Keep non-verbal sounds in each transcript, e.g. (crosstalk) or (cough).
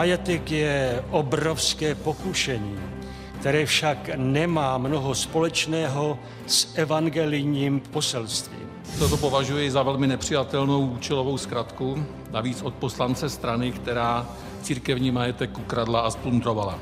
Majetek je obrovské pokušení, které však nemá mnoho společného s evangelijním poselstvím. Toto považuji za velmi nepřijatelnou účelovou zkratku, navíc od poslance strany, která církevní majetek ukradla a splundrovala.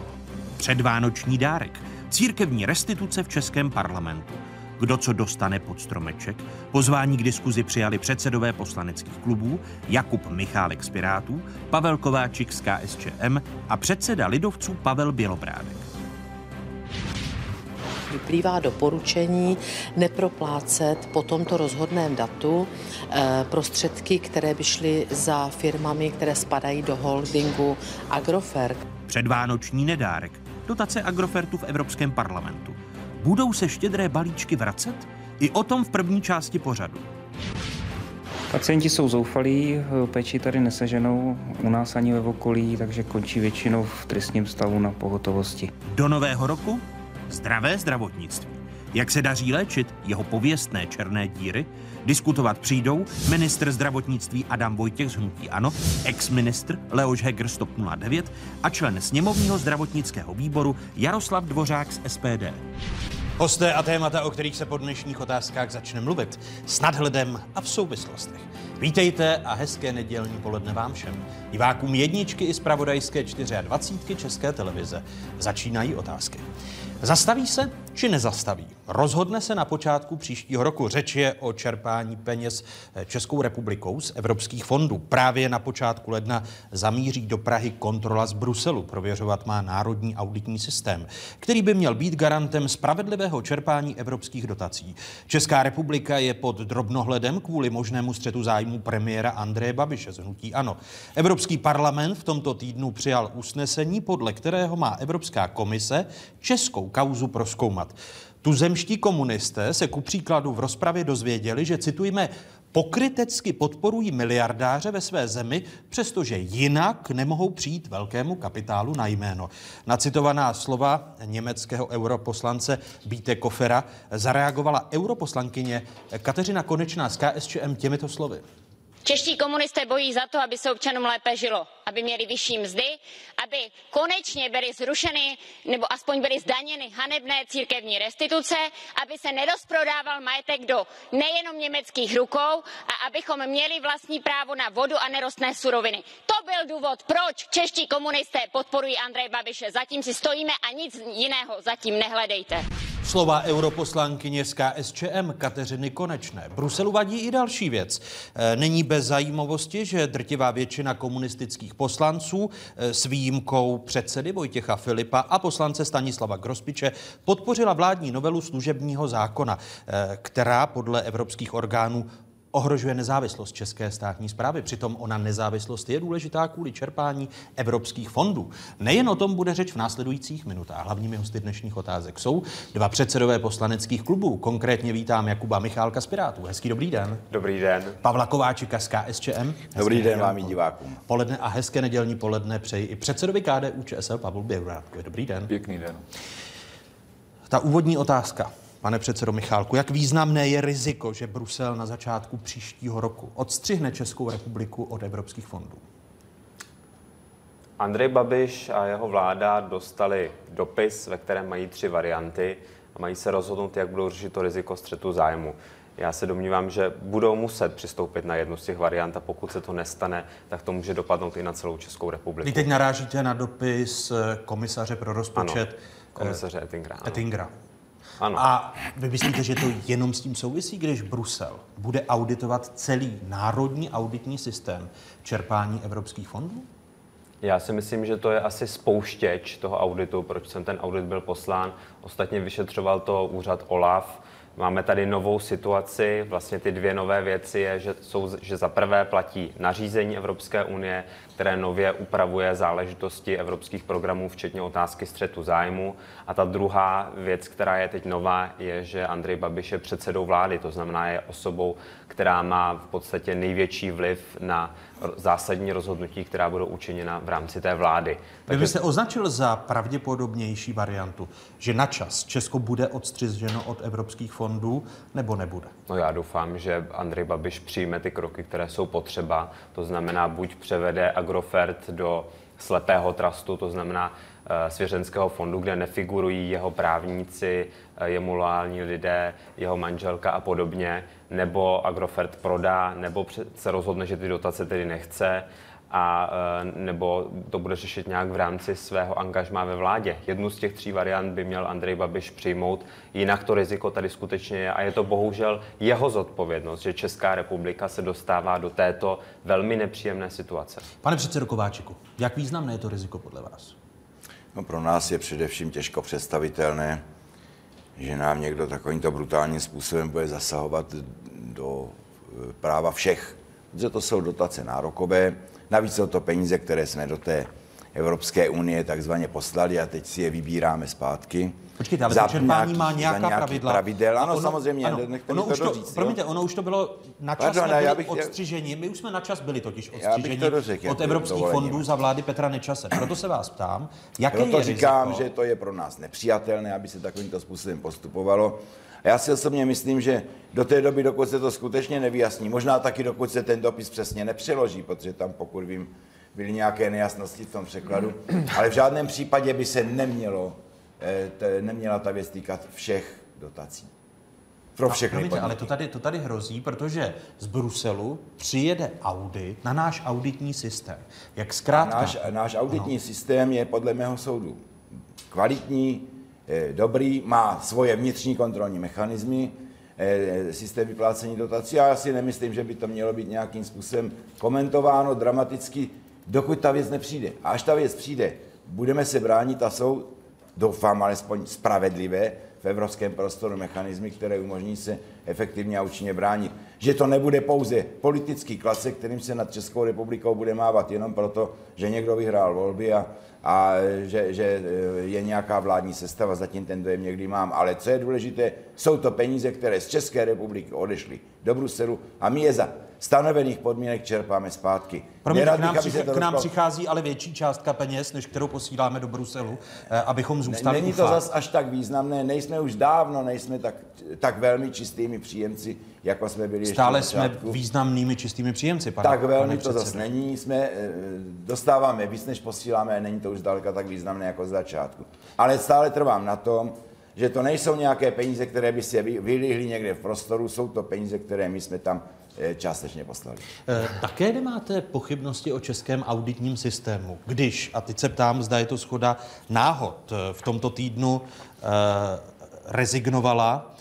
Předvánoční dárek. Církevní restituce v Českém parlamentu. Kdo co dostane pod stromeček, pozvání k diskuzi přijali předsedové poslaneckých klubů Jakub Michálek z Pirátů, Pavel Kováčik z KSČM a předseda lidovců Pavel Bělobrádek. Vyplývá doporučení neproplácet po tomto rozhodném datu eh, prostředky, které by šly za firmami, které spadají do holdingu Agrofert. Předvánoční nedárek. Dotace Agrofertu v Evropském parlamentu. Budou se štědré balíčky vracet? I o tom v první části pořadu. Pacienti jsou zoufalí, péči tady neseženou u nás ani ve okolí, takže končí většinou v trestním stavu na pohotovosti. Do nového roku zdravé zdravotnictví. Jak se daří léčit jeho pověstné černé díry? Diskutovat přijdou ministr zdravotnictví Adam Vojtěch z Hnutí Ano, ex-ministr Leoš Heger z TOP 09 a člen sněmovního zdravotnického výboru Jaroslav Dvořák z SPD. Hosté a témata, o kterých se po dnešních otázkách začne mluvit, s nadhledem a v souvislostech. Vítejte a hezké nedělní poledne vám všem. Divákům jedničky i zpravodajské 24 České televize začínají otázky. Zastaví se či nezastaví? Rozhodne se na počátku příštího roku. Řeč je o čerpání peněz Českou republikou z evropských fondů. Právě na počátku ledna zamíří do Prahy kontrola z Bruselu. Prověřovat má národní auditní systém, který by měl být garantem spravedlivého čerpání evropských dotací. Česká republika je pod drobnohledem kvůli možnému střetu zájmu premiéra Andreje Babiše z Hnutí Ano. Evropský parlament v tomto týdnu přijal usnesení, podle kterého má Evropská komise českou kauzu proskoumat. Tuzemští komunisté se ku příkladu v rozpravě dozvěděli, že citujme, pokrytecky podporují miliardáře ve své zemi, přestože jinak nemohou přijít velkému kapitálu na jméno. Na citovaná slova německého europoslance Bíte Kofera zareagovala europoslankyně Kateřina Konečná z KSČM těmito slovy. Čeští komunisté bojí za to, aby se občanům lépe žilo, aby měli vyšší mzdy, aby konečně byly zrušeny nebo aspoň byly zdaněny hanebné církevní restituce, aby se nerozprodával majetek do nejenom německých rukou a abychom měli vlastní právo na vodu a nerostné suroviny. To byl důvod, proč čeští komunisté podporují Andreje Babiše. Zatím si stojíme a nic jiného zatím nehledejte. Slova europoslankyně z KSČM Kateřiny Konečné. Bruselu vadí i další věc. E, není bez zajímavosti, že drtivá většina komunistických poslanců e, s výjimkou předsedy Vojtěcha Filipa a poslance Stanislava Grospiče podpořila vládní novelu služebního zákona, e, která podle evropských orgánů ohrožuje nezávislost české státní zprávy. Přitom ona nezávislost je důležitá kvůli čerpání evropských fondů. Nejen o tom bude řeč v následujících minutách. Hlavními hosty dnešních otázek jsou dva předsedové poslaneckých klubů. Konkrétně vítám Jakuba Michálka z Pirátů. Hezký dobrý den. Dobrý den. Pavla Kováčika z KSČM. Hezký dobrý den vám i divákům. Poledne a hezké nedělní poledne přeji i předsedovi KDU ČSL Pavlu Běvrátkovi. Dobrý den. Pěkný den. Ta úvodní otázka. Pane předsedo Michálku, jak významné je riziko, že Brusel na začátku příštího roku odstřihne Českou republiku od evropských fondů? Andrej Babiš a jeho vláda dostali dopis, ve kterém mají tři varianty a mají se rozhodnout, jak budou řešit to riziko střetu zájmu. Já se domnívám, že budou muset přistoupit na jednu z těch variant a pokud se to nestane, tak to může dopadnout i na celou Českou republiku. Vy teď narážíte na dopis komisaře pro rozpočet. Ano, komisaře Ettingera. Ano. Ettingera. Ano. A vy myslíte, že to jenom s tím souvisí, když Brusel bude auditovat celý národní auditní systém čerpání evropských fondů? Já si myslím, že to je asi spouštěč toho auditu, proč jsem ten audit byl poslán. Ostatně vyšetřoval to úřad OLAF. Máme tady novou situaci, vlastně ty dvě nové věci je, že, jsou, že za prvé platí nařízení Evropské unie, které nově upravuje záležitosti evropských programů, včetně otázky střetu zájmu. A ta druhá věc, která je teď nová, je, že Andrej Babiš je předsedou vlády, to znamená je osobou, která má v podstatě největší vliv na zásadní rozhodnutí, která budou učiněna v rámci té vlády. Vy byste označil za pravděpodobnější variantu, že na čas Česko bude odstřiženo od evropských fondů, nebo nebude? No já doufám, že Andrej Babiš přijme ty kroky, které jsou potřeba. To znamená, buď převede Agrofert do slepého trustu, to znamená eh, svěřenského fondu, kde nefigurují jeho právníci, eh, jemu loální lidé, jeho manželka a podobně, nebo Agrofert prodá, nebo se rozhodne, že ty dotace tedy nechce, a nebo to bude řešit nějak v rámci svého angažmá ve vládě. Jednu z těch tří variant by měl Andrej Babiš přijmout, jinak to riziko tady skutečně je a je to bohužel jeho zodpovědnost, že Česká republika se dostává do této velmi nepříjemné situace. Pane předsedo Kováčiku, jak významné je to riziko podle vás? No pro nás je především těžko představitelné, že nám někdo takovýmto brutálním způsobem bude zasahovat do e, práva všech. Protože to jsou dotace nárokové, Navíc jsou to peníze, které jsme do té Evropské unie takzvaně poslali a teď si je vybíráme zpátky. Počkejte, ale to čerpání má nějaká nějaký pravidla. pravidel. Ano, ono, samozřejmě, ano, nechte ono to už to, doříct, promiňte, ono už to bylo na čas Pardon, já bych, odstřižení. My už jsme na čas byli totiž odstřižení od evropských fondů za vlády Petra Nečase. Proto se vás ptám, jaké Proto je říkám, riziko? že to je pro nás nepřijatelné, aby se takovýmto způsobem postupovalo. A já si osobně myslím, že do té doby, dokud se to skutečně nevyjasní, možná taky dokud se ten dopis přesně nepřeloží, protože tam, pokud vím, byly nějaké nejasnosti v tom překladu, ale v žádném případě by se nemělo, neměla ta věc týkat všech dotací. Pro všechny promiňte, ale to tady, to tady hrozí, protože z Bruselu přijede audit na náš auditní systém. Jak zkrátka... Náš, náš auditní no. systém je podle mého soudu kvalitní, eh, dobrý, má svoje vnitřní kontrolní mechanismy, eh, systém vyplácení dotací já si nemyslím, že by to mělo být nějakým způsobem komentováno dramaticky dokud ta věc nepřijde. A až ta věc přijde, budeme se bránit a jsou, doufám, alespoň spravedlivé v evropském prostoru mechanizmy, které umožní se efektivně a účinně bránit. Že to nebude pouze politický klase, kterým se nad Českou republikou bude mávat jenom proto, že někdo vyhrál volby a, a že, že je nějaká vládní sestava, zatím ten dojem někdy mám. Ale co je důležité, jsou to peníze, které z České republiky odešly do Bruselu a my je za stanovených podmínek čerpáme zpátky. Promiň, k nám, přich- k nám přichází ale větší částka peněz, než kterou posíláme do Bruselu, eh, abychom zůstali Není to zas až tak významné, nejsme už dávno, nejsme tak, tak velmi čistými příjemci, jako jsme byli Stále ještě jsme významnými čistými příjemci, pane, Tak velmi pane to zase není, jsme, eh, dostáváme víc, než posíláme, není to už zdaleka tak významné jako z začátku. Ale stále trvám na tom, že to nejsou nějaké peníze, které by se vylihly někde v prostoru, jsou to peníze, které my jsme tam částečně poslali. Eh, také nemáte pochybnosti o českém auditním systému, když, a teď se ptám, zda je to schoda náhod, eh, v tomto týdnu rezignovala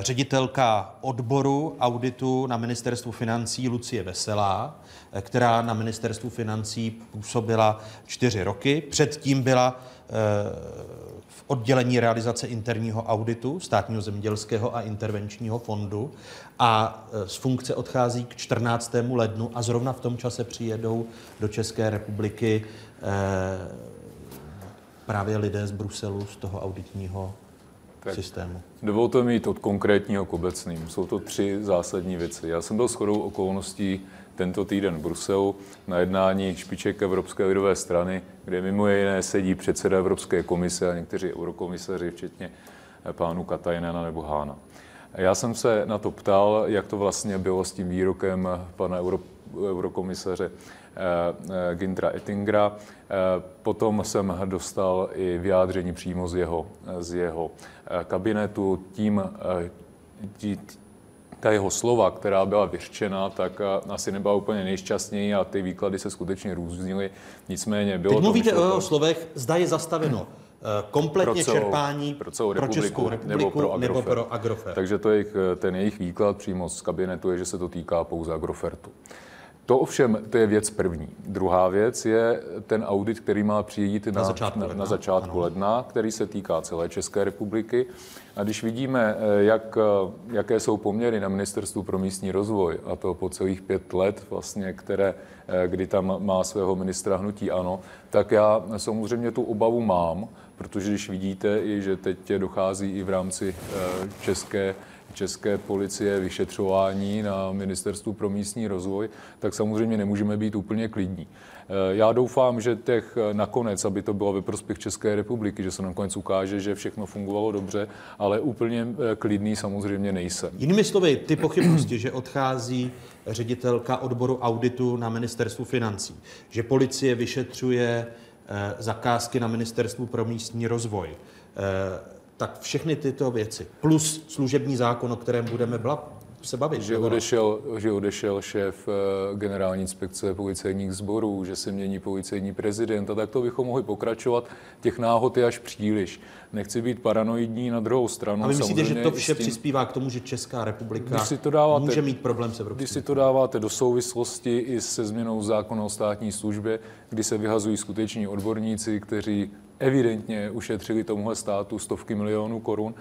ředitelka odboru auditu na ministerstvu financí Lucie Veselá, která na ministerstvu financí působila čtyři roky. Předtím byla oddělení realizace interního auditu státního zemědělského a intervenčního fondu a e, z funkce odchází k 14. lednu a zrovna v tom čase přijedou do České republiky eh, právě lidé z Bruselu, z toho auditního tak systému. Dovolte mi jít od konkrétního k obecným. Jsou to tři zásadní věci. Já jsem byl shodou okolností tento týden v Bruselu na jednání špiček Evropské lidové strany, kde mimo jiné sedí předseda Evropské komise a někteří eurokomisaři, včetně pánu Katajnena nebo Hána. Já jsem se na to ptal, jak to vlastně bylo s tím výrokem pana euro, eurokomisaře eh, eh, Gintra Ettingera. Eh, potom jsem dostal i vyjádření přímo z jeho, z jeho kabinetu. Tím, tí, ta jeho slova, která byla vyřčena, tak asi nebyla úplně nejšťastněji a ty výklady se skutečně různily. Nicméně bylo Teď to mluvíte o slovech, zda je zastaveno Eh, kompletně pro celou, čerpání pro, celou republiku, pro Českou republiku nebo pro, nebo pro Agrofert. Takže to je ten jejich výklad přímo z kabinetu je, že se to týká pouze Agrofertu. To ovšem, to je věc první. Druhá věc je ten audit, který má přijít na, na začátku, na, ledna. Na začátku ledna, který se týká celé České republiky. A když vidíme, eh, jak, eh, jaké jsou poměry na Ministerstvu pro místní rozvoj, a to po celých pět let, vlastně, které, kdy tam má svého ministra hnutí ANO, tak já samozřejmě tu obavu mám, protože když vidíte, že teď dochází i v rámci eh, české české policie vyšetřování na Ministerstvu pro místní rozvoj, tak samozřejmě nemůžeme být úplně klidní. Eh, já doufám, že těch eh, nakonec, aby to bylo ve prospěch České republiky, že se nakonec ukáže, že všechno fungovalo dobře, ale úplně eh, klidný samozřejmě nejsem. Jinými slovy, ty pochybnosti, že odchází ředitelka odboru auditu na ministerstvu financí, že policie vyšetřuje zakázky na ministerstvu pro místní rozvoj, tak všechny tyto věci, plus služební zákon, o kterém budeme se bavit. Že odešel, že odešel šéf eh, generální inspekce policejních sborů, že se mění policejní prezident a tak to bychom mohli pokračovat. Těch náhod je až příliš. Nechci být paranoidní na druhou stranu. A vy myslíte, že to vše tím, přispívá k tomu, že Česká republika si to dáváte, může mít problém s Evropskou Když si to dáváte do souvislosti i se změnou zákona o státní službě, kdy se vyhazují skuteční odborníci, kteří evidentně ušetřili tomuhle státu stovky milionů korun,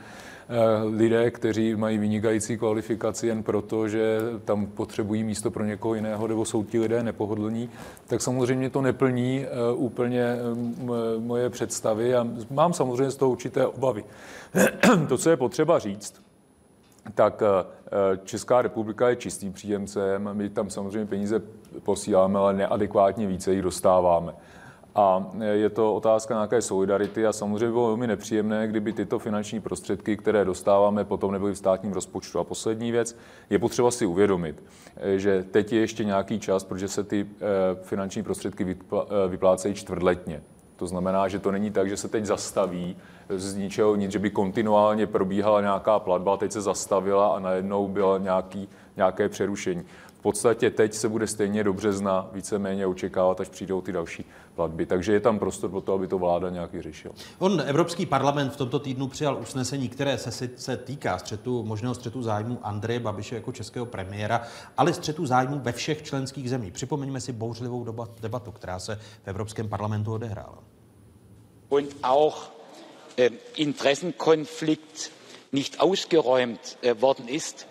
Eh, lidé, kteří mají vynikající kvalifikaci jen proto, že tam potřebují místo pro někoho jiného, nebo jsou ti lidé nepohodlní, tak samozřejmě to neplní eh, úplně eh, moje představy a mám samozřejmě z toho určité obavy. (clears throat) To, co je potřeba říct, tak Česká republika je čistým příjemcem, my tam samozřejmě peníze posíláme, ale neadekvátně více jich dostáváme. A je to otázka nějaké solidarity a samozřejmě bylo velmi nepříjemné, kdyby tyto finanční prostředky, které dostáváme, potom nebyly v státním rozpočtu. A poslední věc, je potřeba si uvědomit, že teď je ještě nějaký čas, protože se ty eh, finanční prostředky eh, vyplácejí čtvrtletně. To znamená, že to není tak, že se teď zastaví z ničeho nic, že by kontinuálně probíhala nějaká platba, teď se zastavila a najednou bylo nějaký, nějaké přerušení podstatě teď se bude stejně do března víceméně očekávat, až přijdou ty další platby. Takže je tam prostor pro to, aby to vláda nějak vyřešila. On, Evropský parlament v tomto týdnu přijal usnesení, které se sice týká střetu, možného střetu zájmu Andreje Babiše jako českého premiéra, ale střetu zájmu ve všech členských zemích. Připomeňme si bouřlivou debatu, která se v Evropském parlamentu odehrála. Und auch äh, Interessenkonflikt nicht ausgeräumt äh, worden ist.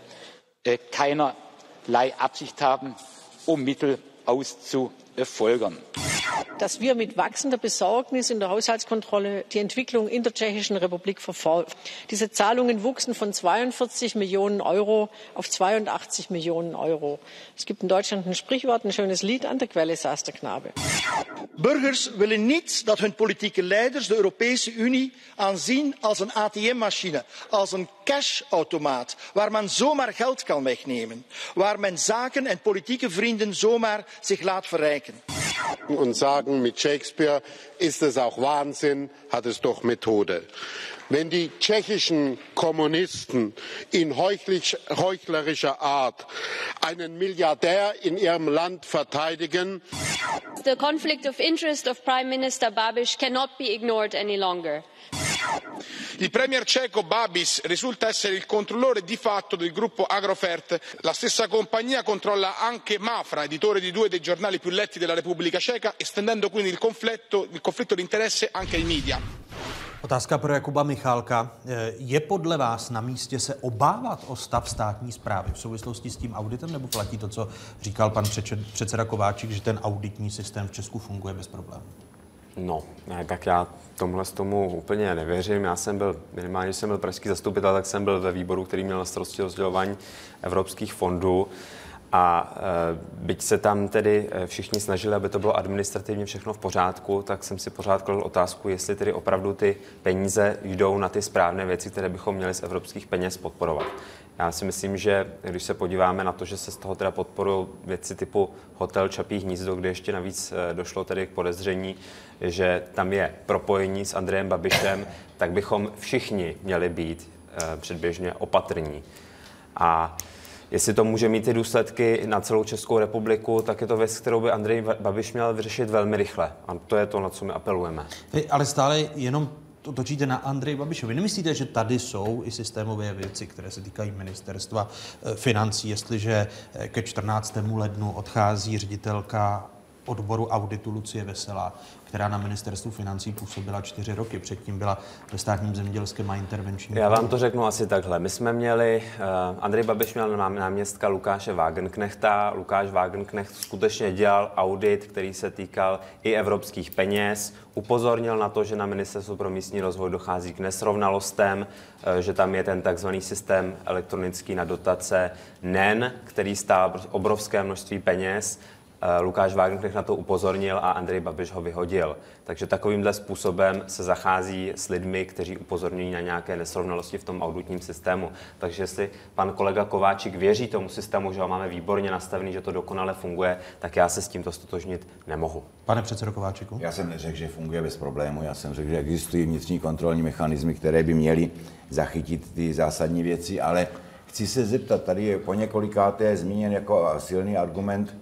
Äh, keiner Leihabsicht haben, um Mittel auszufolgern dass wir mit wachsender Besorgnis in der Haushaltskontrolle die Entwicklung in der Tschechischen Republik verfolgen. Diese Zahlungen wuchsen von 42 Millionen Euro auf 82 Millionen Euro. Es gibt in Deutschland ein Sprichwort, ein schönes Lied, an der Quelle saß der Knabe. Burgers willen niet dat hun politieke leiders de Europese Unie aanzien als een ATM-machine, als een cashautomaat waar men zomaar geld kan wegnemen, waar men zaken en politieke vrienden zomaar zich laat verrijken und sagen mit Shakespeare ist es auch Wahnsinn, hat es doch Methode. Wenn die tschechischen Kommunisten in heuchlerischer Art einen Milliardär in ihrem Land verteidigen, The conflict of interest of Prime Minister Babiš cannot be ignored any longer il premier ceco babis risulta essere il controllore di fatto del gruppo agrofert la stessa compagnia controlla anche mafra editore di due dei giornali più letti della repubblica ceca estendendo quindi il conflitto, di interesse anche ai media. Otázka pro Jakuba Michálka. Eh, je podle vás na místě se obávat o stav státní zprávy v souvislosti s tím auditem, nebo platí to, co říkal pan předseda Kováčik, že ten auditní systém v Česku funguje bez problémů? No, ne, tak já tomhle tomu úplně nevěřím. Já jsem byl, minimálně jsem byl pražský zastupitel, tak jsem byl ve výboru, který měl na starosti rozdělování evropských fondů. A e, byť se tam tedy e, všichni snažili, aby to bylo administrativně všechno v pořádku, tak jsem si pořád kladl otázku, jestli tedy opravdu ty peníze jdou na ty správné věci, které bychom měli z evropských peněz podporovat. Já si myslím, že když se podíváme na to, že se z toho teda podporují věci typu hotel Čapí hnízdo, kde ještě navíc e, došlo tedy k podezření, že tam je propojení s Andrejem Babišem, tak bychom všichni měli být předběžně opatrní. A Jestli to může mít ty důsledky na celou Českou republiku, tak je to věc, kterou by Andrej Babiš měl vyřešit velmi rychle. A to je to, na co my apelujeme. Vy ale stále jenom to točíte na Andrej Babišovi. Nemyslíte, že tady jsou i systémové věci, které se týkají ministerstva eh, financí, jestliže eh, ke 14. lednu odchází ředitelka odboru auditu Lucie Veselá, která na ministerstvu financí působila čtyři roky. Předtím byla ve státním zemědělském a intervenčním. Já vám to řeknu asi takhle. My jsme měli, uh, Andrej Babiš měl náměstka Lukáše Wagenknechta. Lukáš Wagenknecht skutečně dělal audit, který se týkal i evropských peněz. Upozornil na to, že na ministerstvu pro místní rozvoj dochází k nesrovnalostem, uh, že tam je ten takzvaný systém elektronický na dotace NEN, který stál obrovské množství peněz Lukáš Wagenknecht na to upozornil a Andrej Babiš ho vyhodil. Takže takovýmhle způsobem se zachází s lidmi, kteří upozorňují na nějaké nesrovnalosti v tom auditním systému. Takže jestli pan kolega Kováčik věří tomu systému, že ho máme výborně nastavený, že to dokonale funguje, tak já se s tímto stotožnit nemohu. Pane předsedo Kováčiku? Já jsem neřekl, že funguje bez problému. Já jsem řekl, že existují vnitřní kontrolní mechanismy, které by měly zachytit ty zásadní věci, ale chci se zeptat, tady je po několikáté zmíněn jako silný argument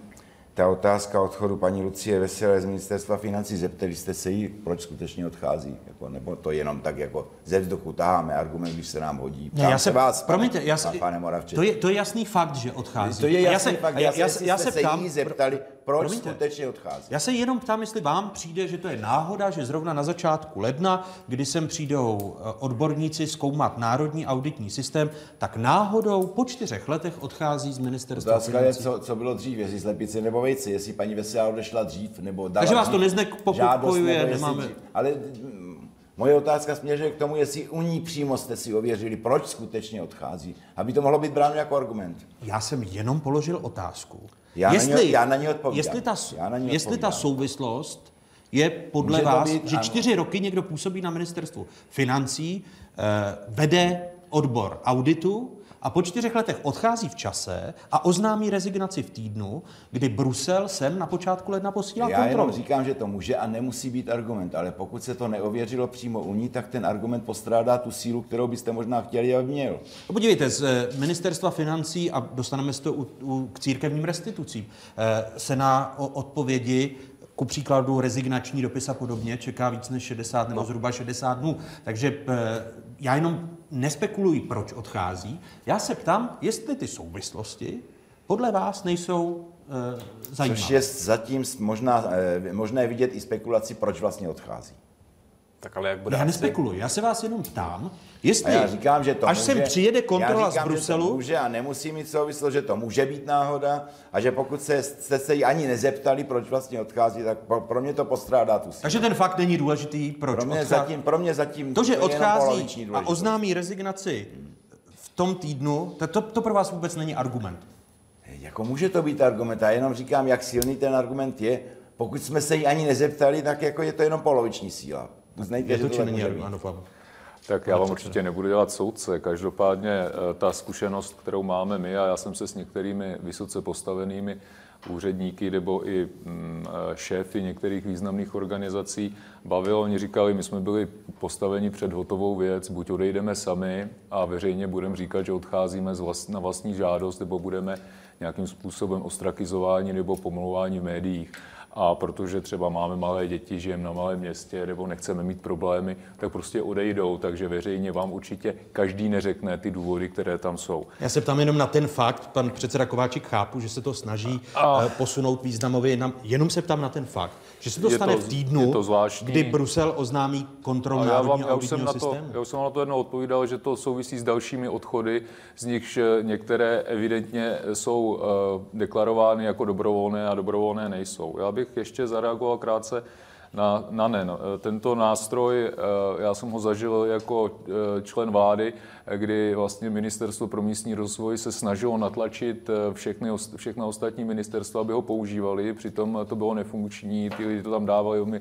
ta otázka odchodu paní Lucie Veselé z ministerstva financí, zeptali jste se jí, proč skutečně odchází? Jako, nebo to jenom tak jako ze vzduchu taháme argument, když se nám hodí? Ne, já se, vás, promiňte, já se, pane Moravče. To je, to je jasný fakt, že odchází. To je jasný já se, fakt, já, já, já, já se, se ptám, zeptali, proč promiňte, skutečně odchází. Já se jenom ptám, jestli vám přijde, že to je náhoda, že zrovna na začátku ledna, kdy sem přijdou eh, odborníci zkoumat národní auditní systém, tak náhodou po čtyřech letech odchází z ministerstva Otázka financí. je, co, co bylo dřív, jestli slepice nebo vejci, jestli paní Veselá odešla dřív, nebo dala Takže vás to neznepokojuje, nemáme... Ale mm, Moje otázka směřuje k tomu, jestli u ní přímo jste si ověřili, proč skutečně odchází, aby to mohlo být bráno jako argument. Já jsem jenom položil otázku. Já jestli, na ní, já na ní odpovídám. Jestli ta, já na ní jestli ta souvislost je podle Může vás, být, že ano. čtyři roky někdo působí na ministerstvu financí, eh, vede odbor auditu, a po čtyřech letech odchází v čase a oznámí rezignaci v týdnu, kdy Brusel sem na počátku ledna posílá Já kontrolu. jenom říkám, že to může a nemusí být argument, ale pokud se to neověřilo přímo u ní, tak ten argument postrádá tu sílu, kterou byste možná chtěli, aby měl. No podívejte, z eh, ministerstva financí, a dostaneme se to u, u, k církevním restitucím, eh, se na odpovědi ku příkladu rezignační dopis a podobně čeká víc než 60 nebo no. zhruba 60 dnů. Takže eh, já jenom nespekuluji, proč odchází. Já se ptám, jestli ty souvislosti podle vás nejsou e, zajímavé. Což je zatím možná, e, možné vidět i spekulaci, proč vlastně odchází. Tak ale jak bude já nespekuluji, já se vás jenom ptám, jestli, a já říkám, že to až může, sem přijede kontrola říkám, z Bruselu... Že to může a nemusí mít souvislost, že to může být náhoda a že pokud se, jste se jí ani nezeptali, proč vlastně odchází, tak pro, pro mě to postrádá tu sílu. Takže ten fakt není důležitý, proč pro mě odchází. Zatím, pro mě zatím to, že to odchází a oznámí rezignaci v tom týdnu, to, to, to pro vás vůbec není argument. Jako může to být argument, a jenom říkám, jak silný ten argument je. Pokud jsme se jí ani nezeptali, tak jako je to jenom poloviční síla. Uznejte, je to, že to není ano, tak já vám určitě nebudu dělat soudce. Každopádně eh, ta zkušenost, kterou máme my, a já jsem se s některými vysoce postavenými úředníky nebo i mm, eh, šéfy některých významných organizací bavil. Oni říkali, my jsme byli postaveni před hotovou věc, buď odejdeme sami a veřejně budeme říkat, že odcházíme na vlastní žádost, nebo budeme nějakým způsobem ostrakizováni nebo pomlouvání v médiích a protože třeba máme malé děti, žijeme na malém městě nebo nechceme mít problémy, tak prostě odejdou. Takže veřejně vám určitě každý neřekne ty důvody, které tam jsou. Já se ptám jenom na ten fakt, pan předseda Kováčik chápu, že se to snaží a... Eh, posunout významově, jenom se ptám na ten fakt, že se to je stane to, v týdnu, to kdy Brusel oznámí kontrolu já vám, já už jsem na to, Já už jsem na to jednou odpovídal, že to souvisí s dalšími odchody, z nichž eh, některé evidentně jsou uh, deklarovány jako dobrovolné a dobrovolné nejsou. Já bych bych ještě zareagoval krátce na, na NEN. Tento nástroj, eh, já jsem ho zažil jako eh, člen vlády, kdy vlastně Ministerstvo pro místní rozvoj se snažilo natlačit všechny, všechna ostatní ministerstva, aby ho používali, přitom to bylo nefunkční, ty lidi to tam dávali mi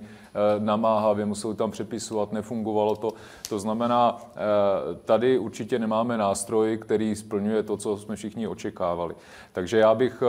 namáhavě, museli tam přepisovat, nefungovalo to. To znamená, tady určitě nemáme nástroj, který splňuje to, co jsme všichni očekávali. Takže já bych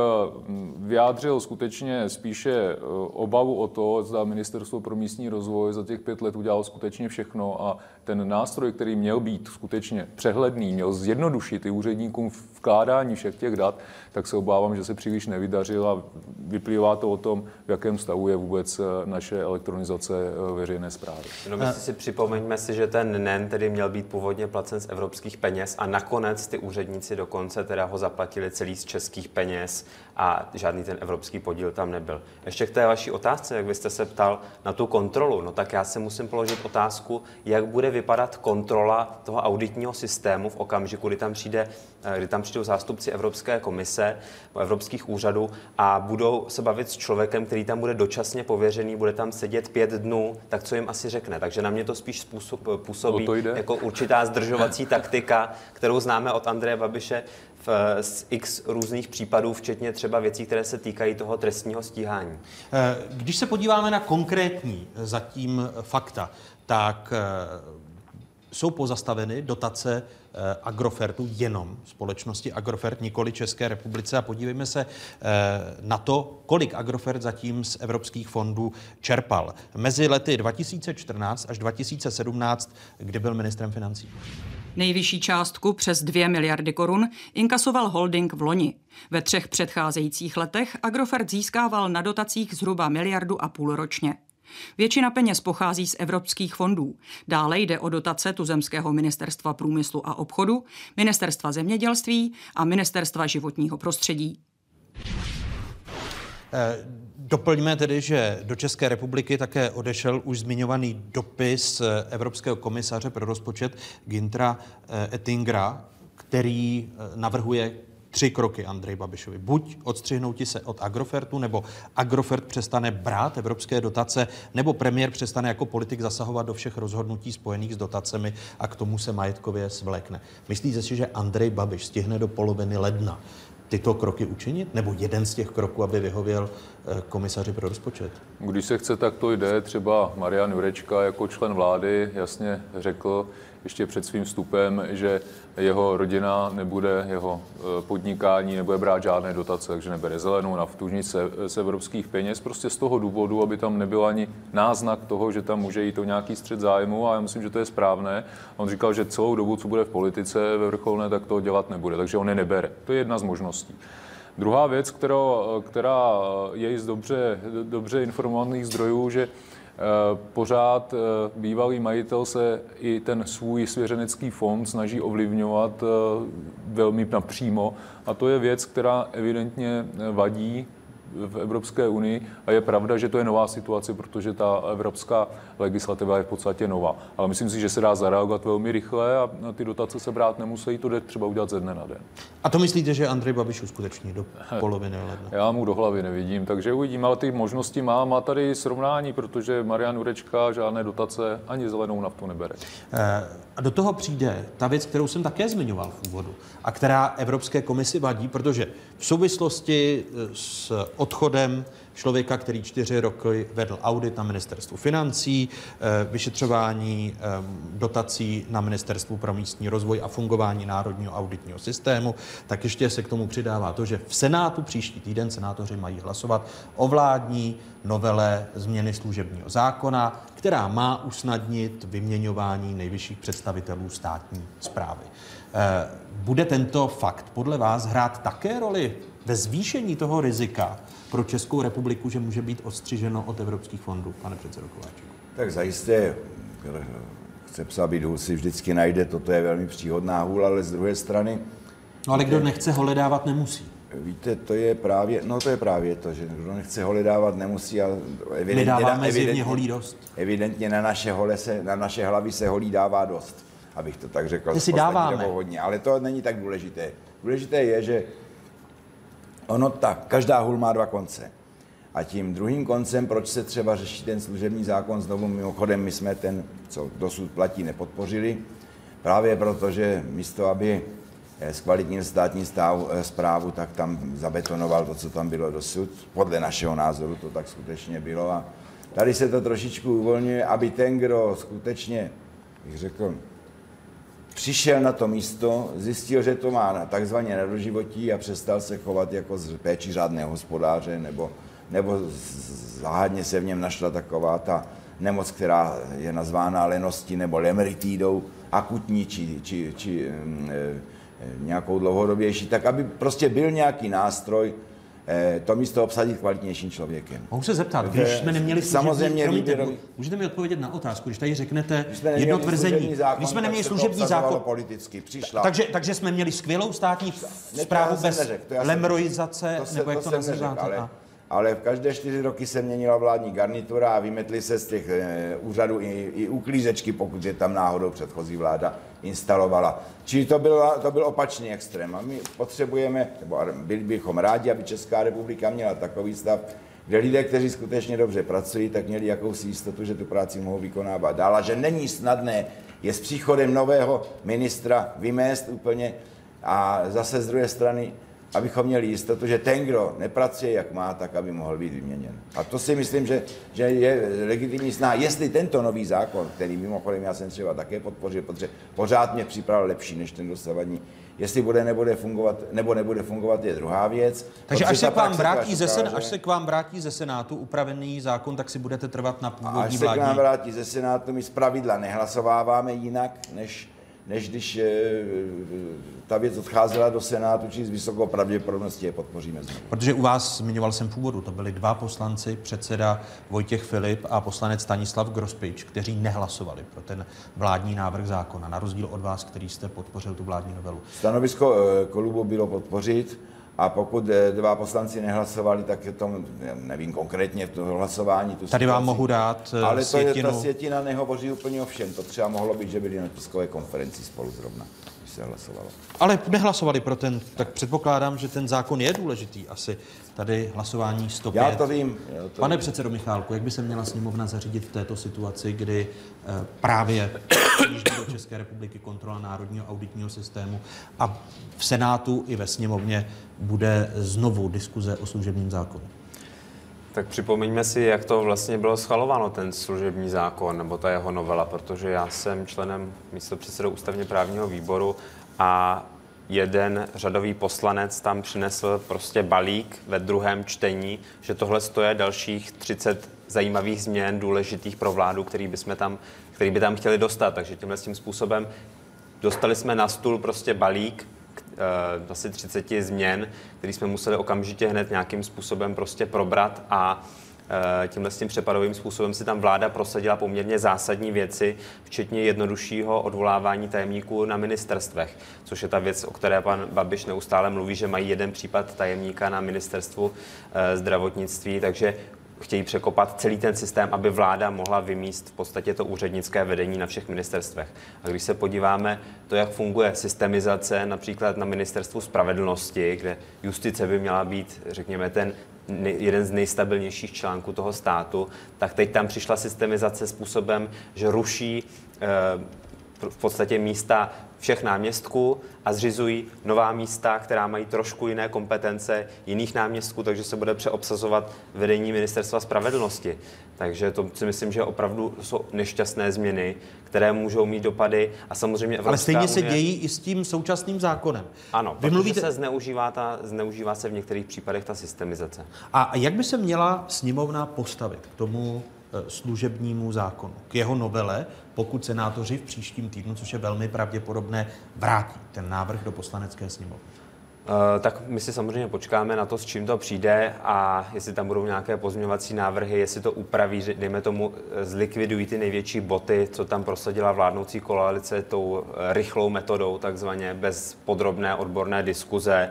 vyjádřil skutečně spíše obavu o to, zda ministerstvo Ministerstvo pro místní rozvoj za těch pět let udělalo skutečně všechno a ten nástroj, který měl být skutečně přehledný, měl zjednodušit i úředníkům vkládání všech těch dat, tak se obávám, že se příliš nevydařil a vyplývá to o tom, v jakém stavu je vůbec eh, naše elektronizace eh, veřejné zprávy. No, my si připomeňme si, že ten NEN tedy měl být původně placen z evropských peněz a nakonec ty úředníci dokonce teda ho zaplatili celý z českých peněz a žádný ten evropský podíl tam nebyl. Ještě k té vaší otázce, jak vy jste se ptal na tu kontrolu, no tak já se musím položit otázku, jak bude vypadat kontrola toho auditního systému v okamžiku, kdy tam přijde, eh, kdy tam přijdou zástupci Evropské komise, evropských úřadů a budou se bavit s člověkem, který tam bude dočasně pověřený, bude tam sedět pět dnů, tak co jim asi řekne. Takže na mě to spíš způsob, působí jako určitá zdržovací taktika, kterou známe od Andreje Babiše v, z x různých případů, včetně třeba věcí, které se týkají toho trestního stíhání. Eh, Když se podíváme na konkrétní zatím fakta, tak eh, jsou pozastaveny dotace eh, Agrofertu jenom společnosti Agrofert, nikoli České republice. A podívejme se eh, na to, kolik Agrofert zatím z evropských fondů čerpal. Mezi lety 2014 až 2017, kdy byl ministrem financí. Nejvyšší částku přes 2 miliardy korun inkasoval holding v loni. Ve třech předcházejících letech Agrofert získával na dotacích zhruba miliardu a půl ročně. Většina peněz pochází z evropských fondů. Dále jde o dotace tuzemského ministerstva průmyslu a obchodu, ministerstva zemědělství a ministerstva životního prostředí. Eh, Doplňme tedy, že do České republiky také odešel už zmiňovaný dopis eh, Evropského komisaře pro rozpočet Gintra eh, Ettingera, který navrhuje tři kroky Andrej Babišovi. Buď odstřihnout se od Agrofertu, nebo Agrofert přestane brát evropské dotace, nebo premiér přestane jako politik zasahovat do všech rozhodnutí spojených s dotacemi a k tomu se majetkově svlékne. Myslíte si, že Andrej Babiš stihne do poloviny ledna tyto kroky učinit? Nebo jeden z těch kroků, aby vyhověl eh, komisaři pro rozpočet? Když se chce, tak to jde. Třeba Marian Jurečka jako člen vlády jasně řekl ještě před svým vstupem, že jeho rodina nebude, jeho eh, podnikání nebude brát žádné dotace, takže nebere zelenou naftu, nic z evropských peněz, prostě z toho důvodu, aby tam nebyl ani náznak toho, že tam může jít o nějaký střed zájmu a já myslím, že to je správné. On říkal, že celou dobu, co bude v politice ve vrcholné, tak to dělat nebude, takže on je nebere. To je jedna z možností. Druhá věc, která, která je z dobře, dobře informovaných zdrojů, že Eh, pořád eh, bývalý majitel se i ten svůj svěřenecký fond snaží ovlivňovat eh, velmi napřímo. A to je věc, která evidentně vadí v Evropské unii a je pravda, že to je nová situace, protože ta evropská legislativa je v podstatě nová. Ale myslím si, že se dá zareagovat velmi rychle a ty dotace se brát nemusí, to jde třeba udělat ze dne na den. A to myslíte, že Andrej Babiš uskuteční do poloviny ledna? Já mu do hlavy nevidím, takže uvidím, ale ty možnosti má. Má tady srovnání, protože Marian Urečka žádné dotace ani zelenou naftu nebere. Eh, A do toho přijde ta věc, kterou jsem také zmiňoval v úvodu a která Evropské komisi vadí, protože v souvislosti eh, s odchodem člověka, který čtyři roky vedl audit na ministerstvu financí, eh, vyšetřování eh, dotací na ministerstvu pro místní rozvoj a fungování národního auditního systému, tak ještě se k tomu přidává to, že v Senátu příští týden senátoři mají hlasovat o vládní novele změny služebního zákona, která má usnadnit vyměňování nejvyšších představitelů státní zprávy. Eh, Bude tento fakt podle vás hrát také roli ve zvýšení toho rizika pro Českou republiku, že může být odstřiženo od evropských fondů, pane předsedo Kováčku? Tak zajisté chce psa být hůl, si vždycky najde, toto je velmi příhodná hůl, ale z druhé strany... No ale kdo nechce holedávat, nemusí. Víte, to je právě, no to je právě to, že kdo nechce holedávat, nemusí, ale My dáváme zjevně holí dost. Evidentně na naše, hole se, na naše hlavy se holí dává dost, abych to tak řekl. My si dáváme. Hodně, ale to není tak důležité. Důležité je, že ono tak, každá hůl má dva konce. A tím druhým koncem, proč se třeba řeší ten služební zákon, znovu mimochodem my jsme ten, co dosud platí, nepodpořili, právě proto, že místo, aby eh, zkvalitnil státní stav, zprávu, tak tam zabetonoval to, co tam bylo dosud. Podle našeho názoru to tak skutečně bylo. A tady se to trošičku uvolňuje, aby ten, kdo skutečně, bych řekl, přišel na to místo, zjistil, že to má takzvaně na doživotí a přestal se chovat jako z péči řádného hospodáře nebo, nebo záhadně se v něm našla taková ta nemoc, která je nazvána leností nebo lemritidou, akutní či, či, či mm, e, nějakou dlouhodobější, tak aby prostě byl nějaký nástroj, to místo obsadit kvalitnějším člověkem. Mohu se zeptat, když jsme neměli služební, Samozřejmě promiňte, výběrový- můžete mi odpovědět na otázku, když tady řeknete jedno tvrzení, zákon, když jsme neměli služební zákon, politicky, přišla. takže, takže jsme měli skvělou státní zprávu bez lemroizace, nebo jak to, nazýváte? Ale, v každé čtyři roky se měnila vládní garnitura a vymetly se z těch e, úřadů i, i uklízečky, pokud je tam náhodou předchozí vláda instalovala. Čili to byl, to byl opačný extrém. A my potřebujeme, nebo byli bychom rádi, aby Česká republika měla takový stav, kde lidé, kteří skutečně dobře pracují, tak měli jakousi jistotu, že tu práci mohou vykonávat dál a že není snadné je s příchodem nového ministra vymést úplně a zase z druhé strany abychom měli jistotu, že ten, kdo nepracuje, jak má, tak aby mohl být vyměněn. A to si myslím, že, že je legitimní sná. Jestli tento nový zákon, který mimochodem já jsem třeba také podpořil, protože pořád mě připravil lepší než ten dosavadní, jestli bude, nebude fungovat, nebo nebude fungovat, je druhá věc. Takže až se, k vám vrátí ze sen, až se k vám vrátí ze Senátu upravený zákon, tak si budete trvat na A původní až se k nám vrátí ze Senátu, my z pravidla nehlasováváme jinak, než, než když e, ta věc odcházela do Senátu, či s vysokou pravděpodobností je podpoříme znovu. Protože u vás, zmiňoval jsem v úvodu, to byli dva poslanci, předseda Vojtěch Filip a poslanec Stanislav Grospič, kteří nehlasovali pro ten vládní návrh zákona, na rozdíl od vás, který jste podpořil tu vládní novelu. Stanovisko eh, klubu bylo podpořit a pokud eh, dva poslanci nehlasovali, tak je to, nevím konkrétně to hlasování. Tu Tady vám mohu dát, eh, Ale to je, ta sjetina nehovoří úplně o všem. To třeba mohlo být, že byli na tiskové konferenci spolu zrovna, se hlasovalo. Ale nehlasovali pro ten, tak předpokládám, že ten zákon je důležitý. Asi tady hlasování 105. Já to vím, já to Pane vím. předsedo Michálku, jak by se měla sněmovna zařídit v této situaci, kdy eh, právě do České republiky kontrola Národního auditního systému a v Senátu i ve sněmovně bude znovu diskuze o služebním zákonu? Tak připomeňme si, jak to vlastně bylo schvalováno, ten služební zákon nebo ta jeho novela, protože já jsem členem místo předsedou ústavně právního výboru a jeden řadový poslanec tam přinesl prostě balík ve druhém čtení, že tohle je dalších 30 zajímavých změn důležitých pro vládu, který, bychom tam, který by tam chtěli dostat. Takže tímhle tím způsobem dostali jsme na stůl prostě balík, asi 30 změn, který jsme museli okamžitě hned nějakým způsobem prostě probrat a eh, tímhle s tím přepadovým způsobem si tam vláda prosadila poměrně zásadní věci, včetně jednoduššího odvolávání tajemníků na ministerstvech, což je ta věc, o které pan Babiš neustále mluví, že mají jeden případ tajemníka na ministerstvu eh, zdravotnictví, takže chtějí překopat celý ten systém, aby vláda mohla vymíst v podstatě to úřednické vedení na všech ministerstvech. A když se podíváme to, jak funguje systemizace například na ministerstvu spravedlnosti, kde justice by měla být, řekněme, ten jeden z nejstabilnějších článků toho státu, tak teď tam přišla systemizace způsobem, že ruší eh, v podstatě místa všech náměstků a zřizují nová místa, která mají trošku jiné kompetence jiných náměstků, takže se bude přeobsazovat vedení ministerstva spravedlnosti. Takže to si myslím, že opravdu jsou nešťastné změny, které můžou mít dopady a samozřejmě Evropská Ale stejně se unie... dějí i s tím současným zákonem. Ano, Vy protože mluvíte- se zneužívá, ta, zneužívá se v některých případech ta systemizace. A jak by se měla sněmovna postavit k tomu služebnímu zákonu, k jeho novele, pokud senátoři v příštím týdnu, což je velmi pravděpodobné, vrátí ten návrh do poslanecké sněmovny? Eh, Tak my si samozřejmě počkáme na to, s čím to přijde a jestli tam budou nějaké pozměňovací návrhy, jestli to upraví, dejme tomu, eh, zlikvidují ty největší boty, co tam prosadila vládnoucí koalice tou eh, rychlou metodou, takzvaně bez podrobné odborné diskuze,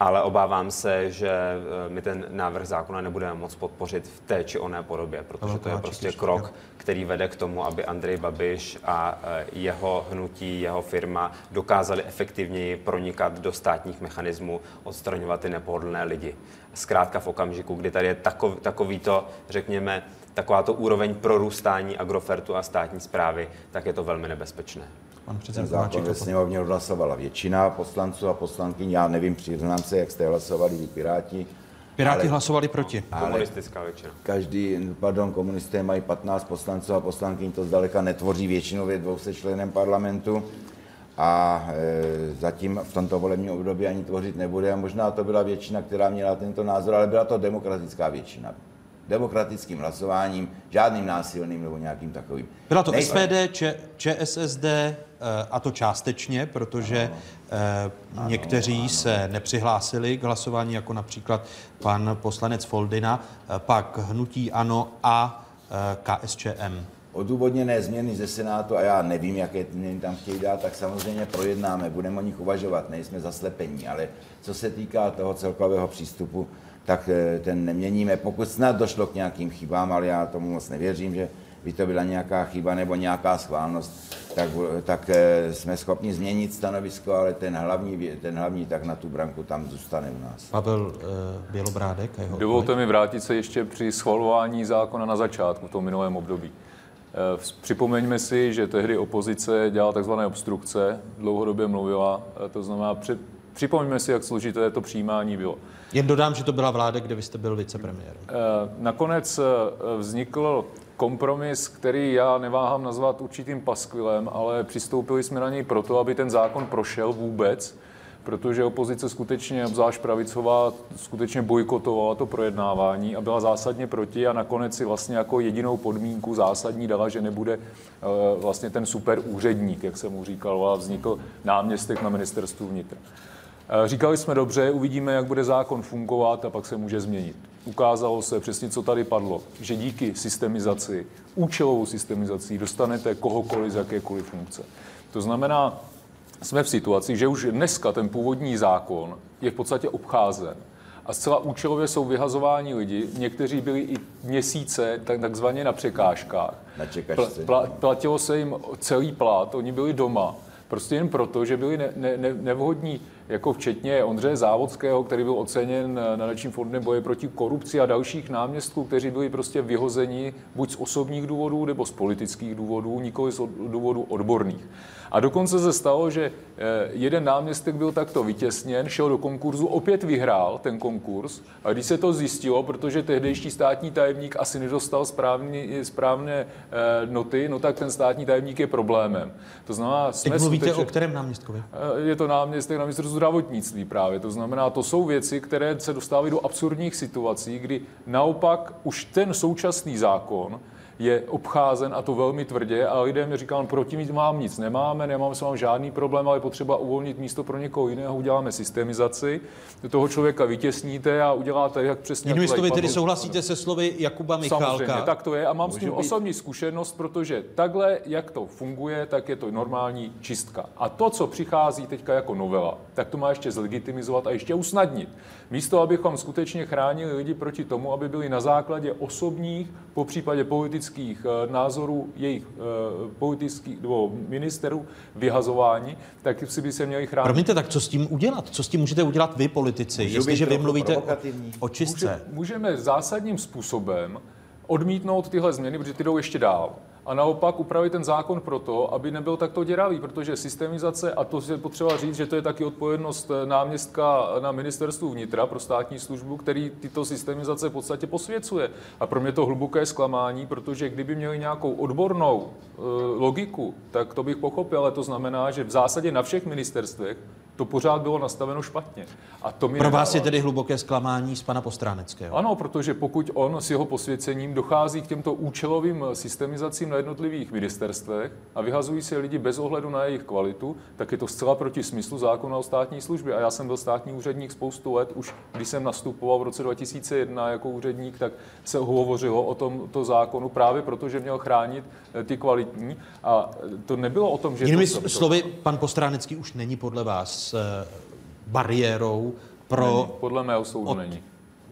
ale obávám se, že eh, my ten návrh zákona nebudeme moc podpořit v té či oné podobě, protože to je prostě krok, který vede k tomu, aby Andrej Babiš a eh, jeho hnutí, jeho firma dokázali efektivněji pronikat do státních mechanismů, odstraňovat ty nepohodlné lidi. Zkrátka v okamžiku, kdy tady je takov, takovýto, řekněme, takováto úroveň prorůstání agrofertu a státní zprávy, tak je to velmi nebezpečné. Pan Ten předseda zákon Kováčik. ve sněmovně odhlasovala většina poslanců a poslankyň. Já nevím, přiznám se, jak jste hlasovali vy Piráti. Piráti ale- hlasovali proti. Komunistická většina. Každý, pardon, komunisté mají 15 poslanců a poslankyň, to zdaleka netvoří většinou ve 200 členem parlamentu. a e, zatím v tomto volebním období ani tvořit nebude. A možná to byla většina, která měla tento názor, ale byla to demokratická většina. Demokratickým hlasováním, žádným násilným nebo nějakým takovým. Byla to Nej- SPD, Č, ČSSD a to částečně, protože eh, někteří se nepřihlásili k hlasování, jako například pan poslanec Foldina, eh, pak Hnutí Ano a eh, KSČM. odůvodněné změny ze Senátu, a já nevím, jaké změny tam chtějí dát, tak samozřejmě projednáme, budeme o nich uvažovat, nejsme zaslepení, ale co se týká toho celkového přístupu, tak eh, ten neměníme. Pokud snad došlo k nějakým chybám, ale já tomu moc nevěřím, že by to byla nějaká chyba nebo nějaká schválnost, tak, tak eh, jsme schopni změnit stanovisko, ale ten hlavní, ten hlavní tak na tu branku tam zůstane u nás. Pavel eh, Bělobrádek a jeho Dovolte mi vrátit se ještě při schvalování zákona na začátku, v tom minulém období. Eh, Připomeňme si, že tehdy opozice dělala tzv. obstrukce, dlouhodobě mluvila, to znamená, při, připomeňme si, jak složité to přijímání bylo. Jen dodám, že to byla vláda, kde vy jste byl vicepremiér. Eh, Nakonec vznikl kompromis, který já neváhám nazvat určitým paskvilem, ale přistoupili jsme na něj proto, aby ten zákon prošel vůbec, protože opozice skutečně, obzvlášť pravicová, skutečně bojkotovala to projednávání a byla zásadně proti a nakonec si vlastně jako jedinou podmínku zásadní dala, že nebude eh, vlastně ten super úředník, jak jsem mu říkal, a vznikl náměstek na ministerstvu vnitra. Eh, Říkali jsme dobře, uvidíme, jak bude zákon fungovat a pak se může změnit. Ukázalo se přesně, co tady padlo, že díky systemizaci, účelovou systemizací dostanete kohokoliv z jakékoliv funkce. To znamená, jsme v situaci, že už dneska ten původní zákon je v podstatě obcházen. A zcela účelově jsou vyhazováni lidi. Někteří byli i měsíce tak- takzvaně na překážkách. Na čekačce. Pla, platilo se jim celý plat, oni byli doma. Prostě jen proto, že byli ne, ne, ne, nevhodní, jako včetně Ondřeje Závodského, který byl oceněn nadačním fondem boje proti korupci a dalších náměstků, kteří byli prostě vyhozeni buď z osobních důvodů nebo z politických důvodů, nikoli z od- důvodů odborných. A dokonce se stalo, že eh, jeden náměstek byl takto vytěsněn, šel do konkurzu, opět vyhrál ten konkurs. A když se to zjistilo, protože tehdejší státní tajemník asi nedostal správný, správné eh, noty, no tak ten státní tajemník je problémem. To znamená, jsme Teď mluvíte skutečně- o kterém náměstkovi? Eh, je to náměstek na ministerstvu zdravotnictví právě. To znamená, to jsou věci, které se dostávají do absurdních situací, kdy naopak už ten současný zákon je obcházen a to velmi tvrdě a lidem říkám, proti mít mám nic nemáme, nemáme s vámi žádný problém, ale je potřeba uvolnit místo pro někoho jiného, uděláme systemizaci, toho člověka vytěsníte a uděláte jak přesně... Jinými slovy, tedy souhlasíte se slovy Jakuba Michálka? Samozřejmě, tak to je a mám s tím být- osobní zkušenost, protože takhle, jak to funguje, tak je to normální čistka. A to, co přichází teďka jako novela, tak to má ještě zlegitimizovat a ještě usnadnit. Místo, abychom skutečně chránili lidi proti tomu, aby byli na základě osobních, po případě politických eh, názorů jejich eh, politických nebo ministerů vyhazováni, tak si by se měli chránit. Promiňte, tak co s tím udělat? Co s tím můžete udělat vy, politici, Můžu jestliže vy mluvíte o, o čistce? Může, můžeme zásadním způsobem odmítnout tyhle změny, protože ty jdou ještě dál. A naopak upravit ten zákon proto, aby nebyl takto děravý, protože systemizace, a to je potřeba říct, že to je taky odpovědnost eh, náměstka na ministerstvu vnitra pro státní službu, který tyto systemizace v podstatě posvěcuje. A pro mě to hluboké zklamání, protože kdyby měli nějakou odbornou e, logiku, tak to bych pochopil, ale to znamená, že v zásadě na všech ministerstvech to pořád bylo nastaveno špatně. A to mi Pro vás je tedy hluboké zklamání z pana Postráneckého. Ano, protože pokud on s jeho posvěcením dochází k těmto účelovým systemizacím na jednotlivých ministerstvech a vyhazují se lidi bez ohledu na jejich kvalitu, tak je to zcela proti smyslu zákona o státní službě. A já jsem byl státní úředník spoustu let, už když jsem nastupoval v roce 2001 jako úředník, tak se hovořilo o tomto zákonu právě proto, že měl chránit eh, ty kvalitní. A to nebylo o tom, že... Jinými to, slovy, pan Postránecký už není podle vás eh, bariérou pro... Není, podle mého soudu není.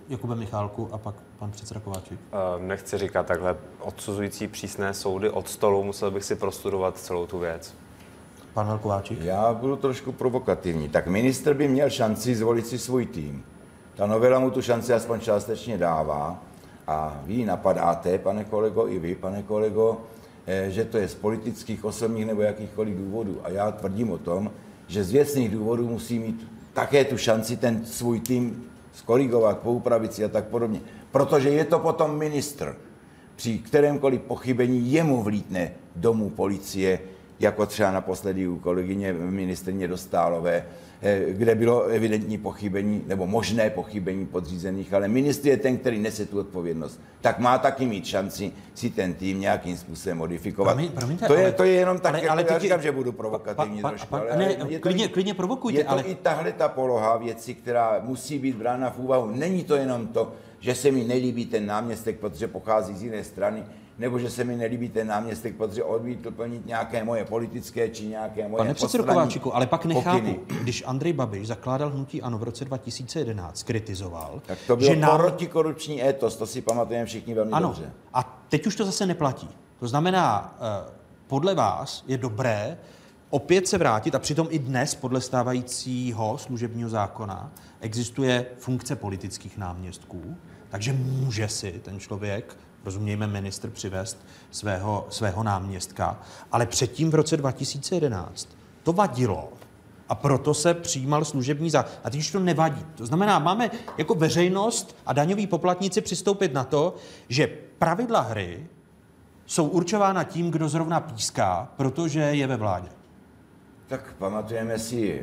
Jakube Michálku a pak pan předseda Kováčik. Eh, Nechci říkat takhle odsuzující přísné soudy od stolu, musel bych si prostudovat celou tu věc. Pan Kováčik? Já budu trošku provokativní. Tak ministr by měl šanci zvolit si svůj tým. Ta novela mu tu šanci aspoň částečně dává. A vy napadáte, pane kolego, i vy, pane kolego, eh, že to je z politických, osobních nebo jakýchkoliv důvodů. A já tvrdím o tom, že z věcných důvodů musí mít také tu šanci ten svůj tým skorigovat, poupravit si a tak podobně. Protože je to potom ministr, při kterémkoliv pochybení jemu vlítne domů policie jako třeba naposledy u kolegyně ministrně Dostálové, kde bylo evidentní pochybení nebo možné pochybení podřízených, ale ministr je ten, který nese tu odpovědnost. Tak má taky mít šanci si ten tým nějakým způsobem modifikovat. Promiň, promiňte, to, je, ale- to je jenom tak, ale- jako ale já říkám, že budu provokativní Pa- pa- trošku, pa- ale, ne, je to klidně- i- klidně provokujte, Je to ale- i tahle ta poloha věci, která musí být brána v úvahu. Není to jenom to, že se mi nelíbí ten náměstek, protože pochází z jiné strany, nebo že se mi nelíbí ten náměstek, protože odmítl plnit nějaké moje politické či nějaké moje Pane předsedo Kováčiku, ale pak nechápu, pokyny. když Andrej Babiš zakládal hnutí ANO v roce 2011, kritizoval, Tak to bylo že nám... protikorupční étos, to si pamatujeme všichni velmi Ano, dobře. a teď už to zase neplatí. To znamená, eh, podle vás je dobré opět se vrátit, a přitom i dnes podle stávajícího služebního zákona existuje funkce politických náměstků, takže může si ten člověk, rozumějme ministr, přivést svého, svého náměstka, ale předtím v roce 2011 to vadilo. A proto se přijímal služební zákon. A teď už to nevadí. To znamená, máme jako veřejnost a daňoví poplatníci přistoupit na to, že pravidla hry jsou určována tím, kdo zrovna píská, protože je ve vládě. Tak pamatujeme si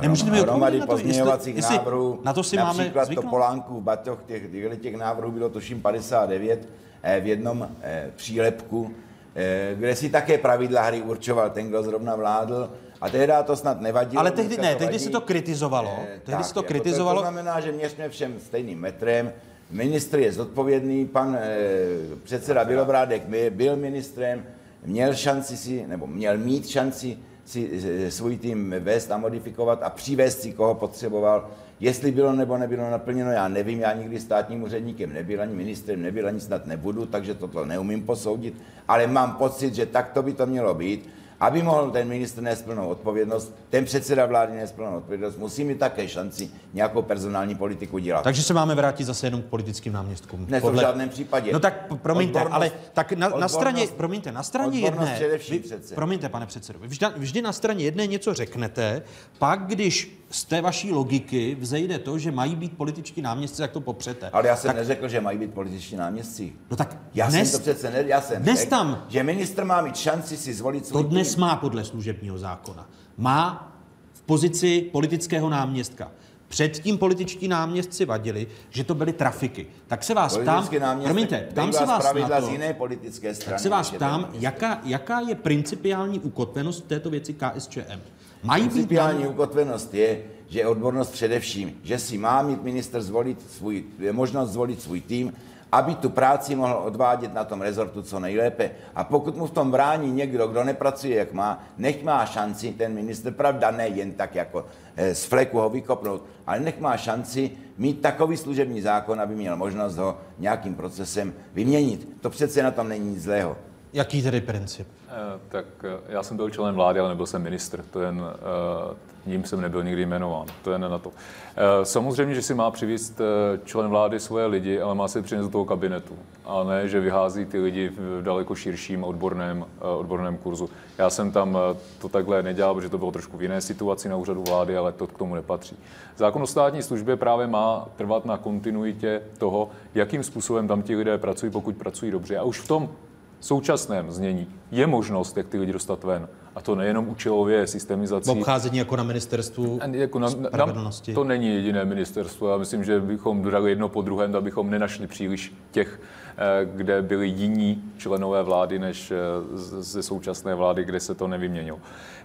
Nemůžete mi hromady to, pozměňovacích jestli návrhů. na to si máme Například to zvyknout? Polánkův batoh, těch, těchto těch návrhů bylo tuším 59 eh, v jednom eh, přílepku, eh, kde si také pravidla hry určoval ten, kdo zrovna vládl. A tehdy to snad nevadilo. Ale tehdy ne, to tehdy se to kritizovalo. Eh, Tehdy se to jako kritizovalo. To znamená, že měřme všem stejným metrem. Ministr je zodpovědný, pan eh, předseda Bělobrádek byl ministrem, měl šanci si, nebo měl mít šanci si eh, svůj tým vést a modifikovat a přivést si, koho potřeboval. Jestli bylo nebo nebylo naplněno, já nevím, já nikdy státním úředníkem nebyl, ani ministrem nebyl, ani snad nebudu, takže toto neumím posoudit, ale mám pocit, že takto by to mělo být. Aby mohl ten ministr nést plnou odpovědnost, ten předseda vlády nést plnou odpovědnost, musí mít také šanci nějakou personální politiku dělat. Takže se máme vrátit zase jenom k politickým náměstkům. Ne, to v žádném případě. No tak promiňte, Odbornost- ale tak na, na straně, promiňte, na straně jedné, především vy, přece. promiňte, pane předsedo, vy vždy, vždy na straně jedné něco řeknete, pak když z té vaší logiky vzejde to, že mají být političtí náměstci, jak to popřete. Ale já jsem tak, neřekl, že mají být političtí náměstci. No tak já dnes- jsem to přece ne, já jsem dnes řekl, tam- že ministr má mít šanci si zvolit svůj To dnes tým. má podle služebního zákona. Má v pozici politického náměstka. Předtím političtí náměstci vadili, že to byly trafiky. Tak se vás ptám, promiňte, bývá se vás na to, z jiné politické strany. tak se vás ptám, jaká, jaká je principiální ukotvenost v této věci KSČM? Mají Principiální ukotvenost je, že odbornost především, že si má mít minister zvolit svůj, možnost zvolit svůj tým, aby tu práci mohl odvádět na tom rezortu co nejlépe. A pokud mu v tom brání někdo, kdo nepracuje jak má, nech má šanci ten minister, pravda ne jen tak jako eh, z fleku ho vykopnout, ale nech má šanci mít takový služební zákon, aby měl možnost ho nějakým procesem vyměnit. To přece na tom není nic zlého. Jaký tedy princip? Eh, Tak eh, já jsem byl členem vlády, ale nebyl jsem ministr. To jen eh, ním jsem nebyl nikdy jmenován. To jen na to. Samozřejmě, že si má přivést člen vlády svoje lidi, ale má se přinést do toho kabinetu. A ne, že vyhází ty lidi v daleko širším odborném, odborném kurzu. Já jsem tam to takhle nedělal, protože to bylo trošku v jiné situaci na úřadu vlády, ale to k tomu nepatří. Zákon o státní službě právě má trvat na kontinuitě toho, jakým způsobem tam ti lidé pracují, pokud pracují dobře. A už v tom současném znění je možnost, jak ty lidi dostat ven. A to nejenom účelově systemizací. V obcházení jako na ministerstvu Jako na, na, spravedlnosti. to není jediné ministerstvo. Já myslím, že bychom dodali jedno po druhém, abychom nenašli příliš těch, eh, kde byli jiní členové vlády než eh, ze současné vlády, kde se to nevyměnilo.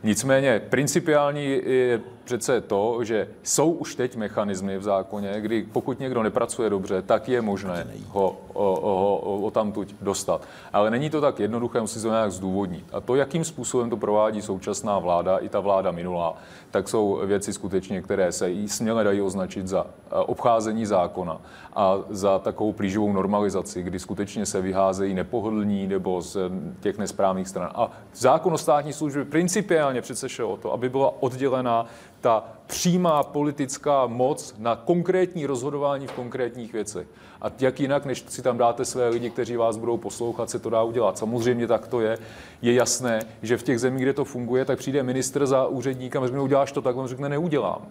Nicméně principiální je přece to, že jsou už teď mechanismy v zákoně, kdy pokud někdo nepracuje dobře, tak je možné ho, o, o, o, o tamtuť dostat. Ale není to tak jednoduché, musí se to nějak zdůvodnit. A to, jakým způsobem to provádí současná vláda i ta vláda minulá, tak jsou věci skutečně, které se i směle dají označit za eh, obcházení zákona a za takovou plíživou normalizaci, kdy skutečně se vyházejí nepohodlní nebo z těch nesprávných stran. A zákon o státní službě principiálně přece šel o to, aby byla oddělená ta přímá politická moc na konkrétní rozhodování v konkrétních věcech. A jak jinak, než si tam dáte své lidi, kteří vás budou poslouchat, se to dá udělat. Samozřejmě tak to je. Je jasné, že v těch zemích, kde to funguje, tak přijde ministr za úředníkem a řekne, uděláš to tak, on řekne, neudělám.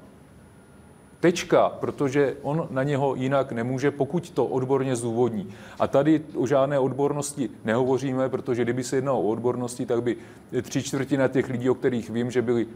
Tečka, protože on na něho jinak nemůže, pokud to odborně zdůvodní. A tady o žádné odbornosti nehovoříme, protože kdyby se jednalo o odbornosti, tak by tři čtvrtina těch lidí, o kterých vím, že byli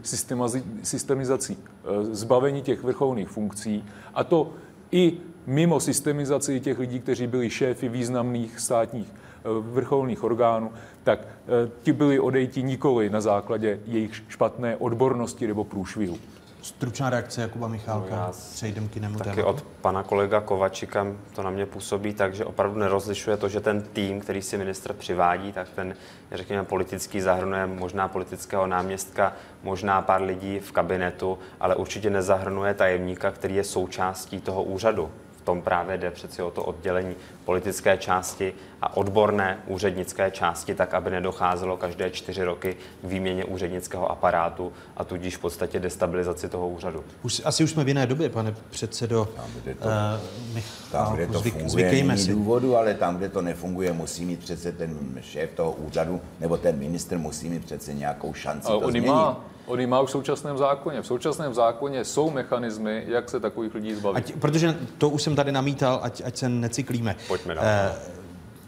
systemizací eh, zbaveni těch vrcholných funkcí, a to i mimo systemizaci těch lidí, kteří byli šéfy významných státních eh, vrcholných orgánů, tak eh, ti byli odejti nikoli na základě jejich špatné odbornosti nebo průšvihu. Stručná reakce Jakuba Michálka. Já Přejdem k jinému Taky od pana kolega Kovačika to na mě působí tak, že opravdu nerozlišuje to, že ten tým, který si ministr přivádí, tak ten, řekněme, politický zahrnuje možná politického náměstka, možná pár lidí v kabinetu, ale určitě nezahrnuje tajemníka, který je součástí toho úřadu v tom právě jde přeci o to oddělení politické části a odborné úřednické části, tak aby nedocházelo každé čtyři roky k výměně úřednického aparátu a tudíž v podstatě destabilizaci toho úřadu. Už, asi už jsme v jiné době, pane předsedo. Tam, kde to, uh, tam, kde to zvyk, funguje, si. důvodu, ale tam, kde to nefunguje, musí mít přece ten šéf toho úřadu nebo ten minister musí mít přece nějakou šanci ale to změnit. Má On má už v současném zákoně. V současném zákoně jsou mechanismy, jak se takových lidí zbavit. Ať, protože to už jsem tady namítal, ať, ať se necyklíme. Pojďme dál. Eh,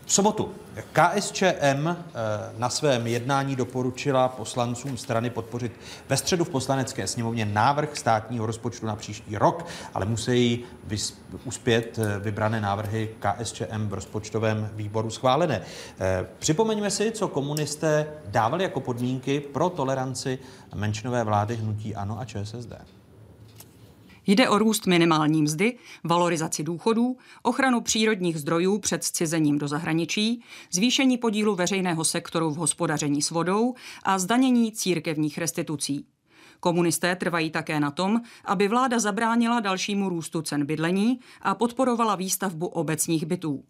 v sobotu KSČM eh, na svém jednání doporučila poslancům strany podpořit ve středu v poslanecké sněmovně návrh státního rozpočtu na příští rok, ale musí uspět eh, vybrané návrhy KSČM v rozpočtovém výboru schválené. Připomeňme si, co komunisté dávali jako podmínky pro toleranci menšinové vlády hnutí ANO a ČSSD. Jde o růst minimální mzdy, valorizaci důchodů, ochranu přírodních zdrojů před scizením do zahraničí, zvýšení podílu veřejného sektoru v hospodaření s vodou a zdanění církevních restitucí. Komunisté trvají také na tom, aby vláda zabránila dalšímu růstu cen bydlení a podporovala výstavbu obecních bytů.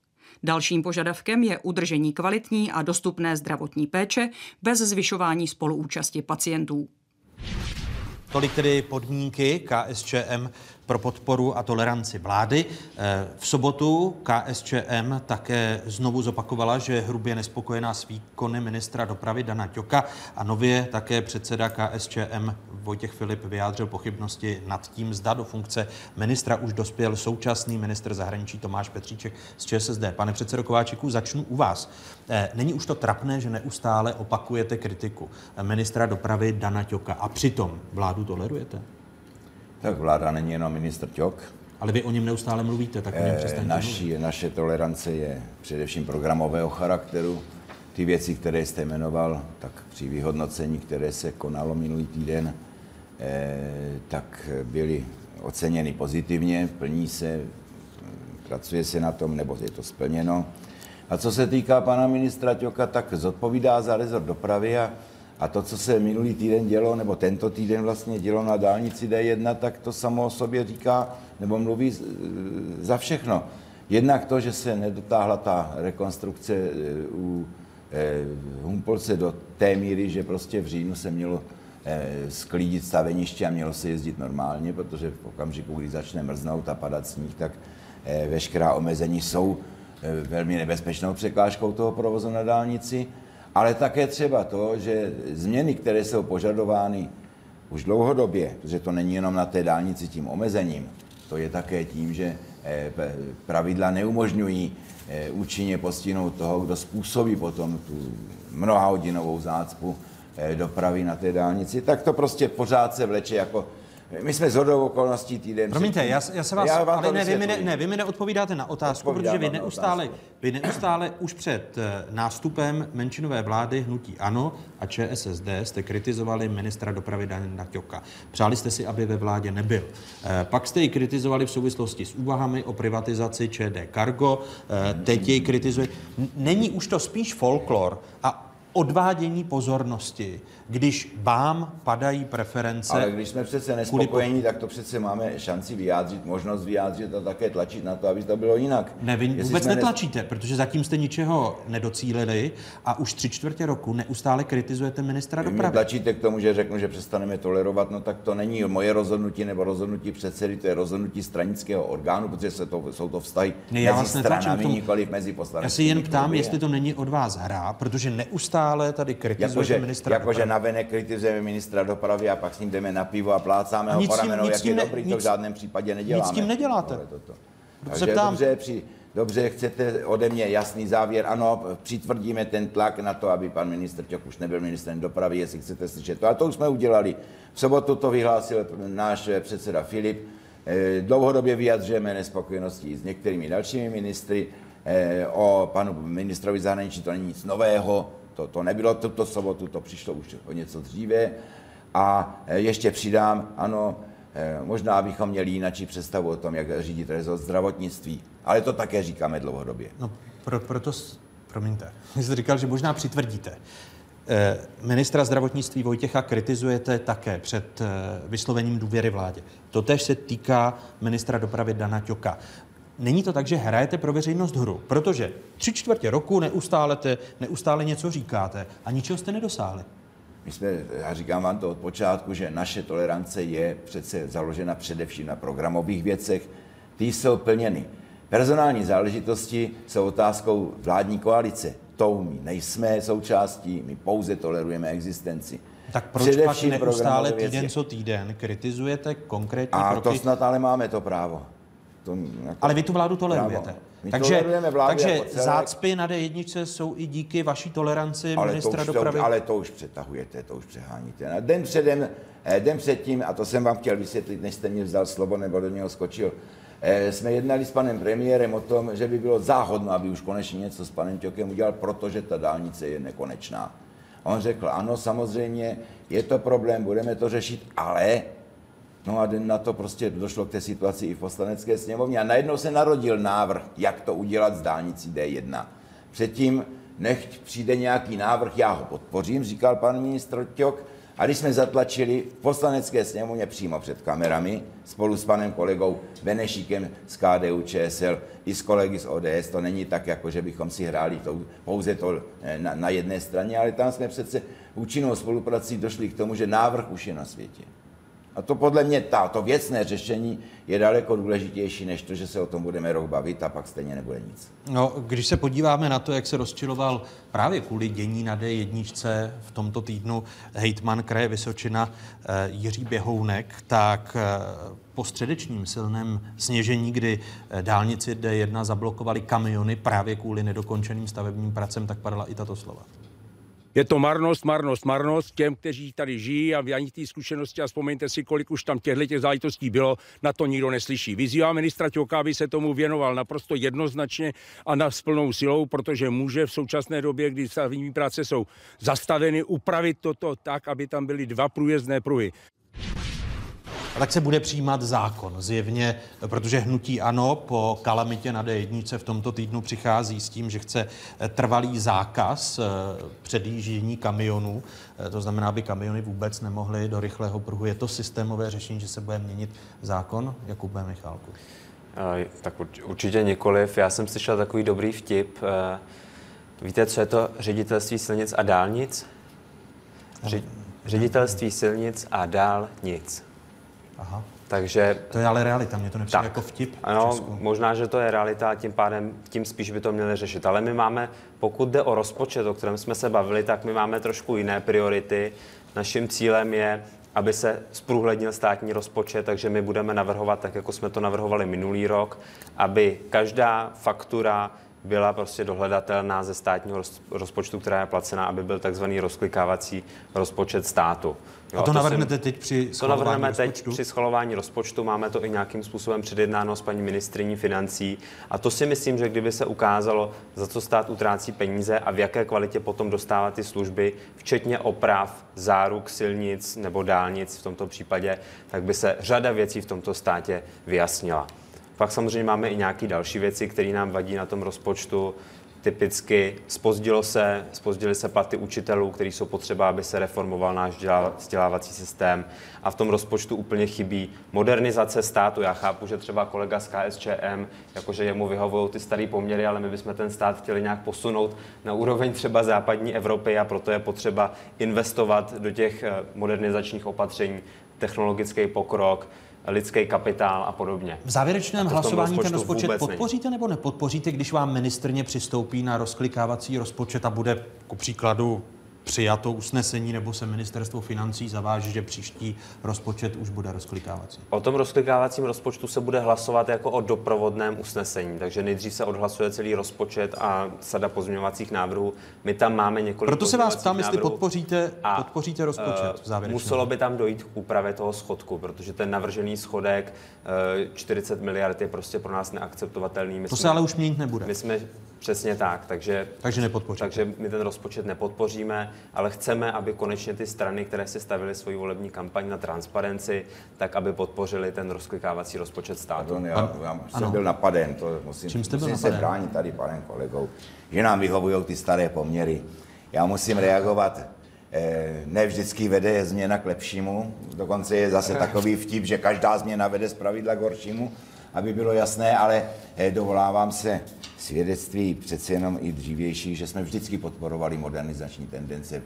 Dalším požadavkem je udržení kvalitní a dostupné zdravotní péče bez zvyšování spoluúčasti pacientů. Tolik tedy podmínky KSČM pro podporu a toleranci vlády. Eh, v sobotu KSČM také znovu zopakovala, že je hrubě nespokojená s výkony ministra dopravy Dana Ťoka a nově také předseda KSČM Vojtěch Filip vyjádřil pochybnosti nad tím, zda do funkce ministra už dospěl současný ministr zahraničí Tomáš Petříček z ČSSD. Pane předsedo Kováčiku, začnu u vás. Eh, není už to trapné, že neustále opakujete kritiku ministra dopravy Dana Ťoka a přitom vládu tolerujete? Tak vláda není jenom ministr Ťok. Ale vy o něm neustále mluvíte, tak o něm eh, naší, Naše tolerance je především programového charakteru. Ty věci, které jste jmenoval, tak při vyhodnocení, které se konalo minulý týden, eh, tak byly oceněny pozitivně, plní se, pracuje se na tom, nebo je to splněno. A co se týká pana ministra Ťoka, tak zodpovídá za rezort dopravy a a to, co se minulý týden dělo, nebo tento týden vlastně dělo na dálnici D1, tak to samo o sobě říká, nebo mluví za všechno. Jednak to, že se nedotáhla ta rekonstrukce e, u e, Humpolce do té míry, že prostě v říjnu se mělo e, sklídit staveniště a mělo se jezdit normálně, protože v okamžiku, kdy začne mrznout a padat sníh, tak veškerá omezení jsou velmi nebezpečnou překážkou toho provozu na dálnici ale také třeba to, že změny, které jsou požadovány už dlouhodobě, protože to není jenom na té dálnici tím omezením, to je také tím, že eh, pravidla neumožňují eh, účinně postihnout toho, kdo způsobí potom tu mnohahodinovou zácpu eh, dopravy na té dálnici, tak to prostě pořád se vleče jako my jsme z hodou okolností týden. Promiňte, já, já se vás, já ale ne vy, mi ne, ne, vy mi neodpovídáte na otázku, Odpovídám protože vy neustále, vy neustále už před eh, nástupem menšinové vlády Hnutí Ano a ČSSD jste kritizovali ministra dopravy Dana Ťoka. Přáli jste si, aby ve vládě nebyl. Eh, pak jste ji kritizovali v souvislosti s úvahami o privatizaci ČD Cargo, eh, teď jej kritizuje. Není už to spíš folklor a odvádění pozornosti, když vám padají preference. Ale když jsme přece nespokojení, tak to přece máme šanci vyjádřit, možnost vyjádřit a také tlačit na to, aby to bylo jinak. Ne, vy Jestli vůbec netlačíte, nes... protože zatím jste ničeho nedocílili a už tři čtvrtě roku neustále kritizujete ministra dopravy. Vy tlačíte k tomu, že řeknu, že přestaneme tolerovat, no tak to není moje rozhodnutí nebo rozhodnutí předsedy, to je rozhodnutí stranického orgánu, protože se to, jsou to vztahy ne, já mezi stranami, nikoliv mezi poslanci. Já si jen ptám, jestli to není od vás hra, protože neustále tady kritizujete jakože, ministra jakože dopravy. Navenek kritizujeme ministra dopravy a pak s ním jdeme na pivo a plácáme ho nic po ramenou, jak je ne- dobrý, to nic- v žádném případě neděláme. Nic s tím neděláte. Toto. Takže ptám. dobře, při, dobře, chcete ode mě jasný závěr. Ano, přitvrdíme ten tlak na to, aby pan ministr Ťok už nebyl ministrem dopravy, jestli chcete slyšet to. A to už jsme udělali. V sobotu to vyhlásil náš předseda Filip. Eh, Dlouhodobě vyjadřujeme nespokojenosti s některými dalšími ministry. Eh, O panu ministrovi zahraničí to není nic nového. To, to nebylo tuto sobotu, to přišlo už o něco dříve. A eh, ještě přidám, ano, eh, možná bychom měli jinačí představu o tom, jak řídit rezort zdravotnictví. Ale to také říkáme dlouhodobě. No, pro, proto, promiňte, (laughs) jste říkal, že možná přitvrdíte. Eh, Ministra zdravotnictví Vojtěcha kritizujete také před vyslovením důvěry vládě. Totež se týká ministra dopravy Dana Ťoka. Není to tak, že hrajete pro veřejnost hru, protože tři čtvrtě roku neustále, te, neustále něco říkáte a ničeho jste nedosáhli. My jsme, já říkám vám to od počátku, že naše tolerance je přece založena především na programových věcech. Ty jsou plněny. Personální záležitosti jsou otázkou vládní koalice. Tou my nejsme součástí, my pouze tolerujeme existenci. Tak proč pak neustále týden co týden kritizujete konkrétní A kroky? to snad ale máme to právo. To, jako Ale vy tu vládu tolerujete. My Takže, vládu takže jako zácpy na D1 jsou i díky vaší toleranci ale to, ministra už, dopravy. to, ale to už přetahujete, to už přeháníte. A den předem, eh, den předtím, a to jsem vám chtěl vysvětlit, než jste mě vzal slovo nebo do něho skočil, eh, jsme jednali s panem premiérem o tom, že by bylo záhodno, aby už konečně něco s panem Ťokem udělal, protože ta dálnice je nekonečná. On řekl, ano, samozřejmě, je to problém, budeme to řešit, ale No a na to prostě došlo k té situaci i v poslanecké sněmovně a najednou se narodil návrh, jak to udělat s dálnicí D1. Předtím, nechť přijde nějaký návrh, já ho podpořím, říkal pan ministr Ťok, a když jsme zatlačili v poslanecké sněmovně přímo před kamerami, spolu s panem kolegou Benešíkem z KDU ČSL i s kolegy z ODS, to není tak, jako že bychom si hráli to, pouze to eh, na, na jedné straně, ale tam jsme přece účinnou spoluprací došli k tomu, že návrh už je na světě. A to podle mě ta, to věcné řešení je daleko důležitější, než to, že se o tom budeme rok bavit a pak stejně nebude nic. No, když se podíváme na to, jak se rozčiloval právě kvůli dění na D1 v tomto týdnu hejtman kraje Vysočina eh, Jiří Běhounek, tak eh, po středečním silném sněžení, kdy eh, dálnici D1 zablokovali kamiony právě kvůli nedokončeným stavebním pracem, tak padala i tato slova. Je to marnost, marnost, marnost těm, kteří tady žijí a ani té zkušenosti a vzpomeňte si, kolik už tam těchto těch záležitostí bylo, na to nikdo neslyší. Vyzývá ministra Ťoka, aby se tomu věnoval naprosto jednoznačně a na s plnou silou, protože může v současné době, kdy stavební práce jsou zastaveny, upravit toto tak, aby tam byly dva průjezdné pruhy. A tak se bude přijímat zákon, zjevně, protože hnutí ANO po kalamitě na D1 v tomto týdnu přichází s tím, že chce eh, trvalý zákaz eh, předjíždění kamionů. Eh, To znamená, aby kamiony vůbec nemohly do rychlého pruhu. Je to systémové řešení, že se bude měnit zákon? Jakube Michálku. Tak urč- určitě nikoliv. Já jsem slyšel takový dobrý vtip. Víte, co je to ředitelství silnic a dálnic? Ři- ředitelství silnic a dálnic. Aha. Takže To je ale realita, mě to nepřijde jako vtip. v Ano, možná, že to je realita a tím pádem tím spíš by to měli řešit. Ale my máme, pokud jde o rozpočet, o kterém jsme se bavili, tak my máme trošku jiné priority. Naším cílem je, aby se zprůhlednil státní rozpočet, takže my budeme navrhovat, tak jako jsme to navrhovali minulý rok, aby každá faktura byla prostě dohledatelná ze státního roz- rozpočtu, která je placená, aby byl takzvaný rozklikávací rozpočet státu. A to si- navrhnete teď při to navrhneme teď rozpočtu? při schvalování rozpočtu. Máme to i nějakým způsobem předjednáno s paní ministriní financí. A to si myslím, že kdyby se ukázalo, za co stát utrácí peníze a v jaké kvalitě potom dostává ty služby, včetně oprav, záruk silnic nebo dálnic v tomto případě, tak by se řada věcí v tomto státě vyjasnila. Pak samozřejmě máme i nějaké další věci, které nám vadí na tom rozpočtu. Typicky spozdilo se, spozdily se platy učitelů, který jsou potřeba, aby se reformoval náš vzdělá- vzdělávací systém. A v tom rozpočtu úplně chybí modernizace státu. Já chápu, že třeba kolega z KSČM, jakože jemu vyhovují ty staré poměry, ale my bychom ten stát chtěli nějak posunout na úroveň třeba západní Evropy a proto je potřeba investovat do těch eh, modernizačních opatření, technologický pokrok, lidský kapitál a podobně. V závěrečném hlasování ten rozpočet není. podpoříte nebo nepodpoříte, když vám ministrně přistoupí na rozklikávací rozpočet a bude ku příkladu přijato usnesení nebo se ministerstvo financí zaváže, že příští rozpočet už bude rozklikávací? O tom rozklikávacím rozpočtu se bude hlasovat jako o doprovodném usnesení, takže nejdřív se odhlasuje celý rozpočet a sada pozměňovacích návrhů. My tam máme několik Proto se vás ptám, jestli podpoříte, a, podpoříte rozpočet eh, v závěrečném. Muselo by tam dojít k úpravě toho schodku, protože ten navržený schodek eh, 40 miliard je prostě pro nás neakceptovatelný. My To jsme- se ale už měnit nebude. My jsme přesně tak, takže, takže nepodpoříte. Takže my ten rozpočet nepodpoříme, ale chceme, aby konečně ty strany, které si stavily svoji volební kampaň na transparenci, tak aby podpořili ten rozklikávací rozpočet státu. Pardon, já, já jsem byl napaden, to musím, Čím jste byl musím se napaden? bránit tady panem kolegou, že nám vyhovují ty staré poměry. Já musím reagovat, eh, ne vždycky vede změna k lepšímu, dokonce je zase (laughs) takový vtip, že každá změna vede z pravidla k horšímu, aby bylo jasné, ale eh, dovolávám se svědectví přece jenom i dřívější, že jsme vždycky podporovali modernizační tendence, eh,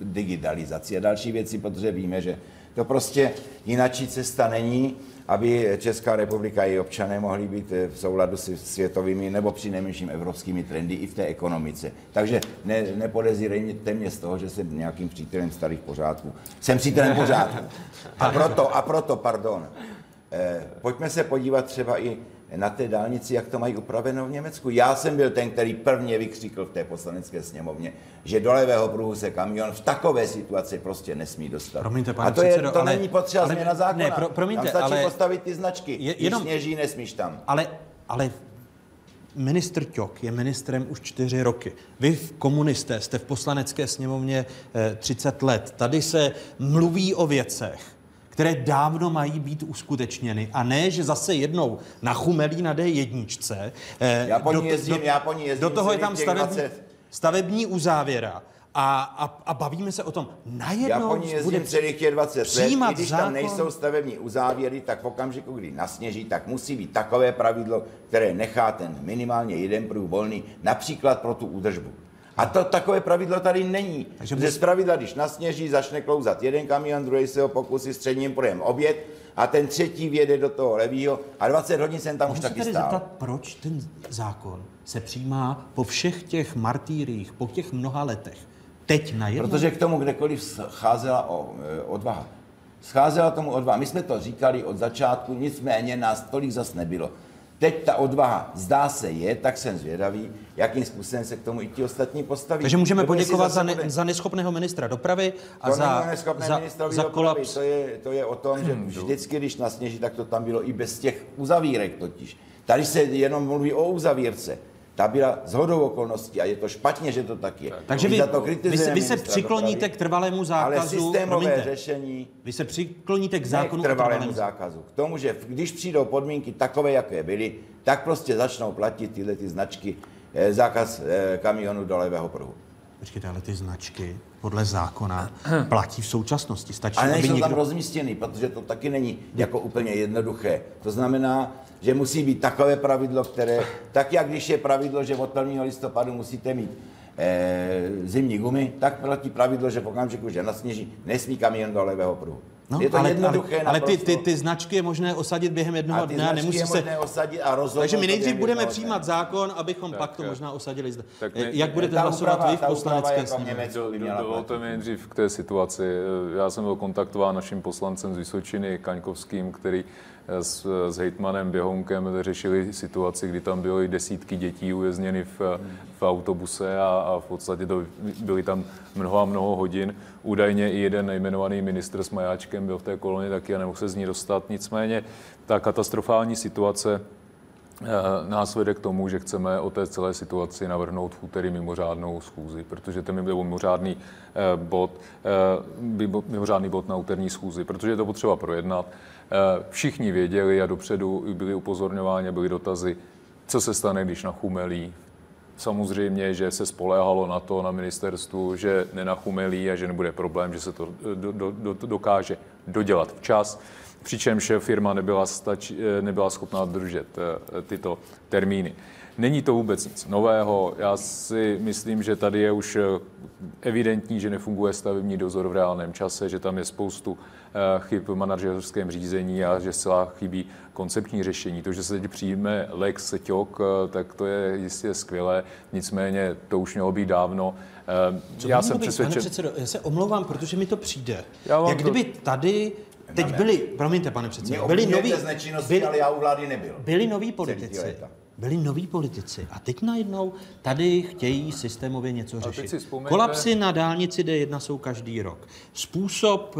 digitalizaci a další věci, protože víme, že to prostě jinačí cesta není, aby Česká republika i občané mohli být eh, v souladu s světovými nebo přinejmenším evropskými trendy i v té ekonomice. Takže ne, nepodezírejte mě z toho, že jsem nějakým přítelem starých pořádků. Jsem přítelem pořádků. A proto, a proto, pardon, eh, pojďme se podívat třeba i na té dálnici, jak to mají upraveno v Německu. Já jsem byl ten, který prvně vykřikl v té poslanecké sněmovně, že do levého pruhu se kamion v takové situaci prostě nesmí dostat. Promiňte, pane a to, je, předsedo, to ale- není potřeba ale- změna zákona. ne, pro- promiňte, Tam stačí ale- postavit ty značky. Je- Je, jenom- jenom... sněží, nesmíš tam. Ale, ale ministr Ťok je ministrem už čtyři roky. Vy v komunisté jste v poslanecké sněmovně eh, 30 let. Tady se mluví o věcech, které dávno mají být uskutečněny. A ne, že zase jednou nachumelí na D1. eh, Já po ní do- jezdím, do- já po ní jezdím Do toho je tam stavební, 20. stavební uzávěra. A, a, a bavíme se o tom. Najednou Já po bude celých těch 20 let, i když zákon. tam nejsou stavební uzávěry, tak v okamžiku, kdy nasněží, tak musí být takové pravidlo, které nechá ten minimálně jeden pruh volný, například pro tu údržbu. A to takové pravidlo tady není. Takže z pravidla, když nasněží, začne klouzat jeden kamion, druhý se ho pokusí středním pruhem obět a ten třetí vjede do toho levýho a 20 hodin jsem tam už Mohu se taky tedy stál. zeptat, proč ten zákon se přijímá po všech těch martýrích, po těch mnoha letech? Teď na jedno? Protože k tomu kdekoliv scházela o, e, odvaha. Scházela tomu odvaha. My jsme to říkali od začátku, nicméně nás tolik zas nebylo. Teď ta odvaha, zdá se, je, tak jsem zvědavý, jakým způsobem se k tomu i ti ostatní postaví. Takže můžeme poděkovat za, ne, za neschopného ministra dopravy a to za, za, za dopravy. kolaps. To je, to je o tom, že vždycky, když nasněží, tak to tam bylo i bez těch uzavírek totiž. Tady se jenom mluví o uzavírce. Ta byla zhodou okolností a je to špatně, že to tak je. Takže vy, za to vy, se, vy se přikloníte dopravy. k trvalému zákazu. Ale systémové promiňte, řešení Vy se přikloníte k ne zákonu k o trvalému trvalém zákazu. K tomu, že když přijdou podmínky takové, jaké byly, tak prostě začnou platit tyhle ty značky, eh, zákaz eh, kamionu do levého pruhu. Počkejte, ale ty značky podle zákona (clears throat) platí v současnosti. Stačí, Ale nejsou někdo... tam rozmístěny, protože to taky není jako úplně jednoduché. To znamená, že musí být takové pravidlo, které, tak jak když je pravidlo, že od 1. listopadu musíte mít eh, zimní gumy, tak platí pravidlo, že v okamžiku, že nasněží, nesmí kamion do levého pruhu. No, je to ale, jednoduché ale, ale ty, ty, ty značky je možné osadit během jednoho A ty dne a nemusí je se... možné osadit a rozhodnout Takže my nejdřív budeme jednoho dne. přijímat zákon, abychom Tak, pak to možná osadili zde. Tak my- Jak budete hlasovat vy v poslanecké jako v sněmovně? Dovolte mi nejdřív k té situaci. Já jsem byl kontaktován naším poslancem z Vysočiny, Kaňkovským, který s, s hejtmanem Běhounkem řešili situaci, kdy tam byly desítky dětí uvězněny v, v autobuse a, a v podstatě to byly tam mnoho a mnoho hodin. Údajně i jeden nejmenovaný ministr s majáčkem byl v té kolonii taky a nemohl se z ní dostat. Nicméně ta katastrofální situace Eh, nás vede k tomu, že chceme o té celé situaci navrhnout v úterý mimořádnou schůzi, protože ten byl mimořádný eh, bod, eh, mimo- mimořádný bod na úterní schůzi, protože je to potřeba projednat. Eh, Všichni věděli a dopředu byli upozorňováni, byly dotazy, co se stane, když nachumelí. Samozřejmě, že se spoléhalo na to na ministerstvu, že nenachumelí a že nebude problém, že se to eh, do, do, do, dokáže dodělat včas, přičemž firma nebyla, stač, nebyla schopná dodržet tyto termíny. Není to vůbec nic nového. Já si myslím, že tady je už evidentní, že nefunguje stavební dozor v reálném čase, že tam je spoustu chyb v manažerském řízení a že zcela chybí koncepční řešení. To, že se teď přijme Lex Seťok, tak to je jistě skvělé, nicméně to už mělo být dávno. Co já jsem být, přesvědčen... Pane předsedo, já se omlouvám, protože mi to přijde. Jak to... kdyby tady Teď byli, promiňte, pane předsedo, byli noví, byli, ale já u vlády nebyl. Byli noví politici. Byli noví politici a teď najednou tady chtějí systémově něco řešit. Kolapsy na dálnici D1 jsou každý rok. Způsob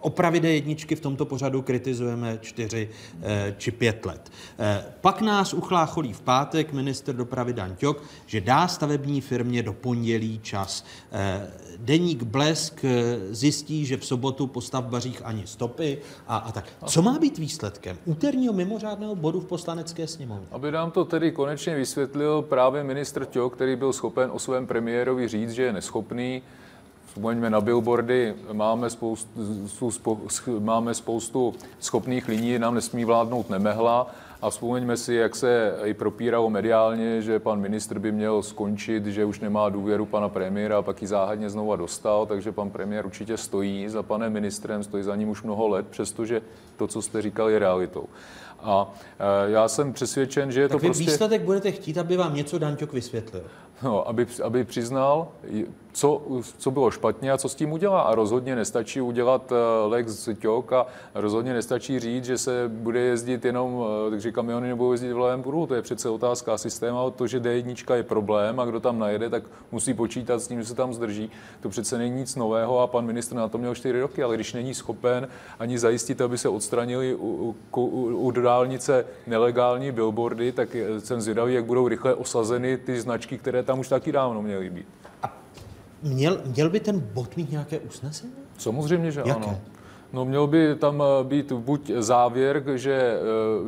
Opravy D1 v tomto pořadu kritizujeme čtyři eh, či pět let. Eh, pak nás uchlácholí v pátek minister dopravy Dan Ťok, že dá stavební firmě do pondělí čas. Eh, deník Blesk zjistí, že v sobotu po stavbařích ani stopy a, a tak. Co má být výsledkem úterního mimořádného bodu v poslanecké sněmovně? Aby nám to tedy konečně vysvětlil právě ministr Ťok, který byl schopen o svém premiérovi říct, že je neschopný Vzpomeňme na billboardy, máme spoustu, máme spoustu schopných lidí, nám nesmí vládnout nemehla. A vzpomeňme si, jak se i propíralo mediálně, že pan ministr by měl skončit, že už nemá důvěru pana premiéra a pak ji záhadně znova dostal, takže pan premiér určitě stojí za panem ministrem, stojí za ním už mnoho let, přestože to, co jste říkal, je realitou. A e, já jsem přesvědčen, že je tak to vy prostě... výsledek budete chtít, aby vám něco Danťok vysvětlil. No, aby, aby přiznal, co, co bylo špatně a co s tím udělá. A rozhodně nestačí udělat eh, Lex Ťok a rozhodně nestačí říct, že se bude jezdit jenom, eh, takže kamiony nebudou jezdit v levém pruhu. To je přece otázka systému. To, že D1 je problém a kdo tam najede, tak musí počítat s tím, že se tam zdrží. To přece není nic nového a pan ministr na to měl čtyři roky, ale když není schopen ani zajistit, aby se odstranili u, u, u dálnice nelegální billboardy, tak jsem zvědavý, jak budou rychle osazeny ty značky, které tam už taky dávno měly být. Měl, měl by ten bod mít nějaké usnesení? Samozřejmě, že Jaké? ano. No měl by tam eh, být buď závěr, že eh,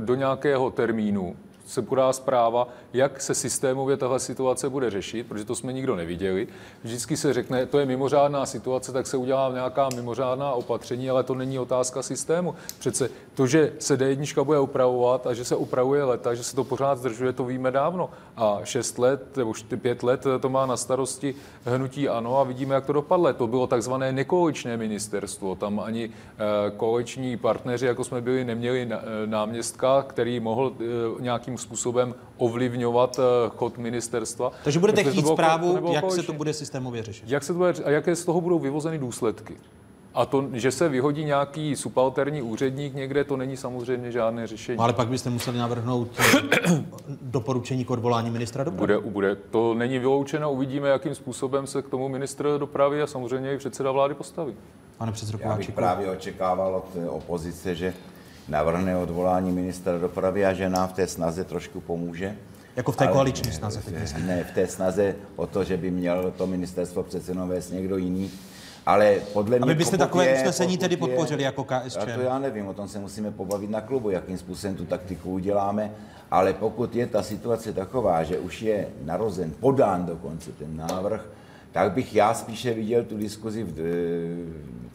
do nějakého termínu se podá zpráva, jak se systémově tahle situace bude řešit, protože to jsme nikdo neviděli. Vždycky se řekne, to je mimořádná situace, tak se udělá nějaká mimořádná opatření, ale to není otázka systému. Přece to, že se D1 bude upravovat a že se upravuje leta, že se to pořád zdržuje, to víme dávno. A 6 let nebo 5 let to má na starosti hnutí ano a vidíme, jak to dopadlo. To bylo takzvané nekoaličné ministerstvo. Tam ani eh, koaliční partneři, jako jsme byli, neměli eh, náměstka, který mohl eh, nějakým způsobem ovlivňovat eh, chod ministerstva. Takže budete chtít zprávu, jak se to bude systémově řešit. Jak se to bude, a jaké z toho budou vyvozeny důsledky. A to, že se vyhodí nějaký subalterní úředník někde, to není samozřejmě žádné řešení. No, ale pak byste museli navrhnout eh, doporučení k odvolání ministra dopravy. Bude, bude. To není vyloučeno, uvidíme, jakým způsobem se k tomu ministr dopravy a samozřejmě i předseda vlády postaví. Pane předsedo Já bych právě očekával od opozice, že navrhne odvolání ministra dopravy a že nám v té snaze trošku pomůže. Jako v té koaliční snaze? Ne, v té snaze o to, že by měl to ministerstvo přece jenom vést někdo jiný. Ale podle mě... Aby byste takové je, usnesení tedy podpořili jako KSČ? To já nevím, o tom se musíme pobavit na klubu, jakým způsobem tu taktiku uděláme. Ale pokud je ta situace taková, že už je narozen, podán dokonce ten návrh, tak bych já spíše viděl tu diskuzi,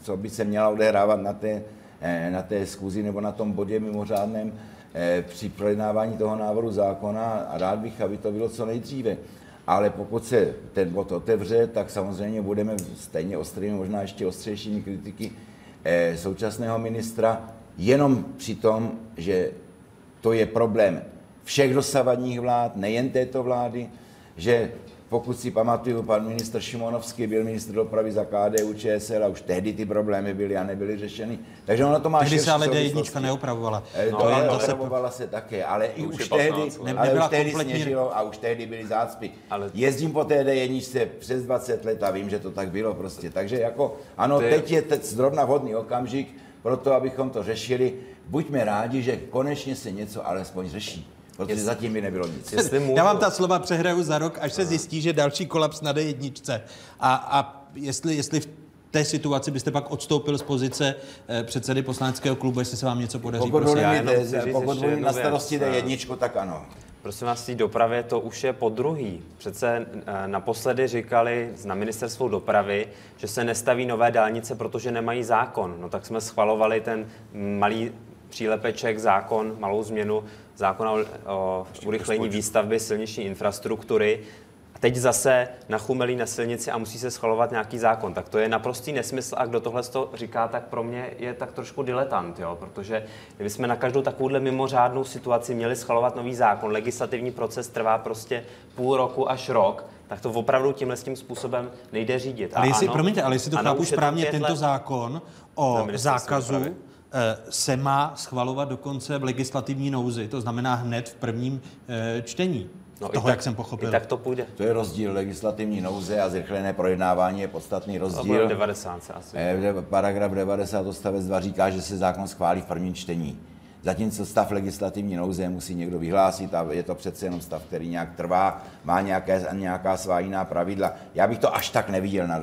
co by se měla odehrávat na té Eh, na té schůzi nebo na tom bodě mimořádném eh, při projednávání toho návrhu zákona a rád bych, aby to bylo co nejdříve. Ale pokud se ten bod otevře, tak samozřejmě budeme stejně ostrými, možná ještě ostřejšími kritiky eh, současného ministra, jenom při tom, že to je problém všech dosavadních vlád, nejen této vlády, že pokud si pamatuju, pan ministr Šimonovský byl ministr dopravy za KDU ČSL a už tehdy ty problémy byly a nebyly řešeny. Takže ono to má Tehdy se ale D1 neopravovala. No, to ale opravovala se také, ale i už, už tehdy, ale už tehdy sněžilo a už tehdy byly zácpy. Ale... Jezdím po té D1 přes 20 let a vím, že to tak bylo prostě. Takže jako, ano, teď je teď zrovna vhodný okamžik pro to, abychom to řešili. Buďme rádi, že konečně se něco alespoň řeší. Protože jestli, zatím by nebylo nic. Já vám ta slova přehraju za rok, až se zjistí, že další kolaps na D1. A, a jestli, jestli v té situaci byste pak odstoupil z pozice eh, předsedy poslaneckého klubu, jestli se vám něco podaří. Pokud mluvím, pokud mluvím na starosti D1, tak ano. Prosím vás, v té dopravě to už je po druhý. Přece eh, naposledy říkali na ministerstvu dopravy, že se nestaví nové dálnice, protože nemají zákon. No tak jsme schvalovali ten malý přílepeček, zákon, malou změnu zákona o, o urychlení výstavby silniční infrastruktury a teď zase nachumelí na silnici a musí se schvalovat nějaký zákon. Tak to je naprostý nesmysl a kdo tohle to říká, tak pro mě je tak trošku diletant, jo? protože kdybychom na každou takovouhle mimořádnou situaci měli schvalovat nový zákon, legislativní proces trvá prostě půl roku až rok, tak to opravdu tímhle tím způsobem nejde řídit. A ale jestli, ano, promiňte, ale jestli to chápu správně, tento zákon o zákazu se má schvalovat dokonce v legislativní nouzi, to znamená hned v prvním eh, čtení. No, toho, tak, jak jsem pochopil. tak to půjde. To je rozdíl legislativní nouze a zrychlené projednávání je podstatný rozdíl. To 90 asi. Eh, paragraf 90 odstavec 2 říká, že se zákon schválí v prvním čtení. Zatímco stav legislativní nouze musí někdo vyhlásit a je to přece jenom stav, který nějak trvá, má nějaké, nějaká svá jiná pravidla. Já bych to až tak neviděl na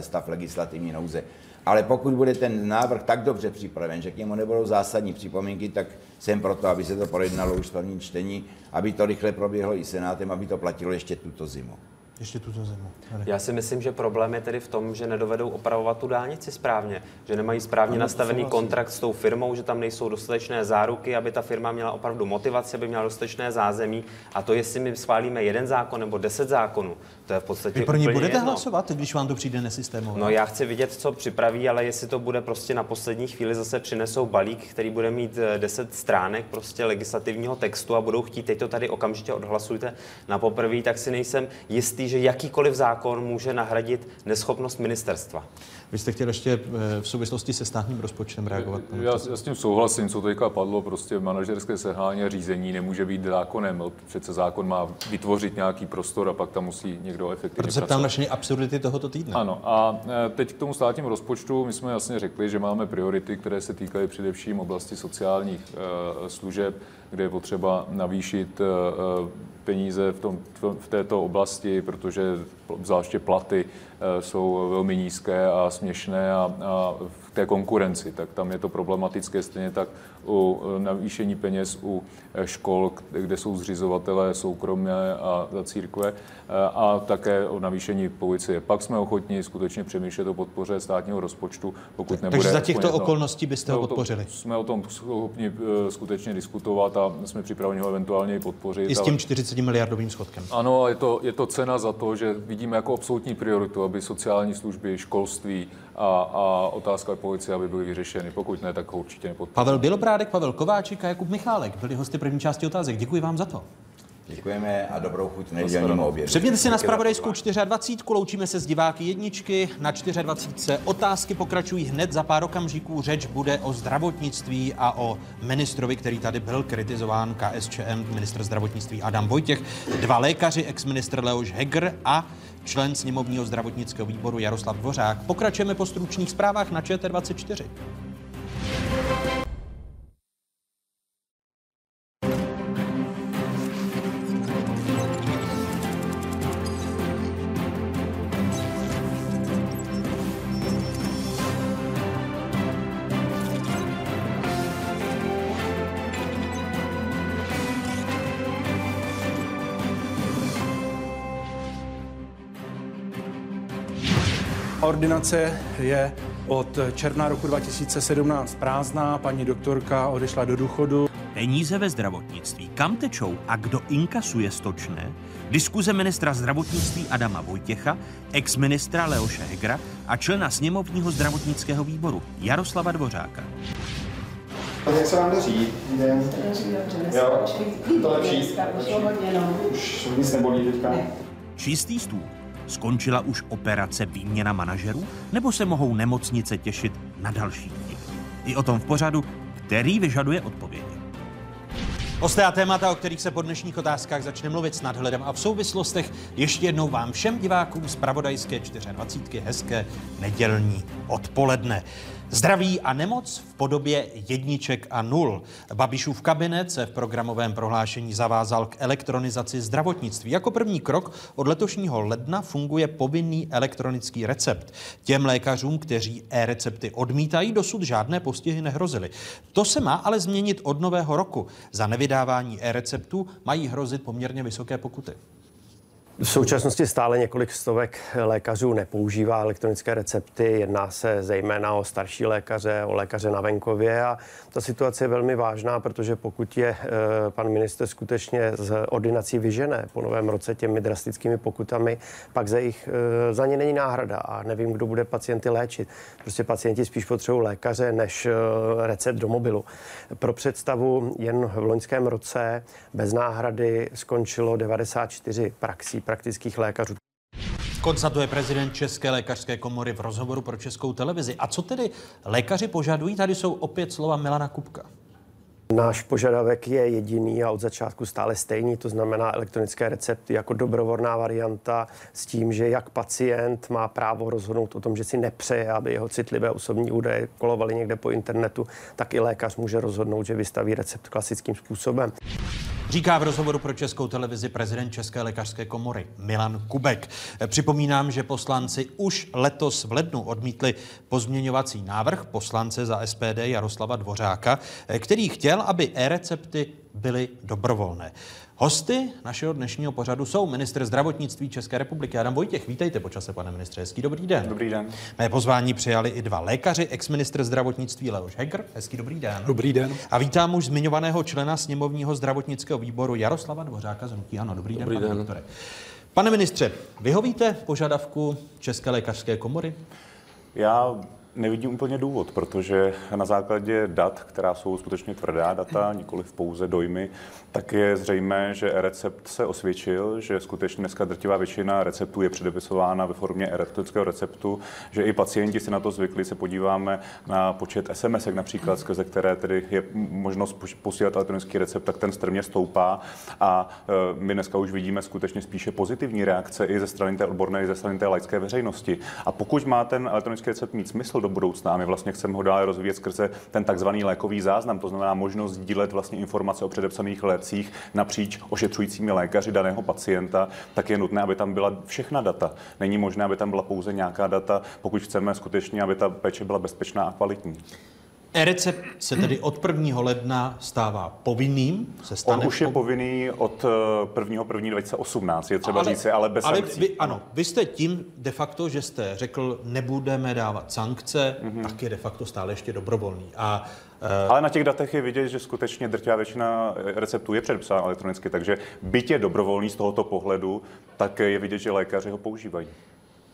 stav legislativní nouze. Ale pokud bude ten návrh tak dobře připraven, že k němu nebudou zásadní připomínky, tak jsem proto, aby se to projednalo už v prvním čtení, aby to rychle proběhlo i senátem, aby to platilo ještě tuto zimu ještě tuto zimu. Tady. Já si myslím, že problém je tedy v tom, že nedovedou opravovat tu dálnici správně, že nemají správně ano, nastavený kontrakt s tou firmou, že tam nejsou dostatečné záruky, aby ta firma měla opravdu motivaci, aby měla dostatečné zázemí. A to, jestli my schválíme jeden zákon nebo deset zákonů, to je v podstatě. Vy pro ně budete jedno. hlasovat, když vám to přijde nesystémové? No já chci vidět, co připraví, ale jestli to bude prostě na poslední chvíli zase přinesou balík, který bude mít 10 eh, stránek prostě legislativního textu a budou chtít, teď to tady okamžitě odhlasujte na poprvé, tak si nejsem jistý, že jakýkoliv zákon může nahradit neschopnost ministerstva. Vy jste chtěl ještě eh, v souvislosti se státním rozpočtem reagovat? Já, já s tím souhlasím, co teďka padlo, prostě manažerské selhání a řízení nemůže být zákonem. Přece zákon má vytvořit nějaký prostor a pak tam musí někdo efektivně Proto se ptám na absurdity tohoto týdne. Ano, a eh, teď k tomu státnímu rozpočtu, my jsme jasně řekli, že máme priority, které se týkají především oblasti sociálních uh, služeb, kde je potřeba navýšit uh, peníze v, tom, v této oblasti, protože zvláště platy eh, jsou velmi nízké a směšné a, a té konkurenci, tak tam je to problematické. Stejně tak u eh, navýšení peněz u eh, škol, kde jsou zřizovatelé soukromé a církve a také o navýšení policie. Pak jsme ochotni skutečně přemýšlet o podpoře státního rozpočtu, pokud nebude... Takže za těchto okolností byste ho podpořili? Jsme o tom schopni skutečně diskutovat a jsme připraveni ho eventuálně i podpořit. I s tím 40 miliardovým schodkem? Ano, je to, je to cena za to, že vidíme jako absolutní prioritu, aby sociální služby, školství a, a otázka policie, aby byly vyřešeny. Pokud ne, tak ho určitě nepodpořím. Pavel Bělobrádek, Pavel Kováčik a Jakub Michálek byli hosty první části otázek. Děkuji vám za to. Děkujeme a dobrou chuť nedělnímu obědu. Přepněte si na spravodajskou 24. Loučíme se s diváky jedničky. Na 24. otázky pokračují hned za pár okamžiků. Řeč bude o zdravotnictví a o ministrovi, který tady byl kritizován KSČM, ministr zdravotnictví Adam Vojtěch, dva lékaři, ex-ministr Leoš Heger a člen sněmovního zdravotnického výboru Jaroslav Dvořák. Pokračujeme po stručných zprávách na ČT24. Ordinace je od června roku 2017 prázdná, paní doktorka odešla do důchodu. Peníze ve zdravotnictví, kam tečou a kdo inkasuje stočné? Diskuze ministra zdravotnictví Adama Vojtěcha, ex-ministra Leoše Hegra a člena sněmovního zdravotnického výboru Jaroslava Dvořáka. Jak se vám daří? Jo, to lepší. Už nic nebolí teďka. Čistý stůl. Skončila už operace výměna manažerů, nebo se mohou nemocnice těšit na další vtip? I o tom v pořadu, který vyžaduje odpovědi. Hosté a témata, o kterých se po dnešních otázkách začne mluvit s nadhledem a v souvislostech, ještě jednou vám všem divákům z Pravodajské 24. hezké nedělní odpoledne. Zdraví a nemoc v podobě jedniček a nul. Babišův kabinet se v programovém prohlášení zavázal k elektronizaci zdravotnictví. Jako první krok od letošního ledna funguje povinný elektronický recept. Těm lékařům, kteří e-recepty odmítají, dosud žádné postihy nehrozily. To se má ale změnit od nového roku. Za nevydávání e-receptů mají hrozit poměrně vysoké pokuty. V současnosti stále několik stovek lékařů nepoužívá elektronické recepty. Jedná se zejména o starší lékaře, o lékaře na venkově a ta situace je velmi vážná, protože pokud je eh, pan minister skutečně z ordinací vyžené po novém roce těmi drastickými pokutami, pak za, jich, eh, za ně není náhrada a nevím, kdo bude pacienty léčit. Prostě pacienti spíš potřebují lékaře než eh, recept do mobilu. Pro představu jen v loňském roce bez náhrady skončilo 94 praxí praktických lékařů. Konstatuje prezident České lékařské komory v rozhovoru pro Českou televizi. A co tedy lékaři požadují? Tady jsou opět slova Milana Kupka. Náš požadavek je jediný a od začátku stále stejný, to znamená elektronické recepty jako dobrovolná varianta s tím, že jak pacient má právo rozhodnout o tom, že si nepřeje, aby jeho citlivé osobní údaje kolovaly někde po internetu, tak i lékař může rozhodnout, že vystaví recept klasickým způsobem. Říká v rozhovoru pro Českou televizi prezident České lékařské komory Milan Kubek. Připomínám, že poslanci už letos v lednu odmítli pozměňovací návrh poslance za SPD Jaroslava Dvořáka, který chtěl, aby e-recepty byly dobrovolné. Hosty našeho dnešního pořadu jsou ministr zdravotnictví České republiky Adam Vojtěch. Vítejte počase, pane ministře. Hezký dobrý den. Dobrý den. Mé pozvání přijali i dva lékaři, ex-ministr zdravotnictví Leoš Heger. Hezký dobrý den. Dobrý den. A vítám už zmiňovaného člena sněmovního zdravotnického výboru Jaroslava Dvořáka z Hnutí Ano. Dobrý, dobrý den, den. pane doktore. Pane ministře, vyhovíte požadavku České lékařské komory? Já nevidím úplně důvod, protože na základě dat, která jsou skutečně tvrdá data, nikoli v pouze dojmy, tak je zřejmé, že e-recept se osvědčil, že skutečně dneska drtivá většina receptů je předepisována ve formě elektronického receptu, že i pacienti si na to zvykli, se podíváme na počet SMS, například, skrze které tedy je možnost posílat elektronický recept, tak ten strmě stoupá a e, my dneska už vidíme skutečně spíše pozitivní reakce i ze strany té odborné, i ze strany té laické veřejnosti. A pokud má ten elektronický recept mít smysl do budoucna, my vlastně chceme ho dále rozvíjet skrze ten takzvaný lékový záznam, to znamená možnost sdílet vlastně informace o předepsaných lécích napříč ošetřujícími lékaři daného pacienta, tak je nutné, aby tam byla všechna data. Není možné, aby tam byla pouze nějaká data, pokud chceme skutečně, aby ta péče byla bezpečná a kvalitní. E-recept se tedy od 1. ledna stává povinným. Se stane On už je povinný od 1. 1. 2018, je třeba ale, říci, ale bez ale sankcí. vy, ano, vy jste tím de facto, že jste řekl, nebudeme dávat sankce, Mhm. mm-hmm. tak je de facto stále ještě dobrovolný. A Ale na těch datech je vidět, že skutečně drtivá většina receptů je předepsána elektronicky, takže byť je dobrovolný z tohoto pohledu, tak je vidět, že lékaři ho používají.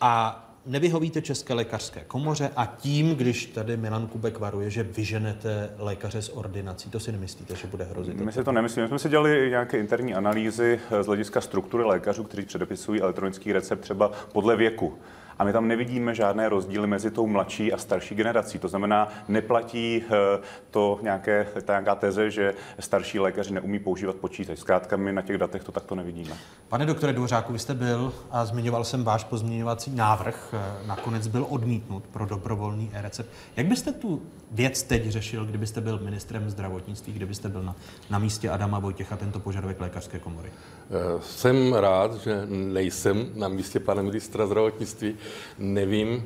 A nevyhovíte České lékařské komoře a tím, když tady Milan Kubek varuje, že vyženete lékaře z ordinací, to si nemyslíte, že bude hrozit? My si to nemyslíme. My jsme si dělali nějaké interní analýzy z hlediska struktury lékařů, kteří předepisují elektronický recept třeba podle věku. A my tam nevidíme žádné rozdíly mezi tou mladší a starší generací. To znamená, neplatí eh, to nějaké, ta nějaká teze, že starší lékaři neumí používat počítač. Zkrátka my na těch datech to takto nevidíme. Pane doktore Dvořáku, vy jste byl a zmiňoval jsem váš pozměňovací návrh, eh, nakonec byl odmítnut pro dobrovolný e-recept. Jak byste tu věc teď řešil, kdybyste byl ministrem zdravotnictví, kdybyste byl na, na místě Adama Vojtěcha tento požadavek lékařské komory? Eh, Jsem rád, že nejsem na místě pana ministra zdravotnictví. Nevím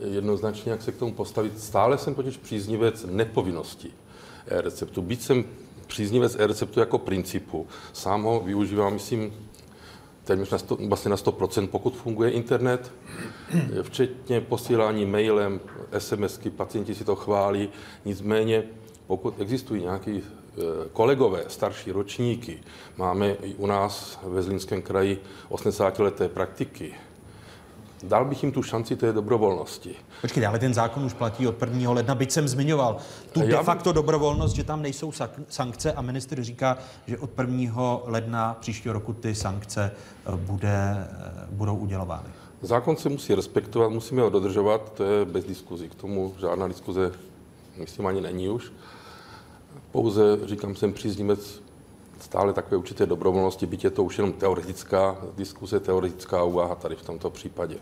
jednoznačně, jak se k tomu postavit. Stále jsem totiž příznivec nepovinnosti e-receptu. Byť jsem příznivec e-receptu jako principu. Sám ho využívám, myslím, téměř na 100, vlastně na 100%, pokud funguje internet, (clears throat) včetně posílání mailem, SMSky, pacienti si to chválí. Nicméně, pokud existují nějaký eh, kolegové, starší ročníky, máme i u nás ve Zlínském kraji 80-leté praktiky, dal bych jim tu šanci té dobrovolnosti. Počkejte, ale ten zákon už platí od 1. ledna, byť jsem zmiňoval tu de facto dobrovolnost, že tam nejsou sankce a minister říká, že od 1. ledna příštího roku ty sankce eh, bude, eh, budou udělovány. Zákon se musí respektovat, musíme ho dodržovat, to je bez diskuzí. K tomu žádná diskuze, myslím, ani není už. Pouze, říkám, jsem příznivec stále takové určité dobrovolnosti, byť je to už jenom teoretická diskuse, teoretická úvaha tady v tomto případě.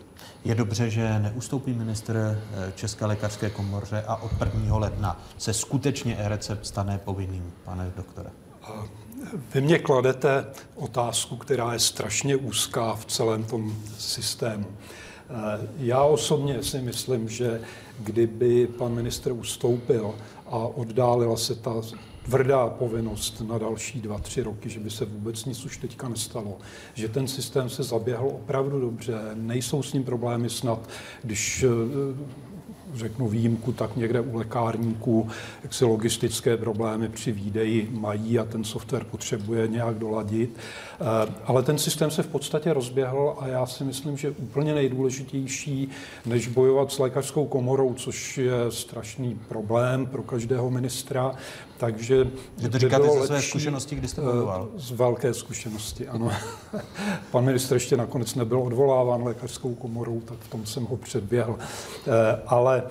Je dobře, že neustoupí ministr eh, České lékařské komoře a od 1. ledna se skutečně e-recept stane povinným, pane doktore. Vy mě kladete otázku, která je strašně úzká v celém tom systému. Eh, já osobně si myslím, že kdyby pan ministr ustoupil a oddálila se ta tvrdá povinnost na další dva, tři roky, že by se vůbec nic už teďka nestalo. Že ten systém se zaběhl opravdu dobře, nejsou s ním problémy snad, když eh, řeknu výjimku, tak někde u lékárníků jak si logistické problémy při výdeji mají a ten software potřebuje nějak doladit. Eh, ale ten systém se v podstatě rozběhl a já si myslím, že úplně nejdůležitější, než bojovat s lékařskou komorou, což je strašný problém pro každého ministra, takže že to říkáte ze své zkušenosti, kdy jste bojoval? Eh, z velké zkušenosti, ano. (laughs) Pan ministr ještě nakonec nebyl odvoláván lékařskou komorou, tak v tom jsem ho předběhl. Eh, ale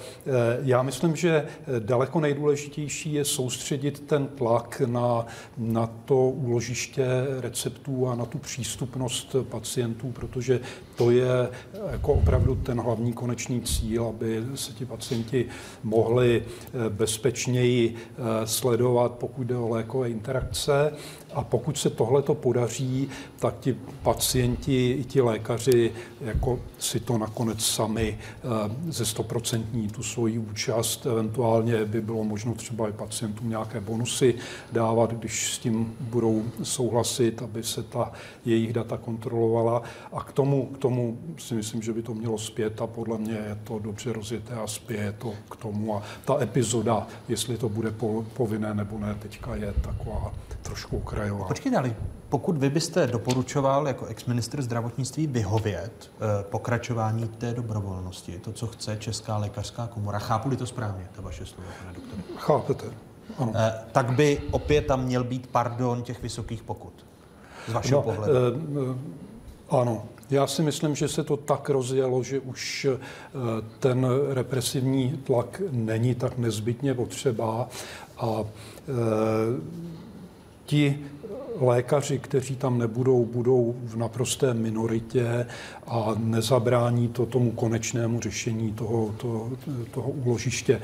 já myslím, že daleko nejdůležitější je soustředit ten tlak na, na to úložiště receptů a na tu přístupnost pacientů, protože to je jako opravdu ten hlavní konečný cíl, aby se ti pacienti mohli bezpečněji eh, sledovat, pokud jde o lékové interakce. A pokud se tohle to podaří, tak ti pacienti i ti lékaři jako si to nakonec sami eh, ze stoprocentní tu svoji účast, eventuálně by bylo možno třeba i pacientům nějaké bonusy dávat, když s tím budou souhlasit, aby se ta jejich data kontrolovala. A k tomu, k tomu si myslím, že by to mělo zpět a podle mě je to dobře rozjeté a spěje to k tomu. A ta epizoda, jestli to bude povinné nebo ne, teďka je taková trošku okrajová. Počkejte, ale pokud vy byste doporučoval jako ex-ministr zdravotnictví vyhovět eh, pokračování té dobrovolnosti, to, co chce Česká lékařská komora, chápu-li to správně, ta vaše slova, pane doktore? Chápete, ano. Eh, tak by opět tam měl být pardon těch vysokých pokut, z vašeho no, pohledu. Eh, ano, já si myslím, že se to tak rozjelo, že už ten represivní tlak není tak nezbytně potřeba a ti lékaři, kteří tam nebudou, budou v naprosté minoritě a nezabrání to tomu konečnému řešení toho, toho, toho úložiště. E,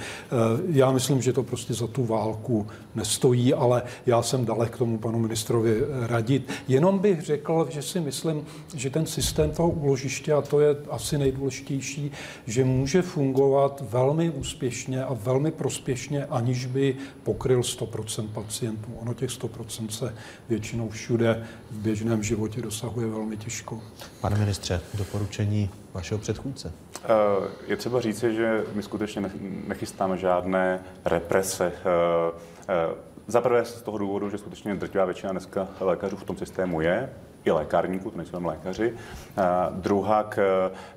já myslím, že to prostě za tu válku nestojí, ale já jsem dalek k tomu panu ministrovi radit. Jenom bych řekl, že si myslím, že ten systém toho úložiště, a to je asi nejdůležitější, že může fungovat velmi úspěšně a velmi prospěšně, aniž by pokryl 100% pacientů. Ono těch 100% se většinou všude v běžném životě dosahuje velmi těžko. Pane ministře, doporučení vašeho předchůdce? Eh, je třeba říci, že my skutečně nechystáme žádné represe. Eh, eh, za prvé z toho důvodu, že skutečně drtivá většina dneska lékařů v tom systému je, i lékárníků, to nejsou tam lékaři. Druhá,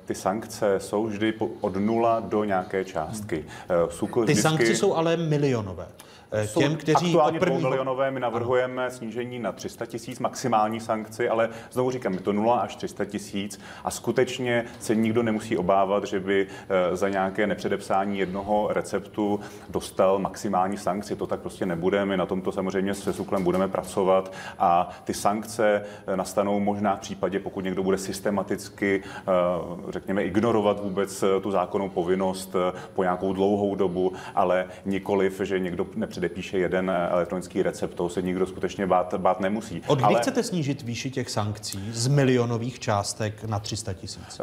ty sankce jsou vždy od nula do nějaké částky. Jsou ty vždycky... sankce jsou ale milionové. Eh, těm, kteří aktuálně první... milionové, my navrhujeme ano. snížení na 300 tisíc maximální sankci, ale znovu říkám, je to 0 až 300 tisíc a skutečně se nikdo nemusí obávat, že by eh, za nějaké nepředepsání jednoho receptu dostal maximální sankci. To tak prostě nebude. My na tomto samozřejmě se Suklem budeme pracovat a ty sankce eh, nastanou možná v případě, pokud někdo bude systematicky, řekněme, ignorovat vůbec tu zákonnou povinnost po nějakou dlouhou dobu, ale nikoliv, že někdo nepředepsal předepíše jeden eh, elektronický recept, toho se nikdo skutečně bát, bát nemusí. Od kdy Ale... chcete snížit výši těch sankcí z milionových částek na 300 tisíc?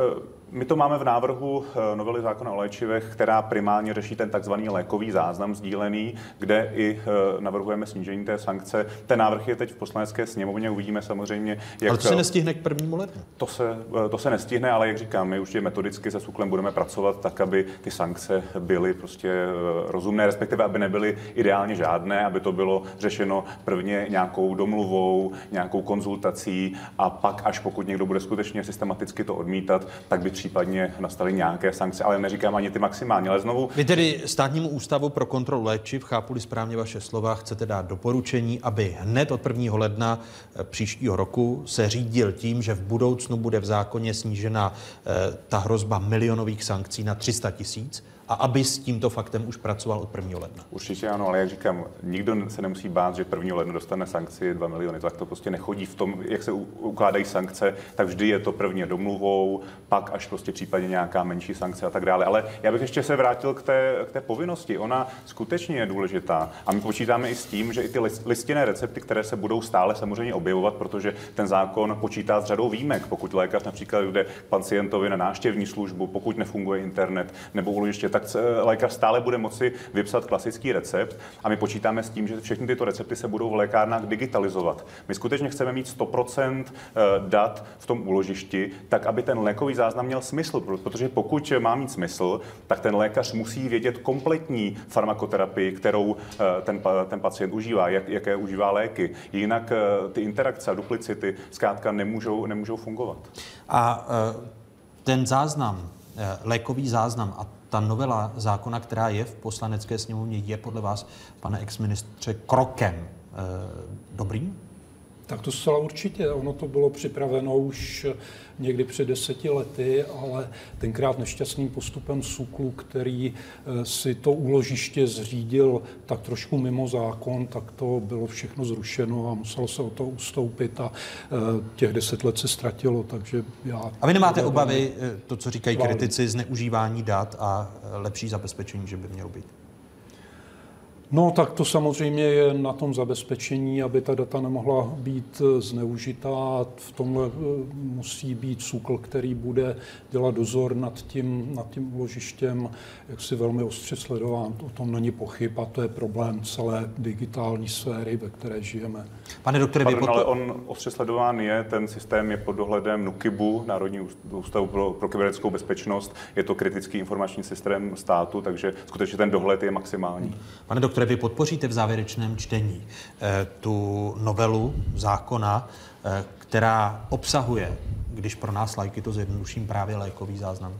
Eh, my to máme v návrhu eh, novely zákona o léčivech, která primárně řeší ten takzvaný lékový záznam sdílený, kde i navrhujeme snížení té sankce. Ten návrh je teď v poslanecké sněmovně, uvidíme samozřejmě, jak... Ale to se nestihne k prvnímu lednu? To se, to se nestihne, ale jak říkám, my už je metodicky se SUKLem budeme pracovat tak, aby ty sankce byly prostě rozumné, respektive aby nebyly ideálně žádné, aby to bylo řešeno prvně nějakou domluvou, nějakou konzultací a pak, až pokud někdo bude skutečně systematicky to odmítat, tak by případně nastaly nějaké sankce, ale neříkám ani ty maximální. Ale znovu. Vy tedy státnímu ústavu pro kontrolu léčiv, chápu správně vaše slova, chcete dát doporučení, aby hned od 1. ledna eh, příštího roku se řídil tím, že v budoucnu bude v zákoně snížena eh, ta hrozba milionových sankcí na 300 tisíc a aby s tímto faktem už pracoval od 1. ledna. Určitě ano, ale jak říkám, nikdo se nemusí bát, že 1. ledna dostane sankci 2 miliony. Tak to prostě nechodí v tom, jak se ukládají sankce, tak vždy je to prvně domluvou, pak až prostě případně nějaká menší sankce a tak dále. Ale já bych ještě se vrátil k té, k té povinnosti. Ona skutečně je důležitá. A my počítáme i s tím, že i ty listinné recepty, které se budou stále samozřejmě objevovat, protože ten zákon počítá s řadou výjimek. Pokud lékař například jde pacientovi na návštěvní službu, pokud nefunguje internet nebo úložiště, tak lékař stále bude moci vypsat klasický recept. A my počítáme s tím, že všechny tyto recepty se budou v lékárnách digitalizovat. My skutečně chceme mít 100% eh, dat v tom úložišti, tak aby ten lékový záznam měl smysl, protože pokud má mít smysl, tak ten lékař musí vědět kompletní farmakoterapii, kterou eh, ten, ten pacient užívá, jak, jaké užívá léky. Jinak eh, ty interakce a duplicity zkrátka nemůžou, nemůžou fungovat. A ten záznam, lékový záznam a ta novela zákona, která je v poslanecké sněmovně, je podle vás, pane exministře, krokem dobrým? Tak to zcela určitě. Ono to bylo připraveno už někdy před deseti lety, ale tenkrát nešťastným postupem SUKLu, který eh, si to úložiště zřídil tak trošku mimo zákon, tak to bylo všechno zrušeno a muselo se o to ustoupit a eh, těch deset let se ztratilo, takže já... A vy nemáte obavy, eh, to, co říkají kritici, zneužívání dat a lepší zabezpečení, že by mělo být? No, tak to samozřejmě je na tom zabezpečení, aby ta data nemohla být eh, zneužitá. V tomhle eh, musí být SÚKL, který bude dělat dozor nad tím, nad tím úložištěm, jak si velmi ostře sledován. O tom není pochyb a to je problém celé digitální sféry, ve které žijeme. Pane doktore, Pardon, ale on ostře sledován je, ten systém je pod dohledem NUKIBu, Národní ústavu pro, pro kybernetickou bezpečnost. Je to kritický informační systém státu, takže skutečně ten dohled je maximální. Pane doktore, vy podpoříte v závěrečném čtení eh, tu novelu zákona, eh, která obsahuje, když pro nás lajky to zjednoduším, právě lékový záznam.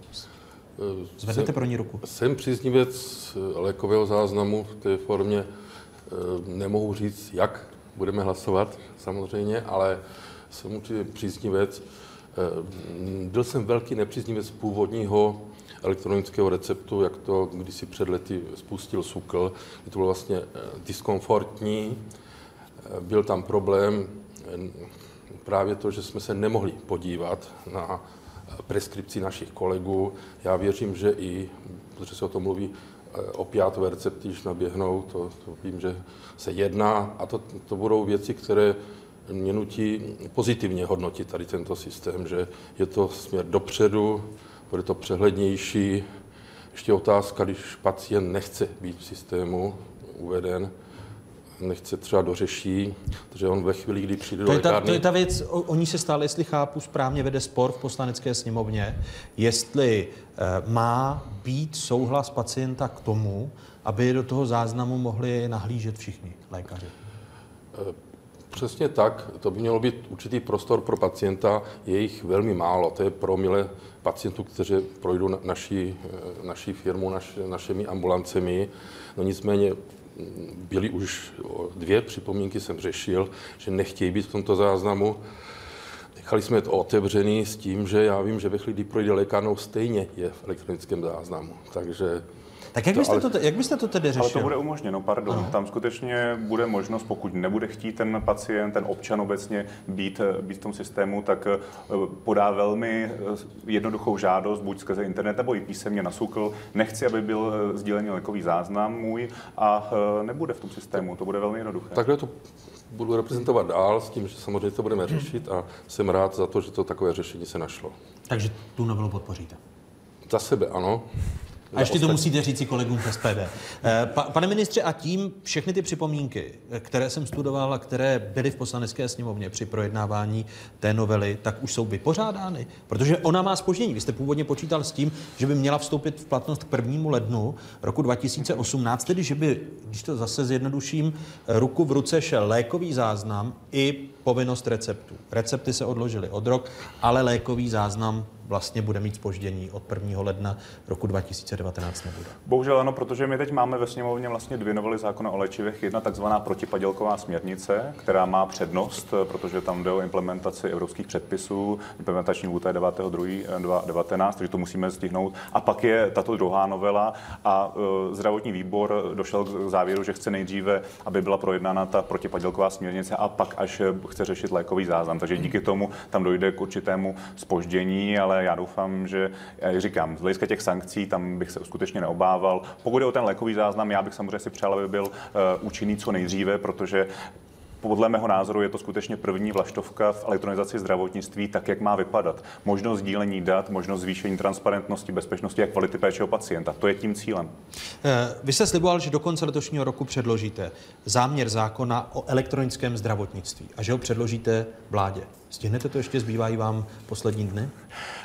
Zvednete jsem, pro ní ruku? Jsem příznivec lékového záznamu v té formě. Eh, nemohu říct, jak budeme hlasovat samozřejmě, ale jsem určitě příznivec. Byl jsem velký nepříznivec původního elektronického receptu, jak to kdysi před lety spustil SUKL. To bylo vlastně eh, diskomfortní, eh, byl tam problém eh, právě to, že jsme se nemohli podívat na preskripci našich kolegů. Já věřím, že i, protože se o tom mluví, opiátové recepty již naběhnou, to, to vím, že se jedná a to, to budou věci, které mě nutí pozitivně hodnotit tady tento systém, že je to směr dopředu, bude to přehlednější. Ještě otázka, když pacient nechce být v systému uveden, nechce třeba dořeší, protože on ve chvíli, kdy přijde to do je ta, lékárny... To je ta věc, o, o ní se stále, jestli chápu správně, vede spor v poslanecké sněmovně, jestli e, má být souhlas pacienta k tomu, aby do toho záznamu mohli nahlížet všichni lékaři. E, Přesně tak, to by mělo být určitý prostor pro pacienta, je jich velmi málo, to je promile pacientů, kteří projdou na, naší, eh, naší firmu, naš, našimi ambulancemi. No nicméně mm, byly už dvě připomínky, jsem řešil, že nechtějí být v tomto záznamu. Nechali jsme to otevřený s tím, že já vím, že ve chvíli, kdy projde lékárnou, stejně je v elektronickém záznamu. Takže tak jak byste, to, ale, to, jak byste to tedy řešil? Ale to bude umožněno, pardon. Ano. Tam skutečně bude možnost, pokud nebude chtít ten pacient, ten občan obecně být, být v tom systému, tak eh, podá velmi eh, jednoduchou žádost, buď skrze internet, nebo i písemně na SUKL. Nechci, aby byl eh, sdílený lékový záznam můj a nebude v tom systému. To bude velmi jednoduché. Takhle to budu reprezentovat dál s tím, že samozřejmě to budeme řešit a jsem rád za to, že to takové řešení se našlo. Takže tu novelu podpoříte? Za sebe ano. A ještě to musíte říct kolegům v SPD. Eh, pane ministře, a tím všechny ty připomínky, které jsem studoval a které byly v poslanecké sněmovně při projednávání té novely, tak už jsou vypořádány? Protože ona má spoždění. Vy jste původně počítal s tím, že by měla vstoupit v platnost k 1. lednu roku 2018, tedy že by, když to zase zjednoduším, ruku v ruce šel lékový záznam i povinnost receptů. Recepty se odložily od rok, ale lékový záznam vlastně bude mít spoždění od 1. ledna roku 2019 nebude. Bohužel ano, protože my teď máme ve sněmovně vlastně dvě novely zákona o léčivech. Jedna takzvaná protipadělková směrnice, která má přednost, protože tam jde o implementaci evropských předpisů. Implementační lhůta je 9.2.2019, takže to musíme stihnout. A pak je tato druhá novela a e, zdravotní výbor došel k závěru, že chce nejdříve, aby byla projednána ta protipadělková směrnice a pak až chce řešit lékový záznam. Takže díky tomu tam dojde k určitému spoždění, ale já doufám, že, jak říkám, z hlediska těch sankcí tam bych se skutečně neobával. Pokud je o ten lékový záznam, já bych samozřejmě si přál, aby byl uh, účinný co nejdříve, protože podle mého názoru je to skutečně první vlaštovka v elektronizaci zdravotnictví, tak jak má vypadat. Možnost sdílení dat, možnost zvýšení transparentnosti, bezpečnosti a kvality péče o pacienta. To je tím cílem. Eh, vy jste sliboval, že do konce letošního roku předložíte záměr zákona o elektronickém zdravotnictví a že ho předložíte vládě. Stihnete to ještě, zbývají vám poslední dny?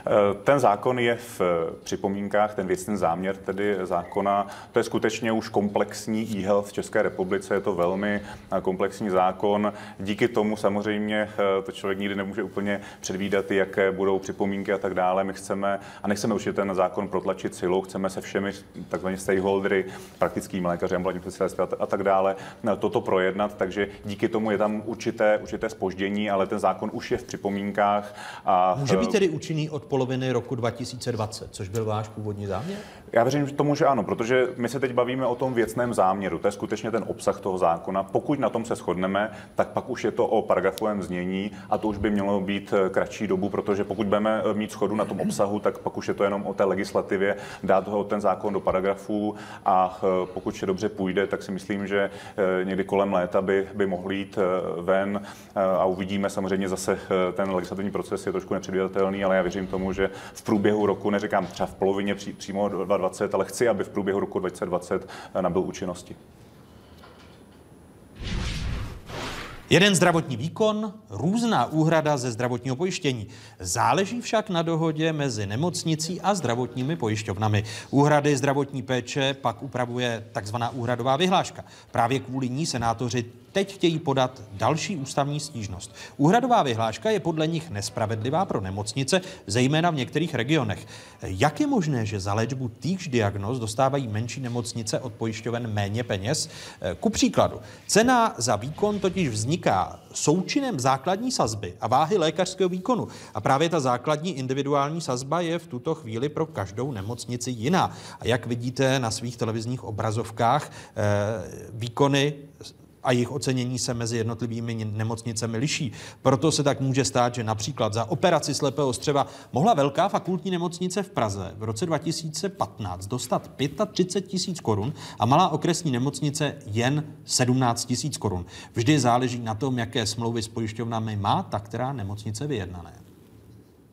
Eh, ten zákon je v připomínkách, ten věcný záměr tedy zákona, to je skutečně už komplexní e v České republice, je to velmi eh, komplexní zákon. Díky tomu samozřejmě eh, to člověk nikdy nemůže úplně předvídat, jaké budou připomínky a tak dále. My chceme, a nechceme už ten zákon protlačit silou, chceme se všemi takzvaně stakeholdery, praktickými lékaři, ambulantní specialisty a tak dále, toto projednat, takže díky tomu je tam určité, určité spoždění, ale ten zákon už je v připomínkách. A, Může být tedy účinný od poloviny roku 2020, což byl váš původní záměr? Já věřím tomu, že ano, protože my se teď bavíme o tom věcném záměru. To je skutečně ten obsah toho zákona. Pokud na tom se shodneme, tak pak už je to o paragrafovém znění a to už by mělo být eh, kratší dobu, protože pokud budeme eh, mít schodu na tom obsahu, tak pak už je to jenom o té legislativě, dát ho ten zákon do paragrafů a eh, pokud vše dobře půjde, tak si myslím, že někdy kolem léta by, by mohl jít ven a uvidíme samozřejmě zase ten legislativní proces je trošku nepředvídatelný, ale já věřím tomu, že v průběhu roku, neříkám třeba v polovině přímo 2020, ale chci, aby v průběhu roku 2020 nabyl účinnosti. Jeden zdravotní výkon, různá úhrada ze zdravotního pojištění. Záleží však na dohodě mezi nemocnicí a zdravotními pojišťovnami. Úhrady zdravotní péče pak upravuje takzvaná úhradová vyhláška. Právě kvůli ní senátoři teď chtějí podat další ústavní stížnost. Úhradová vyhláška je podle nich nespravedlivá pro nemocnice, zejména v některých regionech. Jak je možné, že za léčbu týž diagnóz dostávají menší nemocnice od pojišťoven méně peněz? Ku příkladu, cena za výkon totiž vzniká součinem základní sazby a váhy lékařského výkonu. A právě ta základní individuální sazba je v tuto chvíli pro každou nemocnici jiná. A jak vidíte na svých televizních obrazovkách, eh, výkony a jejich ocenění se mezi jednotlivými nemocnicemi liší. Proto se tak může stát, že například za operaci slepého střeva mohla velká fakultní nemocnice v Praze v roce 2015 dostat 35 tisíc korun a malá okresní nemocnice jen 17 tisíc korun. Vždy záleží na tom, jaké smlouvy s pojišťovnami má ta která nemocnice vyjednané.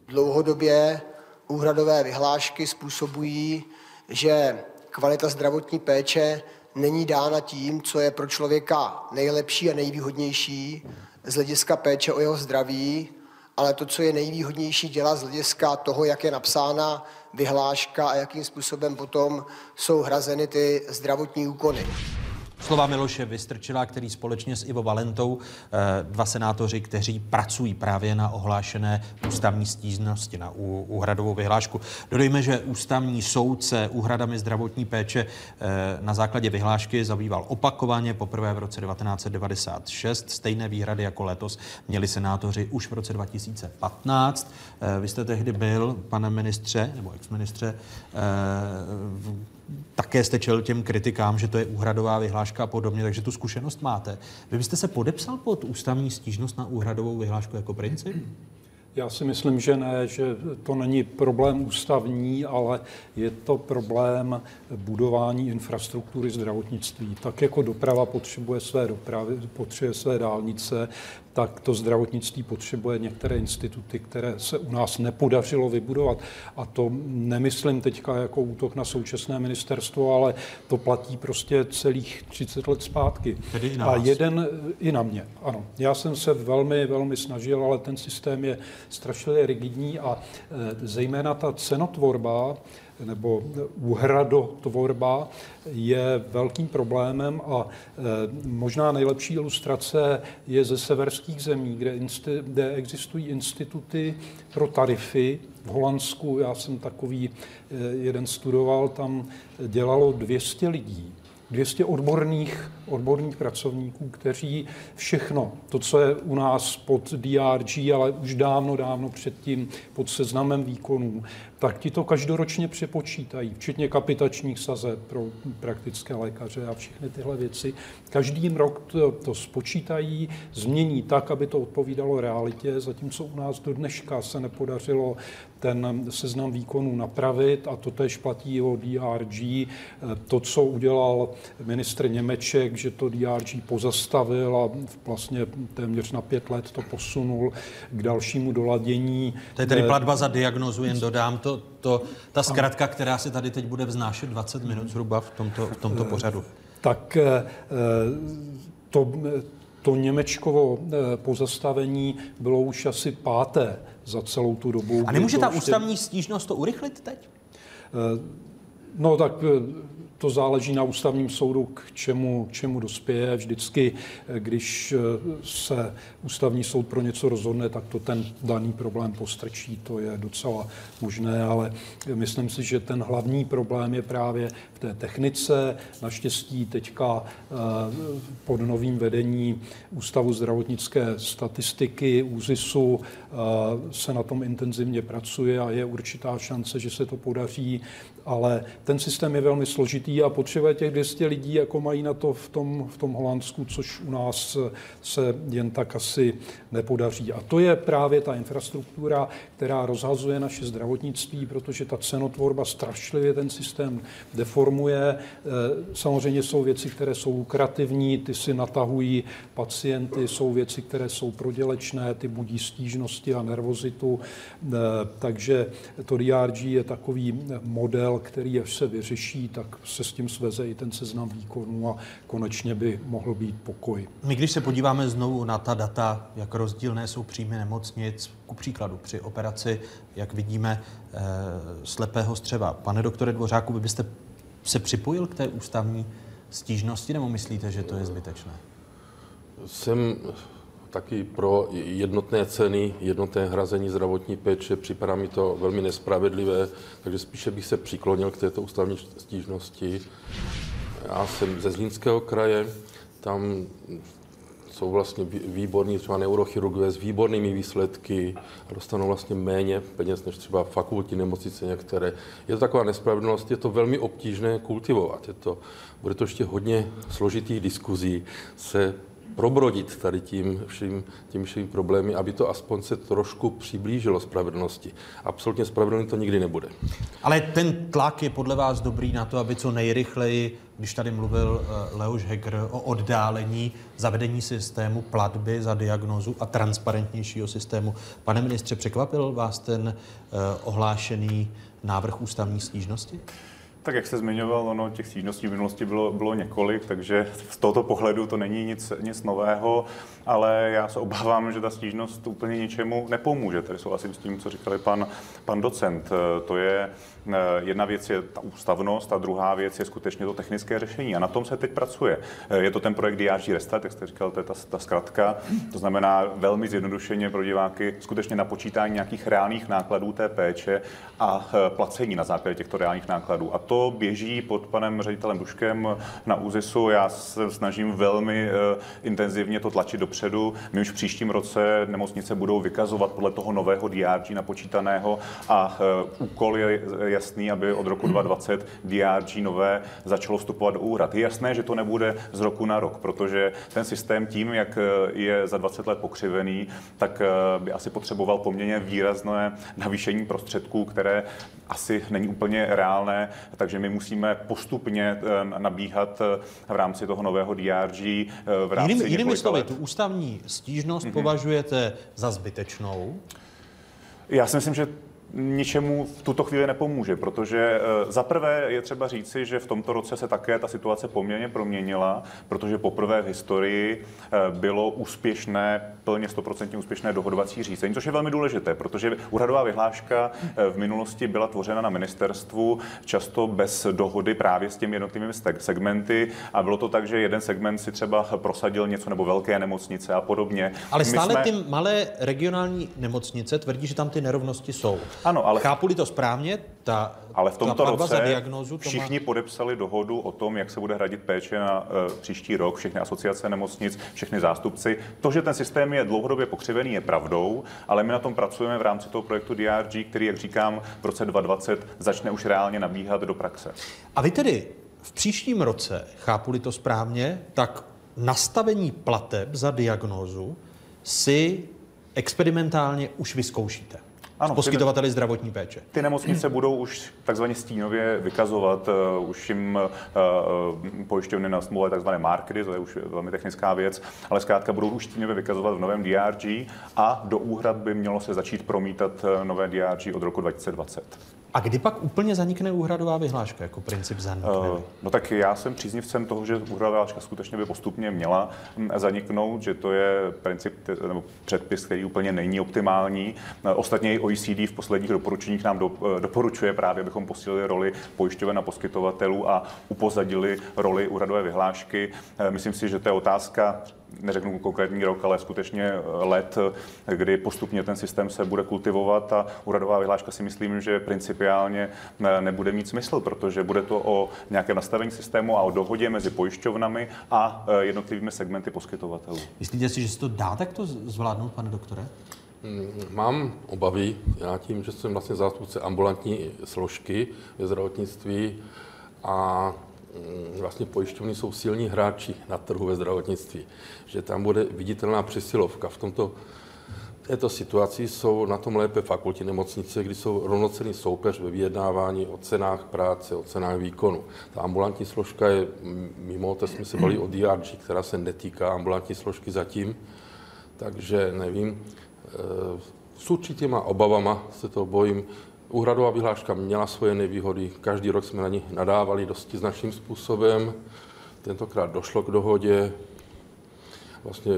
Dlouhodobě úhradové vyhlášky způsobují, že kvalita zdravotní péče není dána tím, co je pro člověka nejlepší a nejvýhodnější z hlediska péče o jeho zdraví, ale to, co je nejvýhodnější dělat z hlediska toho, jak je napsána vyhláška a jakým způsobem potom jsou hrazeny ty zdravotní úkony. Slova Miloše Vystrčila, který společně s Ivo Valentou, eh, dva senátoři, kteří pracují právě na ohlášené ústavní stížnosti, na úhradovou vyhlášku. Dodejme, že ústavní soudce úhradami zdravotní péče eh, na základě vyhlášky zabýval opakovaně poprvé v roce 1996. Stejné výhrady jako letos měli senátoři už v roce 2015. Eh, vy jste tehdy byl, pane ministře, nebo exministře, také jste čel těm kritikám, že to je úhradová vyhláška a podobně, takže tu zkušenost máte. Vy byste se podepsal pod ústavní stížnost na úhradovou vyhlášku jako princip? Já si myslím, že ne, že to není problém ústavní, ale je to problém budování infrastruktury zdravotnictví. Tak jako doprava potřebuje své dopravy, potřebuje své dálnice, tak to zdravotnictví potřebuje některé instituty, které se u nás nepodařilo vybudovat. A to nemyslím teďka jako útok na současné ministerstvo, ale to platí prostě celých 30 let zpátky. Tedy i na A jeden i na mě, ano. Já jsem se velmi, velmi snažil, ale ten systém je strašlivě rigidní a zejména ta cenotvorba nebo úhradotvorba je velkým problémem a možná nejlepší ilustrace je ze severských zemí, kde, insti- kde existují instituty pro tarify. V Holandsku, já jsem takový jeden studoval, tam dělalo 200 lidí 200 odborných, odborných pracovníků, kteří všechno, to, co je u nás pod DRG, ale už dávno, dávno předtím pod seznamem výkonů, tak ti to každoročně přepočítají, včetně kapitačních sazeb pro praktické lékaře a všechny tyhle věci. Každý rok to, to spočítají, změní tak, aby to odpovídalo realitě, zatímco u nás do dneška se nepodařilo ten seznam výkonů napravit a to tež platí o DRG. To, co udělal ministr Němeček, že to DRG pozastavil a vlastně téměř na pět let to posunul k dalšímu doladění. To je tedy platba za diagnozu, jen dodám to, to ta zkratka, která se tady teď bude vznášet 20 minut zhruba v tomto, v tomto pořadu. Tak to, to Němečkovo pozastavení bylo už asi páté za celou tu dobu. A nemůže ta ústavní stížnost to urychlit teď? No tak to záleží na ústavním soudu, k čemu, k čemu dospěje. Vždycky, když se ústavní soud pro něco rozhodne, tak to ten daný problém postrčí. To je docela možné, ale myslím si, že ten hlavní problém je právě v té technice. Naštěstí teďka pod novým vedení Ústavu zdravotnické statistiky, ÚZISu, se na tom intenzivně pracuje a je určitá šance, že se to podaří ale ten systém je velmi složitý a potřebuje těch 200 lidí, jako mají na to v tom, v tom Holandsku, což u nás se jen tak asi nepodaří. A to je právě ta infrastruktura, která rozhazuje naše zdravotnictví, protože ta cenotvorba strašlivě ten systém deformuje. Samozřejmě jsou věci, které jsou lukrativní, ty si natahují pacienty, jsou věci, které jsou prodělečné, ty budí stížnosti a nervozitu. Takže to DRG je takový model, který až se vyřeší, tak se s tím sveze i ten seznam výkonů a konečně by mohl být pokoj. My když se podíváme znovu na ta data, jak rozdílné jsou příjmy nemocnic, ku příkladu při operaci, jak vidíme, eh, slepého střeva. Pane doktore Dvořáku, vy byste se připojil k té ústavní stížnosti, nebo myslíte, že to je zbytečné? Jsem taky pro jednotné ceny, jednotné hrazení zdravotní péče. Připadá mi to velmi nespravedlivé, takže spíše bych se přiklonil k této ústavní stížnosti. Já jsem ze Zlínského kraje, tam jsou vlastně výborní třeba neurochirurgové s výbornými výsledky a dostanou vlastně méně peněz než třeba fakultní nemocnice některé. Je to taková nespravedlnost, je to velmi obtížné kultivovat. Je to, bude to ještě hodně složitých diskuzí se probrodit tady tím vším, tím vším problémy, aby to aspoň se trošku přiblížilo spravedlnosti. Absolutně spravedlný to nikdy nebude. Ale ten tlak je podle vás dobrý na to, aby co nejrychleji, když tady mluvil uh, Leoš Heger o oddálení zavedení systému platby za diagnozu a transparentnějšího systému. Pane ministře, překvapil vás ten uh, ohlášený návrh ústavní stížnosti? Tak jak jste zmiňoval, ono těch stížností v minulosti bylo, bylo několik, takže z tohoto pohledu to není nic, nic nového, ale já se obávám, že ta stížnost úplně ničemu nepomůže. Tady souhlasím s tím, co říkali pan, pan docent. To je Jedna věc je ta ústavnost a druhá věc je skutečně to technické řešení. A na tom se teď pracuje. Je to ten projekt DRG Restart, jak jste říkal, to je ta, ta zkratka. To znamená velmi zjednodušeně pro diváky skutečně na počítání nějakých reálných nákladů té péče a placení na základě těchto reálných nákladů. A to běží pod panem ředitelem Duškem na ÚZISu. Já se snažím velmi intenzivně to tlačit dopředu. My už v příštím roce nemocnice budou vykazovat podle toho nového DRG napočítaného a úkol je jasný, aby od roku 2020 DRG nové začalo vstupovat do úhrad. Je jasné, že to nebude z roku na rok, protože ten systém tím, jak je za 20 let pokřivený, tak by asi potřeboval poměrně výrazné navýšení prostředků, které asi není úplně reálné, takže my musíme postupně nabíhat v rámci toho nového DRG v rámci Jinými, jinými slovy, tu ústavní stížnost mm-hmm. považujete za zbytečnou? Já si myslím, že ničemu v tuto chvíli nepomůže, protože eh, za prvé je třeba říci, že v tomto roce se také ta situace poměrně proměnila, protože poprvé v historii eh, bylo úspěšné, plně 100% úspěšné dohodovací řízení, což je velmi důležité, protože úhradová vyhláška eh, v minulosti byla tvořena na ministerstvu často bez dohody právě s těmi jednotlivými segmenty a bylo to tak, že jeden segment si třeba prosadil něco nebo velké nemocnice a podobně. Ale stále jsme... ty malé regionální nemocnice tvrdí, že tam ty nerovnosti jsou. Ano, ale... Chápu-li to správně, ta, ale v tomto roce za diagnózu to všichni má... podepsali dohodu o tom, jak se bude hradit péče na uh, příští rok, všechny asociace nemocnic, všechny zástupci. To, že ten systém je dlouhodobě pokřivený, je pravdou, ale my na tom pracujeme v rámci toho projektu DRG, který, jak říkám, v roce 2020 začne už reálně nabíhat do praxe. A vy tedy v příštím roce, chápu-li to správně, tak nastavení plateb za diagnózu si experimentálně už vyzkoušíte. Ano, poskytovateli zdravotní péče. Ty nemocnice budou už takzvaně stínově vykazovat, uh, už jim uh, pojišťovny na smlouvě takzvané markety, to je už velmi technická věc, ale zkrátka budou už stínově vykazovat v novém DRG a do úhrad by mělo se začít promítat nové DRG od roku 2020. A kdy pak úplně zanikne úhradová vyhláška jako princip zanikne? Uh, no tak já jsem příznivcem toho, že úhradová vyhláška skutečně by postupně měla hm, zaniknout, že to je princip nebo předpis, který úplně není optimální. Ostatně i OECD v posledních doporučeních nám do, eh, doporučuje právě, abychom posílili roli pojišťoven a poskytovatelů a upozadili roli úhradové vyhlášky. Eh, myslím si, že to je otázka neřeknu konkrétní rok, ale skutečně let, kdy postupně ten systém se bude kultivovat a úradová vyhláška si myslím, že principiálně nebude mít smysl, protože bude to o nějakém nastavení systému a o dohodě mezi pojišťovnami a jednotlivými segmenty poskytovatelů. Myslíte si, že se to dá takto zvládnout, pane doktore? Hmm, mám obavy, já tím, že jsem vlastně zástupce ambulantní složky ve zdravotnictví a mm, vlastně pojišťovny jsou silní hráči na trhu ve zdravotnictví, že tam bude viditelná přesilovka. V tomto této situaci jsou na tom lépe fakultní nemocnice, kdy jsou rovnocený soupeř ve vyjednávání o cenách práce, o cenách výkonu. Ta ambulantní složka je mimo, to jsme se bavili o DRG, která se netýká ambulantní složky zatím, takže nevím. Eh, s určitýma obavama se to bojím. Úhradová vyhláška měla svoje nevýhody, každý rok jsme na ní nadávali dosti značným způsobem. Tentokrát došlo k dohodě, vlastně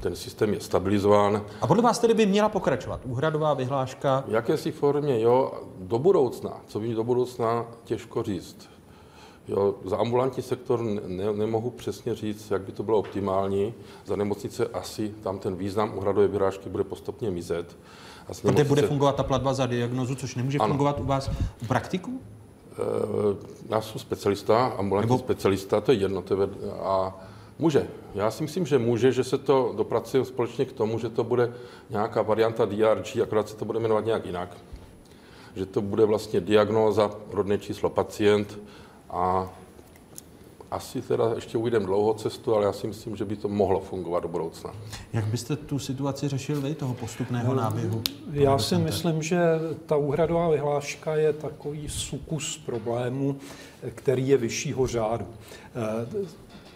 ten systém je stabilizován. A podle vás tedy by měla pokračovat úhradová vyhláška? V jakési formě, jo, do budoucna, co by do budoucna, těžko říct. Jo, za ambulantní sektor ne, nemohu přesně říct, jak by to bylo optimální. Za nemocnice asi tam ten význam úhradové vyrážky bude postupně mizet. Protože bude fungovat ta platba za diagnozu, což nemůže ano. fungovat u vás u praktiku? E, já jsem specialista, ambulantní Nebo... specialista, to je jedno. To je, a může. Já si myslím, že může, že se to dopracuje společně k tomu, že to bude nějaká varianta DRG, akorát se to bude jmenovat nějak jinak. Že to bude vlastně diagnóza, rodné číslo pacient, a asi teda ještě ujdeme dlouho cestu, ale já si myslím, že by to mohlo fungovat do budoucna. Jak byste tu situaci řešil vy, toho postupného no, náběhu? Já si myslím, že ta úhradová vyhláška je takový sukus problému, který je vyššího řádu.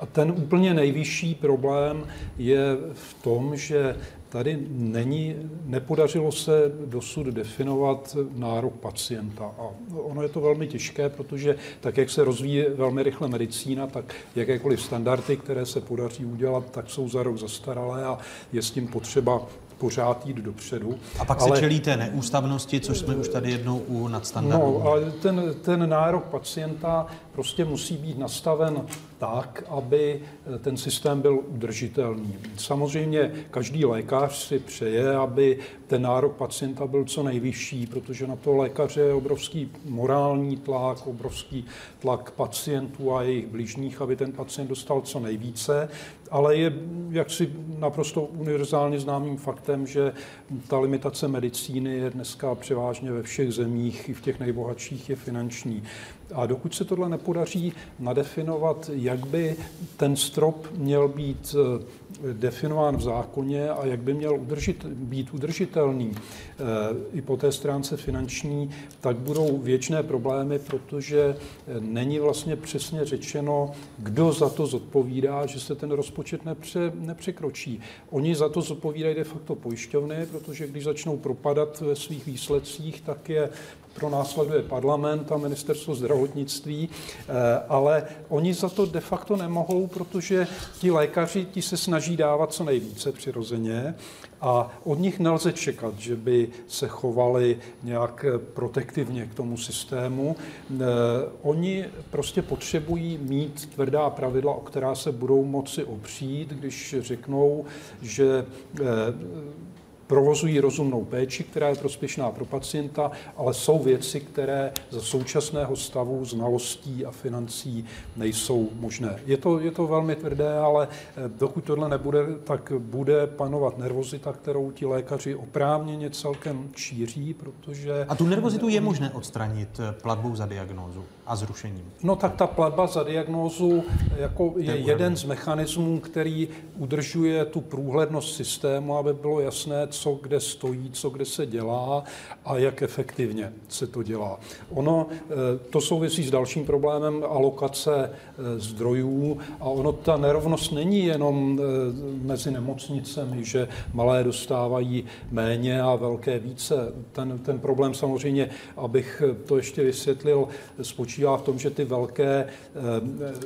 A ten úplně nejvyšší problém je v tom, že tady není, nepodařilo se dosud definovat nárok pacienta. A ono je to velmi těžké, protože tak, jak se rozvíjí velmi rychle medicína, tak jakékoliv standardy, které se podaří udělat, tak jsou za rok zastaralé a je s tím potřeba pořád jít dopředu. A pak ale... se čelí té neústavnosti, což jsme už tady jednou u nadstandardu. No, ale ten, ten nárok pacienta prostě musí být nastaven tak, aby ten systém byl udržitelný. Samozřejmě každý lékař si přeje, aby ten nárok pacienta byl co nejvyšší, protože na to lékaře je obrovský morální tlak, obrovský tlak pacientů a jejich blížních, aby ten pacient dostal co nejvíce ale je jaksi naprosto univerzálně známým faktem, že ta limitace medicíny je dneska převážně ve všech zemích, i v těch nejbohatších, je finanční. A dokud se tohle nepodaří nadefinovat, jak by ten strop měl být eh, definován v zákoně a jak by měl udržit, být udržitelný eh, i po té stránce finanční, tak budou věčné problémy, protože není vlastně přesně řečeno, kdo za to zodpovídá, že se ten rozpočet nepře, nepřekročí. Oni za to zodpovídají de facto pojišťovny, protože když začnou propadat ve svých výsledcích, tak je pro následuje parlament a ministerstvo zdravotnictví, eh, ale oni za to de facto nemohou, protože ti lékaři ti se snaží dávat co nejvíce přirozeně a od nich nelze čekat, že by se chovali nějak protektivně k tomu systému. Eh, oni prostě potřebují mít tvrdá pravidla, o která se budou moci opřít, když řeknou, že eh, provozují rozumnou péči, která je prospěšná pro pacienta, ale jsou věci, které za současného stavu znalostí a financí nejsou možné. Je to, je to velmi tvrdé, ale eh, dokud tohle nebude, tak bude panovat nervozita, kterou ti lékaři oprávněně celkem šíří, protože... A tu nervozitu je možné odstranit eh, platbou za diagnózu a zrušením? No tak ta platba za diagnózu jako je jeden z mechanismů, který udržuje tu průhlednost systému, aby bylo jasné, co kde stojí, co kde se dělá a jak efektivně se to dělá. Ono eh, to souvisí s dalším problémem alokace eh, zdrojů a ono ta nerovnost není jenom eh, mezi nemocnicemi, že malé dostávají méně a velké více. Ten, ten problém samozřejmě, abych to ještě vysvětlil, spočívá v tom, že ty velké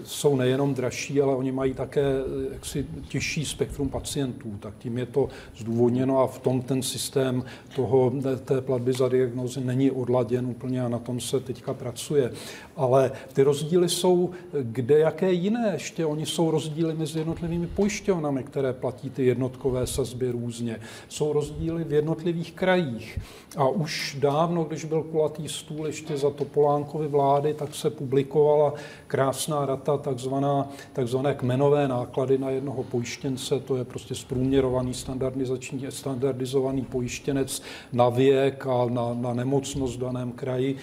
jsou nejenom dražší, ale oni mají také jaksi těžší spektrum pacientů, tak tím je to zdůvodněno a v tom ten systém toho, té platby za diagnózy není odladěn úplně a na tom se teďka pracuje. Ale ty rozdíly jsou kde jaké jiné ještě. Oni jsou rozdíly mezi jednotlivými pojišťovnami, které platí ty jednotkové sazby různě. Jsou rozdíly v jednotlivých krajích. A už dávno, když byl kulatý stůl ještě za Topolánkovy vlády, tak se publikovala krásná data, takzvaná, takzvané kmenové náklady na jednoho pojištěnce, to je prostě zprůměrovaný standardizační, standardizovaný pojištěnec na věk a na, na nemocnost v daném kraji.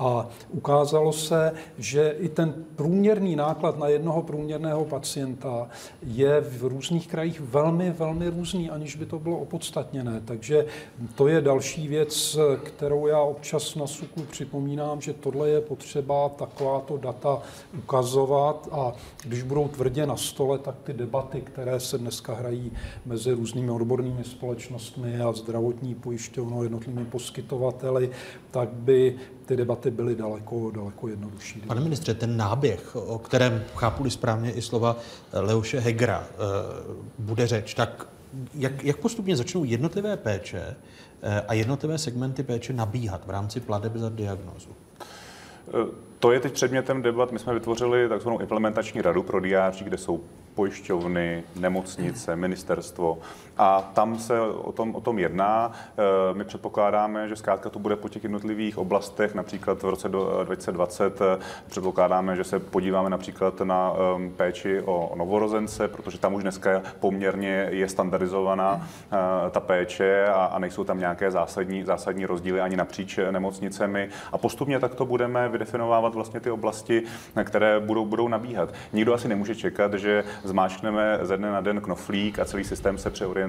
A ukázalo se, že i ten průměrný náklad na jednoho průměrného pacienta je v různých krajích velmi, velmi různý, aniž by to bylo opodstatněné. Takže to je další věc, kterou já občas na SUKu připomínám, že tohle je potřeba takováto data ukazovat a když budou tvrdě na stole, tak ty debaty, které se dneska hrají mezi různými odbornými společnostmi a zdravotní pojišťovnou, jednotlivými poskytovateli, tak by ty debaty byly daleko, daleko jednodušší. Pane ministře, ten náběh, o kterém chápu správně i slova Leoše Hegra, eh, bude řeč, tak jak, jak postupně začnou jednotlivé péče eh, a jednotlivé segmenty péče nabíhat v rámci plateb za diagnózu? Eh, to je teď předmětem debat. My jsme vytvořili takzvanou implementační radu pro diáři, kde jsou pojišťovny, nemocnice, ministerstvo a tam se o tom, o tom jedná. E, my předpokládáme, že zkrátka to bude po těch jednotlivých oblastech, například v roce 2020 e, předpokládáme, že se podíváme například na péči o novorozence, protože tam už dneska poměrně je standardizovaná e, ta péče a, a nejsou tam nějaké zásadní, zásadní rozdíly ani napříč nemocnicemi a postupně takto budeme vydefinovávat vlastně ty oblasti, které budou, budou nabíhat. Nikdo asi nemůže čekat, že zmáčkneme ze dne na den knoflík a celý systém se přeorientuje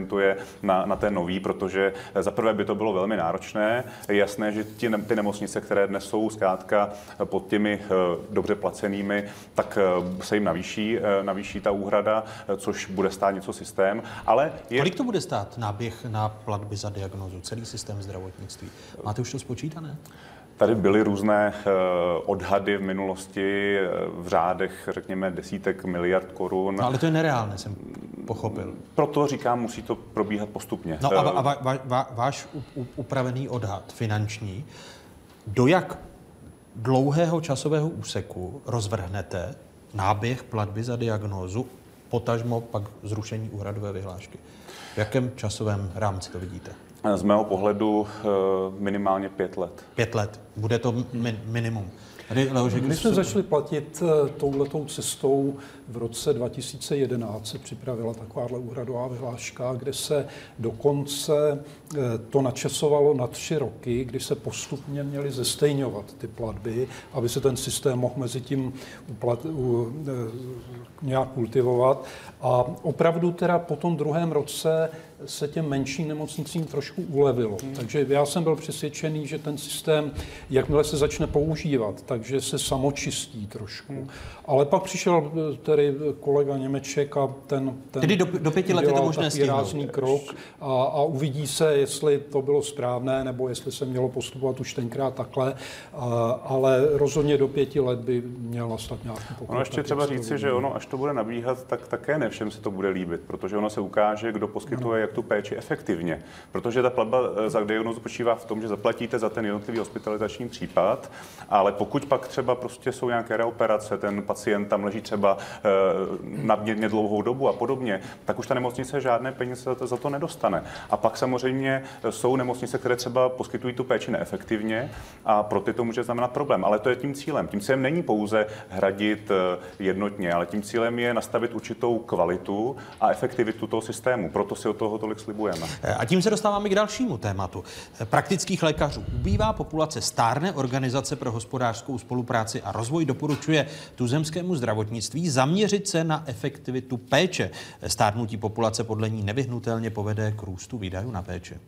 na, na ten nový, protože za prvé by to bylo velmi náročné. Je jasné, že ti, ty nemocnice, které dnes jsou zkrátka pod těmi eh, dobře placenými, tak eh, se jim navýší, eh, navýší ta úhrada, což bude stát něco systém. Ale je... Kolik to bude stát náběh na platby za diagnózu, celý systém zdravotnictví? Máte už to spočítané? Tady byly různé eh, odhady v minulosti eh, v řádech, řekněme, desítek miliard korun. No, ale to je nereálné, jsem pochopil. Proto říkám, musí to probíhat postupně. No a, a va, va, váš upravený odhad finanční, do jak dlouhého časového úseku rozvrhnete náběh platby za diagnózu, potažmo pak zrušení úhradové vyhlášky? V jakém časovém rámci to vidíte? Z mého pohledu eh, minimálně pět let. Pět let. Bude to min- minimum. My jsme začali platit eh, touhletou cestou v roce 2011 se připravila takováhle úhradová vyhláška, kde se dokonce eh, to načasovalo na tři roky, kdy se postupně měly zestejňovat ty platby, aby se ten systém mohl mezi tím uplat, u, eh, nějak kultivovat. A opravdu teda po tom druhém roce se těm menším nemocnicím trošku ulevilo. Hmm. Takže já jsem byl přesvědčený, že ten systém, jakmile se začne používat, takže se samočistí trošku. Hmm. Ale pak přišel eh, tedy kolega Němeček a ten, ten Tedy do, do pěti let je to možné rázný krok a, a uvidí se, jestli to bylo správné, nebo jestli se mělo postupovat už tenkrát takhle, a, ale rozhodně do pěti let by měl nastat nějaký pokrok. Ono ještě třeba říci, že ono, až to bude nabíhat, tak také ne všem se to bude líbit, protože ono se ukáže, kdo poskytuje no. jak tu péči efektivně. Protože ta platba eh, za diagnozu spočívá v tom, že zaplatíte za ten jednotlivý hospitalizační případ, ale pokud pak třeba prostě jsou nějaké reoperace, ten pacient tam leží třeba nadměrně dlouhou dobu a podobně, tak už ta nemocnice žádné peníze za to, nedostane. A pak samozřejmě jsou nemocnice, které třeba poskytují tu péči neefektivně a pro ty to může znamenat problém. Ale to je tím cílem. Tím cílem není pouze hradit eh, jednotně, ale tím cílem je nastavit určitou kvalitu a efektivitu toho systému. Proto si od toho tolik slibujeme. A tím se dostáváme k dalšímu tématu. Praktických lékařů ubývá populace stárné organizace pro hospodářskou spolupráci a rozvoj doporučuje tuzemskému zdravotnictví zaměřit se na efektivitu péče. Stárnutí populace podle ní nevyhnutelně povede k růstu výdajů na péče.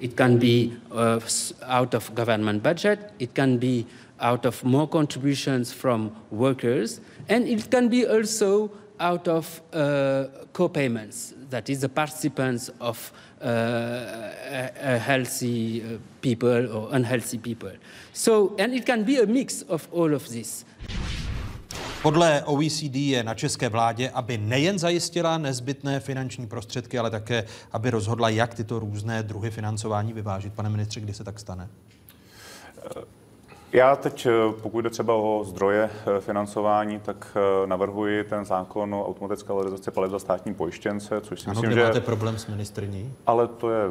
It can be uh, out of government budget, it can be out of more contributions from workers, and it can be also out of uh, co-payments, that is the participants of uh, a, healthy uh, people or unhealthy people. So, and it can be a mix of all of this. Podle OECD je na české vládě, aby nejen zajistila nezbytné finanční prostředky, ale také, aby rozhodla, jak tyto různé druhy financování vyvážit. Pane ministře, kdy se tak stane? Já teď, eh, pokud jde třeba o zdroje eh, financování, tak eh, navrhuji ten zákon o automatické valorizaci paliv za státní pojištěnce, což si ano, myslím, že... máte problém s ministrní? Ale to je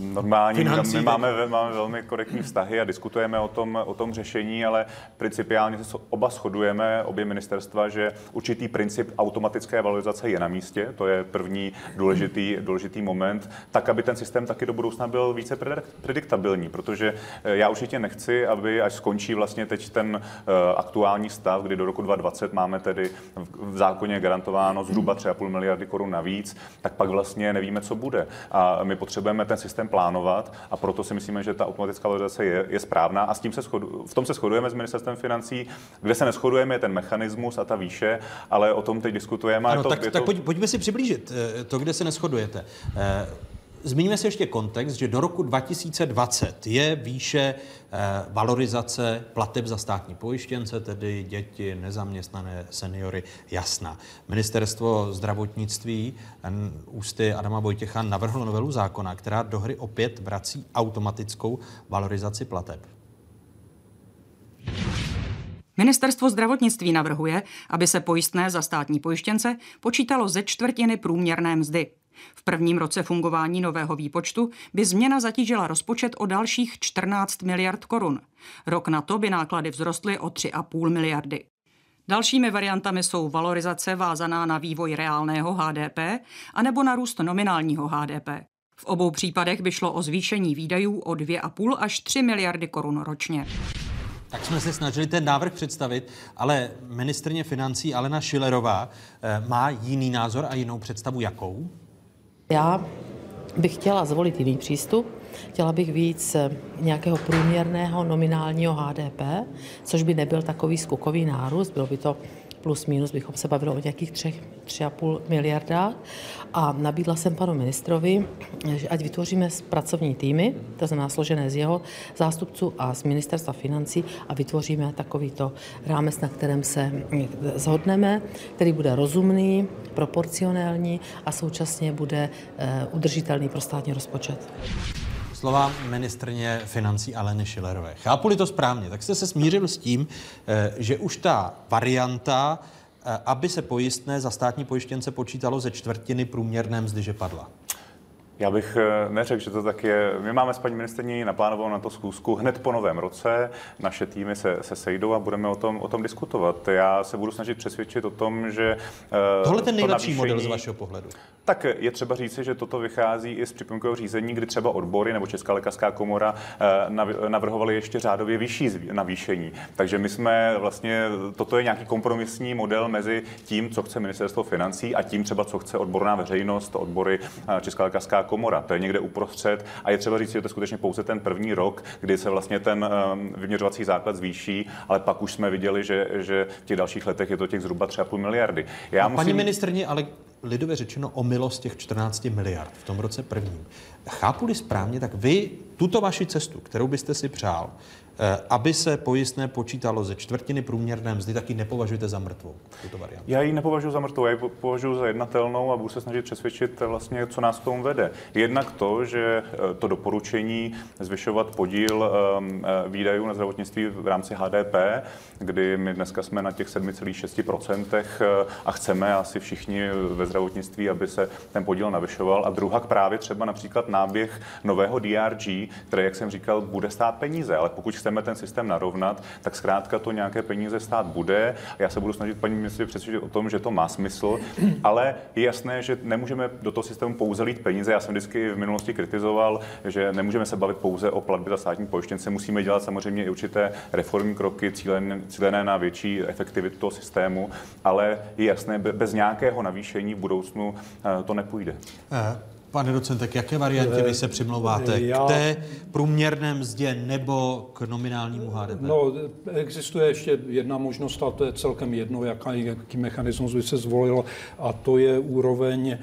normální. Financí, My máme, máme velmi korektní vztahy a diskutujeme o tom, o tom řešení, ale principiálně se oba shodujeme, obě ministerstva, že určitý princip automatické valorizace je na místě. To je první důležitý, důležitý moment, tak, aby ten systém taky do budoucna byl více prediktabilní, protože já určitě nechci, aby až skončí končí vlastně teď ten uh, aktuální stav, kdy do roku 2020 máme tedy v zákoně garantováno zhruba 3,5 miliardy korun navíc, tak pak vlastně nevíme, co bude. A my potřebujeme ten systém plánovat a proto si myslíme, že ta automatická valorizace je, je správná a s tím se shodu, v tom se shodujeme s ministerstvem financí. Kde se neschodujeme, je ten mechanismus a ta výše, ale o tom teď diskutujeme. Ano, to, tak, je tak to... Pojď, pojďme si přiblížit eh, to, kde se neschodujete. Eh, Zmíníme si ještě kontext, že do roku 2020 je výše eh, valorizace plateb za státní pojištěnce, tedy děti, nezaměstnané seniory, jasná. Ministerstvo zdravotnictví ústy Adama Vojtěcha navrhlo novelu zákona, která do hry opět vrací automatickou valorizaci plateb. Ministerstvo zdravotnictví navrhuje, aby se pojistné za státní pojištěnce počítalo ze čtvrtiny průměrné mzdy. V prvním roce fungování nového výpočtu by změna zatížila rozpočet o dalších 14 miliard korun. Rok na to by náklady vzrostly o 3,5 miliardy. Dalšími variantami jsou valorizace vázaná na vývoj reálného HDP anebo na růst nominálního HDP. V obou případech by šlo o zvýšení výdajů o 2,5 až 3 miliardy korun ročně. Tak jsme se snažili ten návrh představit, ale ministrně financí Alena Šilerová eh, má jiný názor a jinou představu jakou? Já bych chtěla zvolit jiný přístup. Chtěla bych víc eh, nějakého průměrného nominálního HDP, což by nebyl takový skokový nárůst, bylo by to plus minus bychom se bavili o nějakých 3,5 miliardách. A nabídla jsem panu ministrovi, že ať vytvoříme pracovní týmy, to znamená složené z jeho zástupců a z ministerstva financí a vytvoříme takovýto rámec, na kterém se zhodneme, který bude rozumný, proporcionální a současně bude eh, udržitelný pro státní rozpočet slova ministrně financí Aleny Šilerové. Chápu-li to správně, tak jste se smířil s tím, eh, že už ta varianta, eh, aby se pojistné za státní pojištěnce počítalo ze čtvrtiny průměrné mzdy, že padla. Já bych eh, neřekl, že to tak je. My máme s paní ministrní naplánovanou na to schůzku hned po novém roce. Naše týmy se, se sejdou a budeme o tom, o tom diskutovat. Já se budu snažit přesvědčit o tom, že. Eh, Tohle ten nejlepší navýšení, model z vašeho pohledu. Tak je třeba říci, že toto vychází i z připomínkového řízení, kdy třeba odbory nebo Česká lékařská komora eh, navrhovali ještě řádově vyšší navýšení. Takže my jsme vlastně, toto je nějaký kompromisní model mezi tím, co chce ministerstvo financí a tím třeba, co chce odborná veřejnost, odbory Česká lékařská komora. To je někde uprostřed a je třeba říct, že to je skutečně pouze ten první rok, kdy se vlastně ten um, vyměřovací základ zvýší, ale pak už jsme viděli, že, že v těch dalších letech je to těch zhruba 3,5 miliardy. Já a musím... Paní ministrně, ale lidově řečeno o milost těch 14 miliard v tom roce prvním. Chápu-li správně, tak vy tuto vaši cestu, kterou byste si přál, Eh, aby se pojistné počítalo ze čtvrtiny průměrné mzdy, taky nepovažujete za mrtvou tuto variantu? Já ji nepovažuji za mrtvou, já ji považuji za jednatelnou a budu se snažit přesvědčit eh, vlastně, co nás k tomu vede. Jednak to, že eh, to doporučení zvyšovat podíl ehm, výdajů na zdravotnictví v rámci HDP, kdy my dneska jsme na těch 7,6% a chceme asi všichni ve zdravotnictví, aby se ten podíl navyšoval. A druhá právě třeba například náběh nového DRG, který, jak jsem říkal, bude stát peníze, ale pokud chceme ten systém narovnat, tak zkrátka to nějaké peníze stát bude. Já se budu snažit paní ministře přesvědčit o tom, že to má smysl, (clears throat) ale je jasné, že nemůžeme do toho systému pouze lít peníze. Já jsem vždycky v minulosti kritizoval, že nemůžeme se bavit pouze o platbě za státní pojištěnce, musíme dělat samozřejmě i určité reformní kroky cílené, cílené na větší efektivitu toho systému, ale je jasné, bez nějakého navýšení v budoucnu eh, to nepůjde. Uh. Pane docente, k jaké variantě vy se přimlouváte? Já... K té průměrné mzdě nebo k nominálnímu HDP? No, existuje ještě jedna možnost, a to je celkem jedno, jaký, jaký mechanismus by se zvolil, a to je úroveň eh,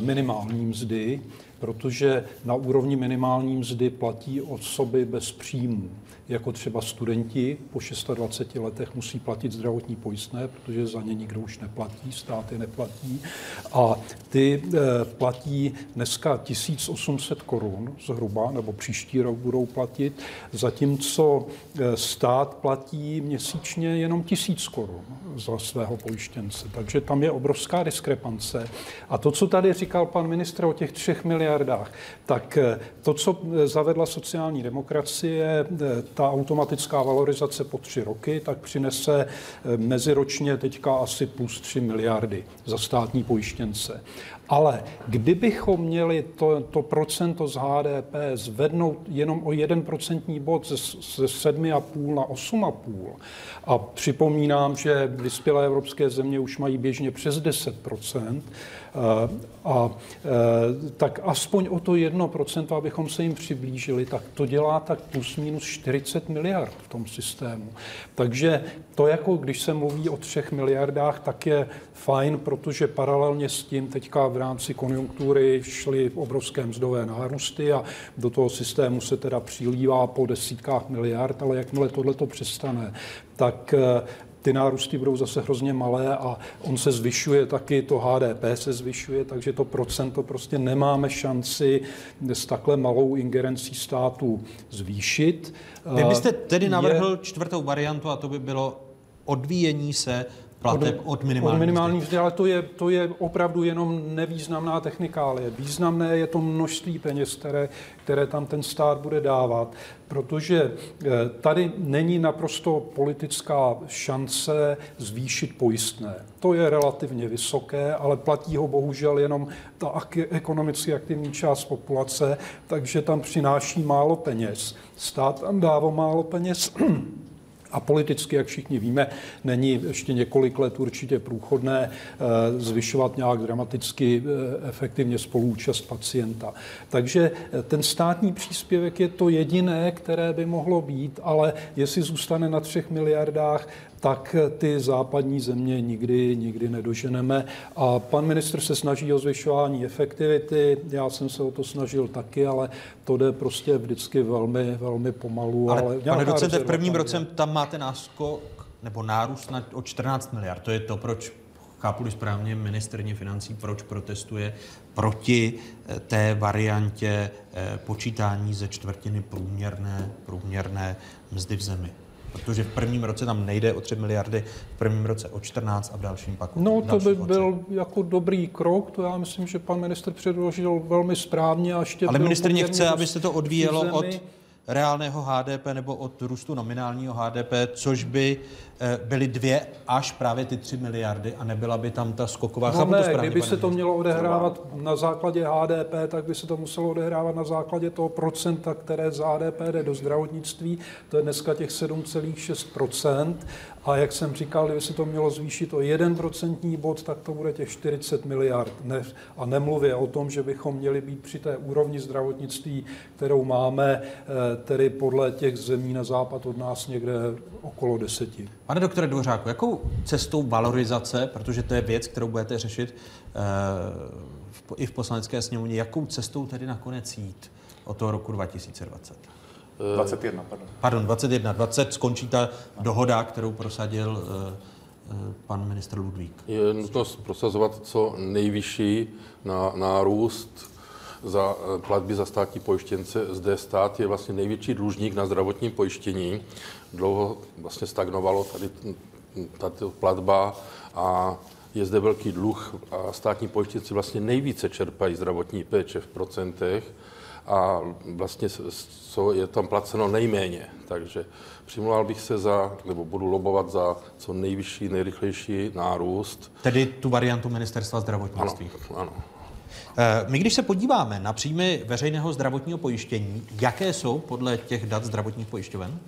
minimální mzdy, protože na úrovni minimální mzdy platí osoby bez příjmů jako třeba studenti po 26 letech musí platit zdravotní pojistné, protože za ně nikdo už neplatí, státy neplatí. A ty eh, platí dneska 1800 korun zhruba, nebo příští rok budou platit, zatímco eh, stát platí měsíčně jenom 1000 korun za svého pojištěnce. Takže tam je obrovská diskrepance. A to, co tady říkal pan ministr o těch třech miliardách, tak eh, to, co zavedla sociální demokracie, ta automatická valorizace po tři roky, tak přinese eh, meziročně teďka asi plus 3 miliardy za státní pojištěnce. Ale kdybychom měli to, to procento z HDP zvednout jenom o jeden procentní bod ze, ze 7,5 na 8,5 a připomínám, že vyspělé evropské země už mají běžně přes 10 Eh, a eh, tak aspoň o to jedno procento, abychom se jim přiblížili, tak to dělá tak plus minus 40 miliard v tom systému. Takže to jako, když se mluví o třech miliardách, tak je fajn, protože paralelně s tím teďka v rámci konjunktury šly obrovské mzdové nárůsty a do toho systému se teda přilívá po desítkách miliard, ale jakmile tohle to přestane, tak eh, ty nárůsty budou zase hrozně malé a on se zvyšuje taky, to HDP se zvyšuje, takže to procento prostě nemáme šanci s takhle malou ingerencí státu zvýšit. Vy byste tedy navrhl Je... čtvrtou variantu a to by bylo odvíjení se plateb od, od minimální, od minimální mzdy. Ale to je, to je opravdu jenom nevýznamná technikálie. Významné je to množství peněz, které, které tam ten stát bude dávat, protože eh, tady není naprosto politická šance zvýšit pojistné. To je relativně vysoké, ale platí ho bohužel jenom ta ekonomicky aktivní část populace, takže tam přináší málo peněz. Stát tam dává málo peněz. A politicky, jak všichni víme, není ještě několik let určitě průchodné eh, zvyšovat nějak dramaticky eh, efektivně spolúčast pacienta. Takže eh, ten státní příspěvek je to jediné, které by mohlo být, ale jestli zůstane na třech miliardách, tak ty západní země nikdy, nikdy nedoženeme. A pan ministr se snaží o zvyšování efektivity, já jsem se o to snažil taky, ale to jde prostě vždycky velmi, velmi pomalu. Ale, ale pane docente, v prvním roce tam máte náskok nebo nárůst na, o 14 miliard. To je to, proč chápu správně ministrně financí, proč protestuje proti eh, té variantě eh, počítání ze čtvrtiny průměrné, průměrné mzdy v zemi. Protože v prvním roce tam nejde o 3 miliardy, v prvním roce o 14 a v dalším pak No to by byl jako dobrý krok, to já myslím, že pan ministr předložil velmi správně a ještě Ale ministrně chce, aby se to odvíjelo od reálného HDP nebo od růstu nominálního HDP, což by byly dvě až právě ty 3 miliardy a nebyla by tam ta skoková. No Chápu to ne, správně, kdyby se to mělo odehrávat na základě HDP, tak by se to muselo odehrávat na základě toho procenta, které z HDP jde do zdravotnictví. To je dneska těch 7,6 A jak jsem říkal, kdyby se to mělo zvýšit o 1 procentní bod, tak to bude těch 40 miliard. Ne, a nemluvě o tom, že bychom měli být při té úrovni zdravotnictví, kterou máme, eh, tedy podle těch zemí na západ od nás někde okolo deseti. Pane doktore Dvořáku, jakou cestou valorizace, protože to je věc, kterou budete řešit v- i v poslanecké sněmovně, jakou cestou tedy nakonec jít od toho roku 2020? 21, pardon. Pardon, 21, 20 skončí ta dohoda, kterou prosadil eh, eh, pan ministr Ludvík. Je nutnost prosazovat co nejvyšší na, nárůst za eh, platby za státní pojištěnce. Zde stát je vlastně největší dlužník na zdravotním pojištění. Dlouho vlastně stagnovalo tady tato platba a je zde velký dluh a státní pojištěnci vlastně nejvíce čerpají zdravotní péče v procentech a vlastně co je tam placeno nejméně. Takže přimlouval bych se za, nebo budu lobovat za co nejvyšší, nejrychlejší nárůst. Tedy tu variantu ministerstva zdravotnictví. Ano, ano. Eh, My, když se podíváme na příjmy veřejného zdravotního pojištění, jaké jsou podle těch dat zdravotních pojišťoven?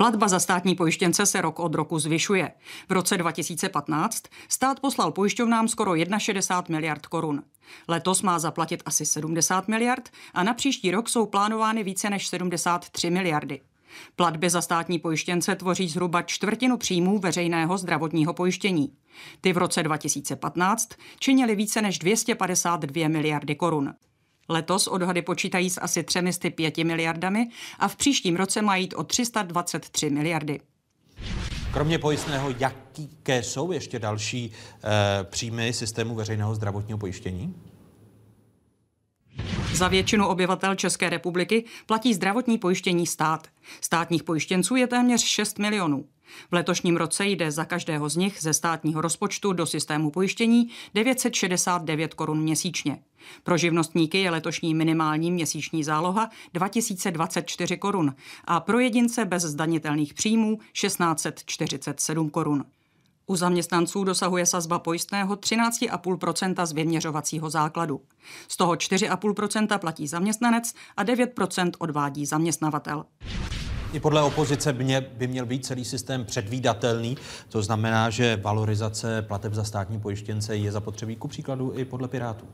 Platba za státní pojištěnce se rok od roku zvyšuje. V roce 2015 stát poslal pojišťovnám skoro 61 miliard korun. Letos má zaplatit asi 70 miliard a na příští rok jsou plánovány více než 73 miliardy. Platby za státní pojištěnce tvoří zhruba čtvrtinu příjmů veřejného zdravotního pojištění. Ty v roce 2015 činily více než 252 miliardy korun. Letos odhady počítají s asi 305 miliardami a v příštím roce mají jít o 323 miliardy. Kromě pojistného, jaké jsou ještě další eh, příjmy systému veřejného zdravotního pojištění? Za většinu obyvatel České republiky platí zdravotní pojištění stát. Státních pojištěnců je téměř 6 milionů. V letošním roce jde za každého z nich ze státního rozpočtu do systému pojištění 969 korun měsíčně. Pro živnostníky je letošní minimální měsíční záloha 2024 korun a pro jedince bez zdanitelných příjmů 1647 korun. U zaměstnanců dosahuje sazba pojistného 13,5% z vyměřovacího základu. Z toho 4,5% platí zaměstnanec a 9% odvádí zaměstnavatel. I podle opozice mě, by měl být celý systém předvídatelný, to znamená, že valorizace plateb za státní pojištěnce je zapotřebí ku příkladu i podle Pirátů.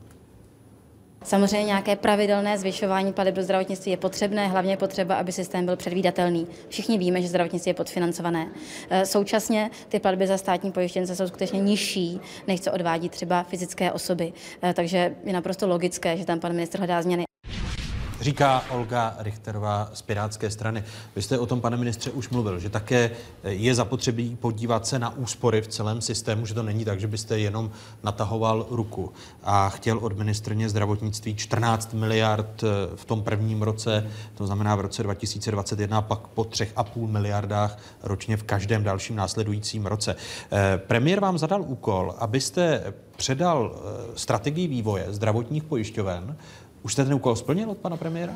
Samozřejmě nějaké pravidelné zvyšování plateb do zdravotnictví je potřebné, hlavně je potřeba, aby systém byl předvídatelný. Všichni víme, že zdravotnictví je podfinancované. E, Současně ty platby za státní pojištěnce jsou skutečně nižší, než co odvádí třeba fyzické osoby. E, Takže je naprosto logické, že tam pan ministr hledá změny. Říká Olga Richterová z Pirátské strany. Vy jste o tom, pane ministře, už mluvil, že také je zapotřebí podívat se na úspory v celém systému, že to není tak, že byste jenom natahoval ruku a chtěl od ministrně zdravotnictví 14 miliard v tom prvním roce, to znamená v roce 2021, pak po 3,5 miliardách ročně v každém dalším následujícím roce. Eh, Premiér vám zadal úkol, abyste předal eh, strategii vývoje zdravotních pojišťoven už jste ten úkol splnil od pana premiéra?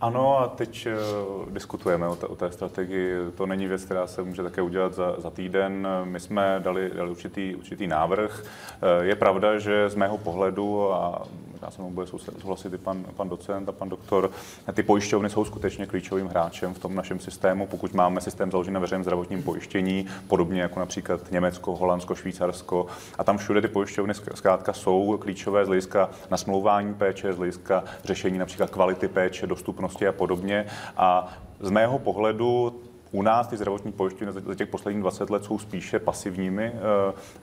Ano, a teď uh, diskutujeme o té, o té strategii. To není věc, která se může také udělat za, za týden. My jsme dali, dali určitý, určitý návrh. Uh, je pravda, že z mého pohledu, a já se mnou bude souhlasit i pan, pan docent a pan doktor, ty pojišťovny jsou skutečně klíčovým hráčem v tom našem systému. Pokud máme systém založený na veřejném zdravotním pojištění, podobně jako například Německo, Holandsko, Švýcarsko, a tam všude ty pojišťovny zkrátka jsou klíčové z hlediska nasmlouvání péče, z hlediska řešení například kvality péče, dostupnosti a podobně. A z mého pohledu u nás ty zdravotní pojišťovny za těch posledních 20 let jsou spíše pasivními uh,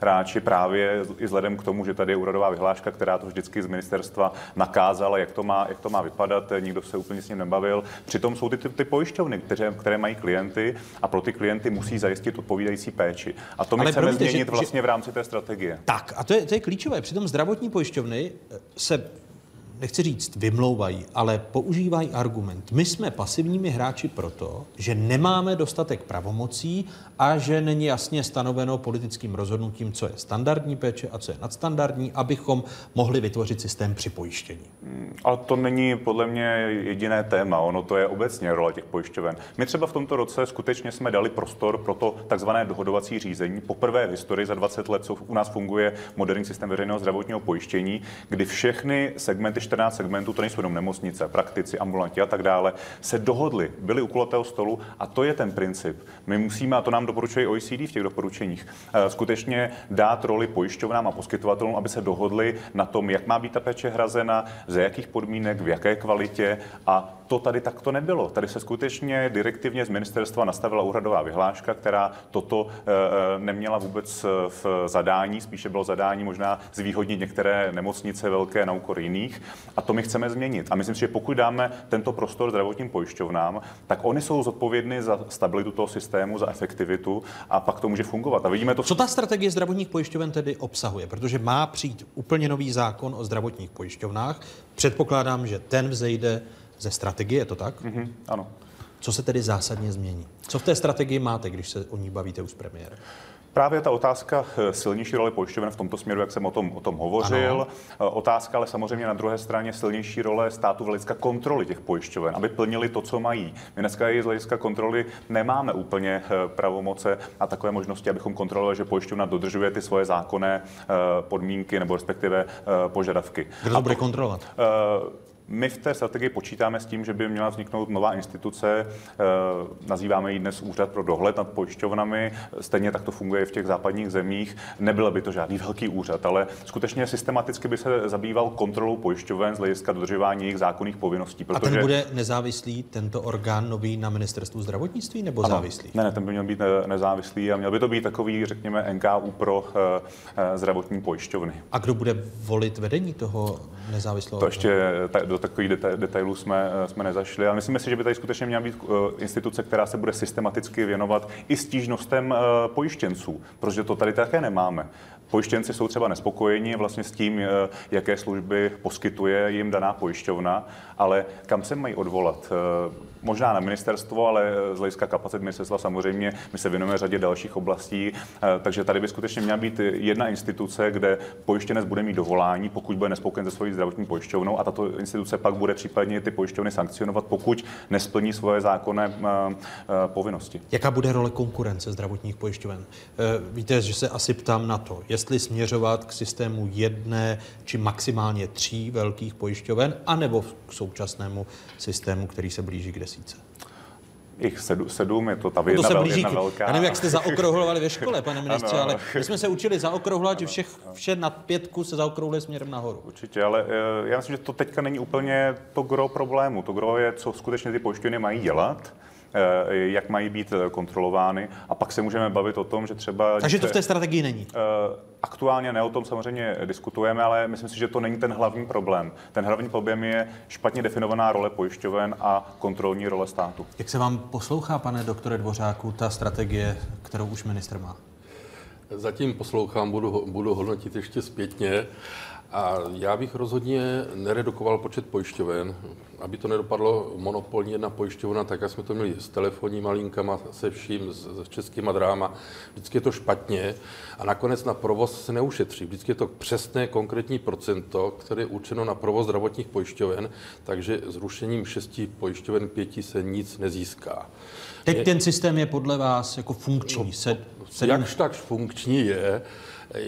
hráči právě i vzhledem k tomu, že tady je úradová vyhláška, která to vždycky z ministerstva nakázala, jak to má, jak to má vypadat, nikdo se úplně s ním nebavil. Přitom jsou ty, ty, ty pojišťovny, které, které mají klienty a pro ty klienty musí zajistit odpovídající péči. A to my Ale chceme promiňte, změnit že- vlastně v rámci té strategie. Tak, a to je, to je klíčové. Přitom zdravotní pojišťovny se nechci říct vymlouvají, ale používají argument. My jsme pasivními hráči proto, že nemáme dostatek pravomocí a že není jasně stanoveno politickým rozhodnutím, co je standardní péče a co je nadstandardní, abychom mohli vytvořit systém připojištění. Ale to není podle mě jediné téma, ono to je obecně role těch pojišťoven. My třeba v tomto roce skutečně jsme dali prostor pro to takzvané dohodovací řízení. Poprvé v historii za 20 let, co u nás funguje moderní systém veřejného zdravotního pojištění, kdy všechny segmenty, 14 segmentů, to nejsou jenom nemocnice, praktici, ambulanti a tak dále, se dohodli, byli u kulatého stolu a to je ten princip. My musíme, a to nám doporučuje OECD v těch doporučeních, eh, skutečně dát roli pojišťovnám a poskytovatelům, aby se dohodli na tom, jak má být ta péče hrazena, ze jakých podmínek, v jaké kvalitě a to tady takto nebylo. Tady se skutečně direktivně z ministerstva nastavila úhradová vyhláška, která toto eh, eh, neměla vůbec v zadání, spíše bylo zadání možná zvýhodnit některé nemocnice velké na úkor jiných. A to my chceme změnit. A myslím si, že pokud dáme tento prostor zdravotním pojišťovnám, tak oni jsou zodpovědní za stabilitu toho systému, za efektivitu a pak to může fungovat. A vidíme to. Co ta strategie zdravotních pojišťoven tedy obsahuje? Protože má přijít úplně nový zákon o zdravotních pojišťovnách. Předpokládám, že ten vzejde ze strategie, je to tak? Mm-hmm, ano. Co se tedy zásadně změní? Co v té strategii máte, když se o ní bavíte už s premiérem? Právě ta otázka eh, silnější role pojišťoven v tomto směru, jak jsem o tom, o tom hovořil. Ano. Eh, otázka ale samozřejmě na druhé straně silnější role státu v hlediska kontroly těch pojišťoven, aby plnili to, co mají. My dneska i z hlediska kontroly nemáme úplně eh, pravomoce a takové možnosti, abychom kontrolovali, že pojišťovna dodržuje ty svoje zákonné podmínky nebo respektive požadavky. Kdo to bude kontrolovat? My v té strategii počítáme s tím, že by měla vzniknout nová instituce, eh, nazýváme ji dnes Úřad pro dohled nad pojišťovnami, stejně tak to funguje v těch západních zemích. Nebyl by to žádný velký úřad, ale skutečně systematicky by se zabýval kontrolou pojišťoven z hlediska dodržování jejich zákonných povinností. Protože... A ten bude nezávislý, tento orgán nový na ministerstvu zdravotnictví nebo ano. závislý? Ne, ne, ten by měl být nezávislý a měl by to být takový, řekněme, NKU pro uh, zdravotní pojišťovny. A kdo bude volit vedení toho nezávislého? To ještě do takových detailů jsme, eh, jsme nezašli. Ale myslíme si, že by tady skutečně měla být eh, instituce, která se bude systematicky věnovat i stížnostem eh, pojištěnců, protože to tady také nemáme. Pojištěnci jsou třeba nespokojeni vlastně s tím, jaké služby poskytuje jim daná pojišťovna, ale kam se mají odvolat? možná na ministerstvo, ale z hlediska kapacit ministerstva samozřejmě my se věnujeme řadě dalších oblastí, eh, takže tady by skutečně měla být jedna instituce, kde pojištěnec bude mít dovolání, pokud bude nespokojen se svojí zdravotní pojišťovnou a tato instituce pak bude případně ty pojišťovny sankcionovat, pokud nesplní svoje zákonné eh, eh, povinnosti. Jaká bude role konkurence zdravotních pojišťoven? Víte, že se asi ptám na to, jestli směřovat k systému jedné či maximálně tří velkých pojišťoven, anebo k současnému systému, který se blíží k desíce? Ich sedm, sedm, je to ta no jedna, to se blíží, jedna velká. Já nevím, jak jste (laughs) zaokrouhlovali ve škole, pane ministře, ano, ale my jsme se učili zaokrouhlovat, že všech, vše nad pětku se zaokrouhluje směrem nahoru. Určitě, ale eh, já myslím, že to teďka není úplně to gro problému. To gro je, co skutečně ty pojišťovny mají dělat jak mají být eh, kontrolovány. A pak se můžeme bavit o tom, že třeba... Takže to v té strategii není? Eh, aktuálně ne o tom samozřejmě diskutujeme, ale myslím si, že to není ten hlavní problém. Ten hlavní problém je špatně definovaná role pojišťoven a kontrolní role státu. Jak se vám poslouchá, pane doktore Dvořáku, ta strategie, kterou už ministr má? Zatím poslouchám, budu, budu hodnotit ještě zpětně. A já bych rozhodně neredukoval počet pojišťoven, aby to nedopadlo monopolní jedna pojišťovna, tak jak jsme to měli s telefonníma linkama, se vším, s, s českýma dráma. Vždycky je to špatně a nakonec na provoz se neušetří. Vždycky je to přesné konkrétní procento, které je určeno na provoz zdravotních pojišťoven, takže zrušením šesti pojišťoven pěti se nic nezíská. Teď je, ten systém je podle vás jako funkční? No, se, se... Jakž tak funkční je,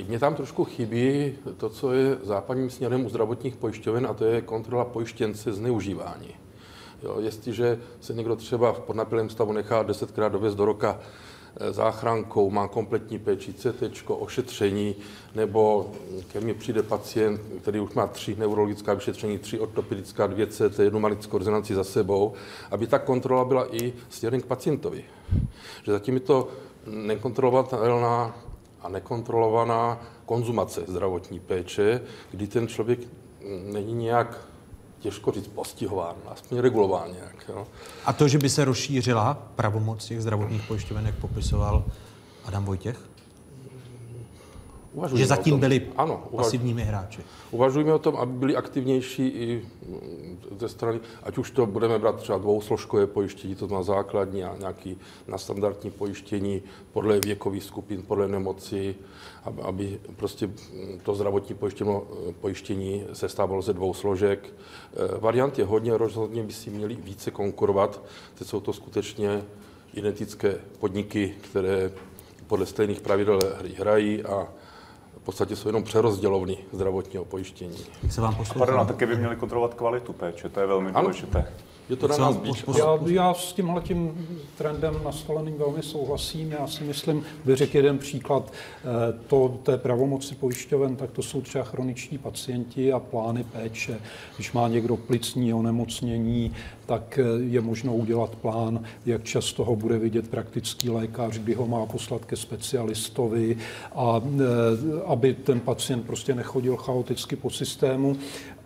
mně tam trošku chybí to, co je západním směrem u zdravotních pojišťoven, a to je kontrola pojištěnce zneužívání. Jo, jestliže se někdo třeba v podnapilém stavu nechá desetkrát dovést do roka eh, záchrankou, má kompletní péči, CT, ošetření, nebo ke mně přijde pacient, který už má tři neurologická vyšetření, tři ortopedická, dvě CT, jednu malickou rezonanci za sebou, aby ta kontrola byla i směrem k pacientovi. Že zatím je to nekontrolovatelná a nekontrolovaná konzumace zdravotní péče, kdy ten člověk není nějak těžko říct postihován, aspoň regulován nějak. Jo. A to, že by se rozšířila pravomoc těch zdravotních pojišťoven, jak popisoval Adam Vojtěch? Uvažujeme že zatím byli ano, uvaž... pasivními hráči. Uvažujeme o tom, aby byli aktivnější i mm, ze strany, ať už to budeme brát třeba dvousložkové pojištění, to na základní a nějaký na standardní pojištění podle věkových skupin, podle nemoci, aby, prostě to zdravotní pojištění, pojištění se stávalo ze dvou složek. E, variant je hodně, rozhodně by si měli více konkurovat. Teď jsou to skutečně identické podniky, které podle stejných pravidel hrají a podstatě jsou jenom přerozdělovny zdravotního pojištění. Jak se vám A pardon, a taky by měli kontrolovat kvalitu péče, to je velmi Ano. důležité. Je to na nás. Já, já s tímhle tím trendem nastoleným velmi souhlasím. Já si myslím, bych řekl jeden příklad eh, to, té pravomoci pojišťoven, tak to jsou třeba chroniční pacienti a plány péče. Když má někdo plicní onemocnění, tak eh, je možno udělat plán, jak často ho bude vidět praktický lékař, kdy ho má poslat ke specialistovi, a eh, aby ten pacient prostě nechodil chaoticky po systému.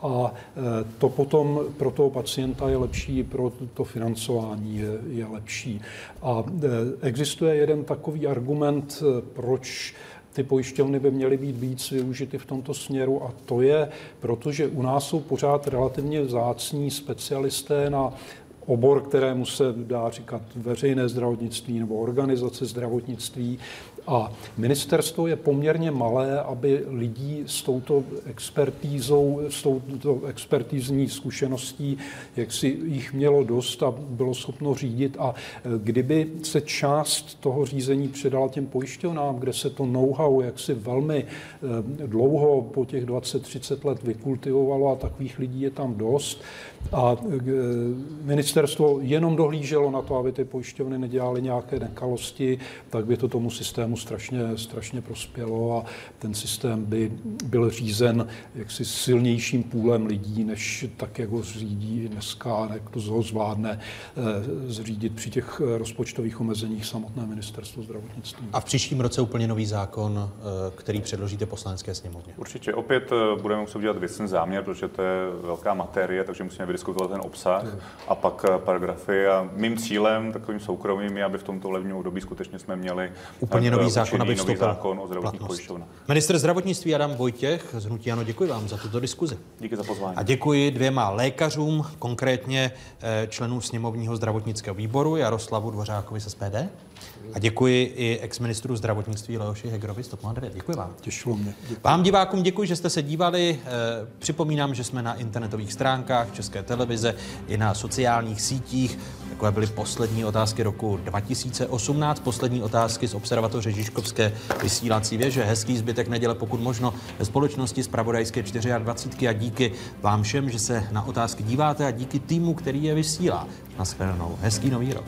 A e, to potom pro toho pacienta je lepší, pro to financování je, je lepší. A e, existuje jeden takový argument, e, proč ty pojišťovny by měly být víc využity v tomto směru a to je, protože u nás jsou pořád relativně vzácní specialisté na obor, kterému se dá říkat veřejné zdravotnictví nebo organizace zdravotnictví. A ministerstvo je poměrně malé, aby lidí s touto expertízou, s touto expertizní zkušeností, jak si jich mělo dost a bylo schopno řídit. A kdyby se část toho řízení předala těm pojišťovnám, kde se to know-how jaksi velmi eh, dlouho po těch 20-30 let vykultivovalo a takových lidí je tam dost, a eh, ministerstvo jenom dohlíželo na to, aby ty pojišťovny nedělaly nějaké nekalosti, tak by to tomu systému strašně, strašně prospělo a ten systém by byl řízen jaksi silnějším půlem lidí, než tak, jak ho řídí dneska, jak to ho zvládne eh, zřídit při těch rozpočtových omezeních samotné ministerstvo zdravotnictví. A v příštím roce úplně nový zákon, který předložíte poslanecké sněmovně. Určitě. Opět budeme muset udělat věcný záměr, protože to je velká materie, takže musíme vydiskutovat ten obsah a pak paragrafy. A mým cílem, takovým soukromým, je, aby v tomto levním období skutečně jsme měli Úplně nový eh, zákon, aby nový zákon o zdravotních platnost. pojišťovnách. Minister zdravotnictví Adam Vojtěch z Hnutí Ano, děkuji vám za tuto diskuzi. Díky za pozvání. A děkuji dvěma lékařům, konkrétně eh, členům sněmovního zdravotnického výboru Jaroslavu Dvořákovi z SPD. A děkuji i exministru zdravotnictví Leoši Hegerovi z TOP 09. Děkuji vám. Těšilo mě. Děkuji. Vám divákům děkuji, že jste se dívali. Eh, Připomínám, že jsme na internetových stránkách České televize i na sociálních sítích. Takové byly poslední otázky roku 2018, poslední otázky z observatoře Žižkovské vysílací věže. Hezký zbytek neděle, pokud možno, ve společnosti z Pravodajské 24 a díky vám všem, že se na otázky díváte a díky týmu, který je vysílá. Naschledanou. Hezký nový rok.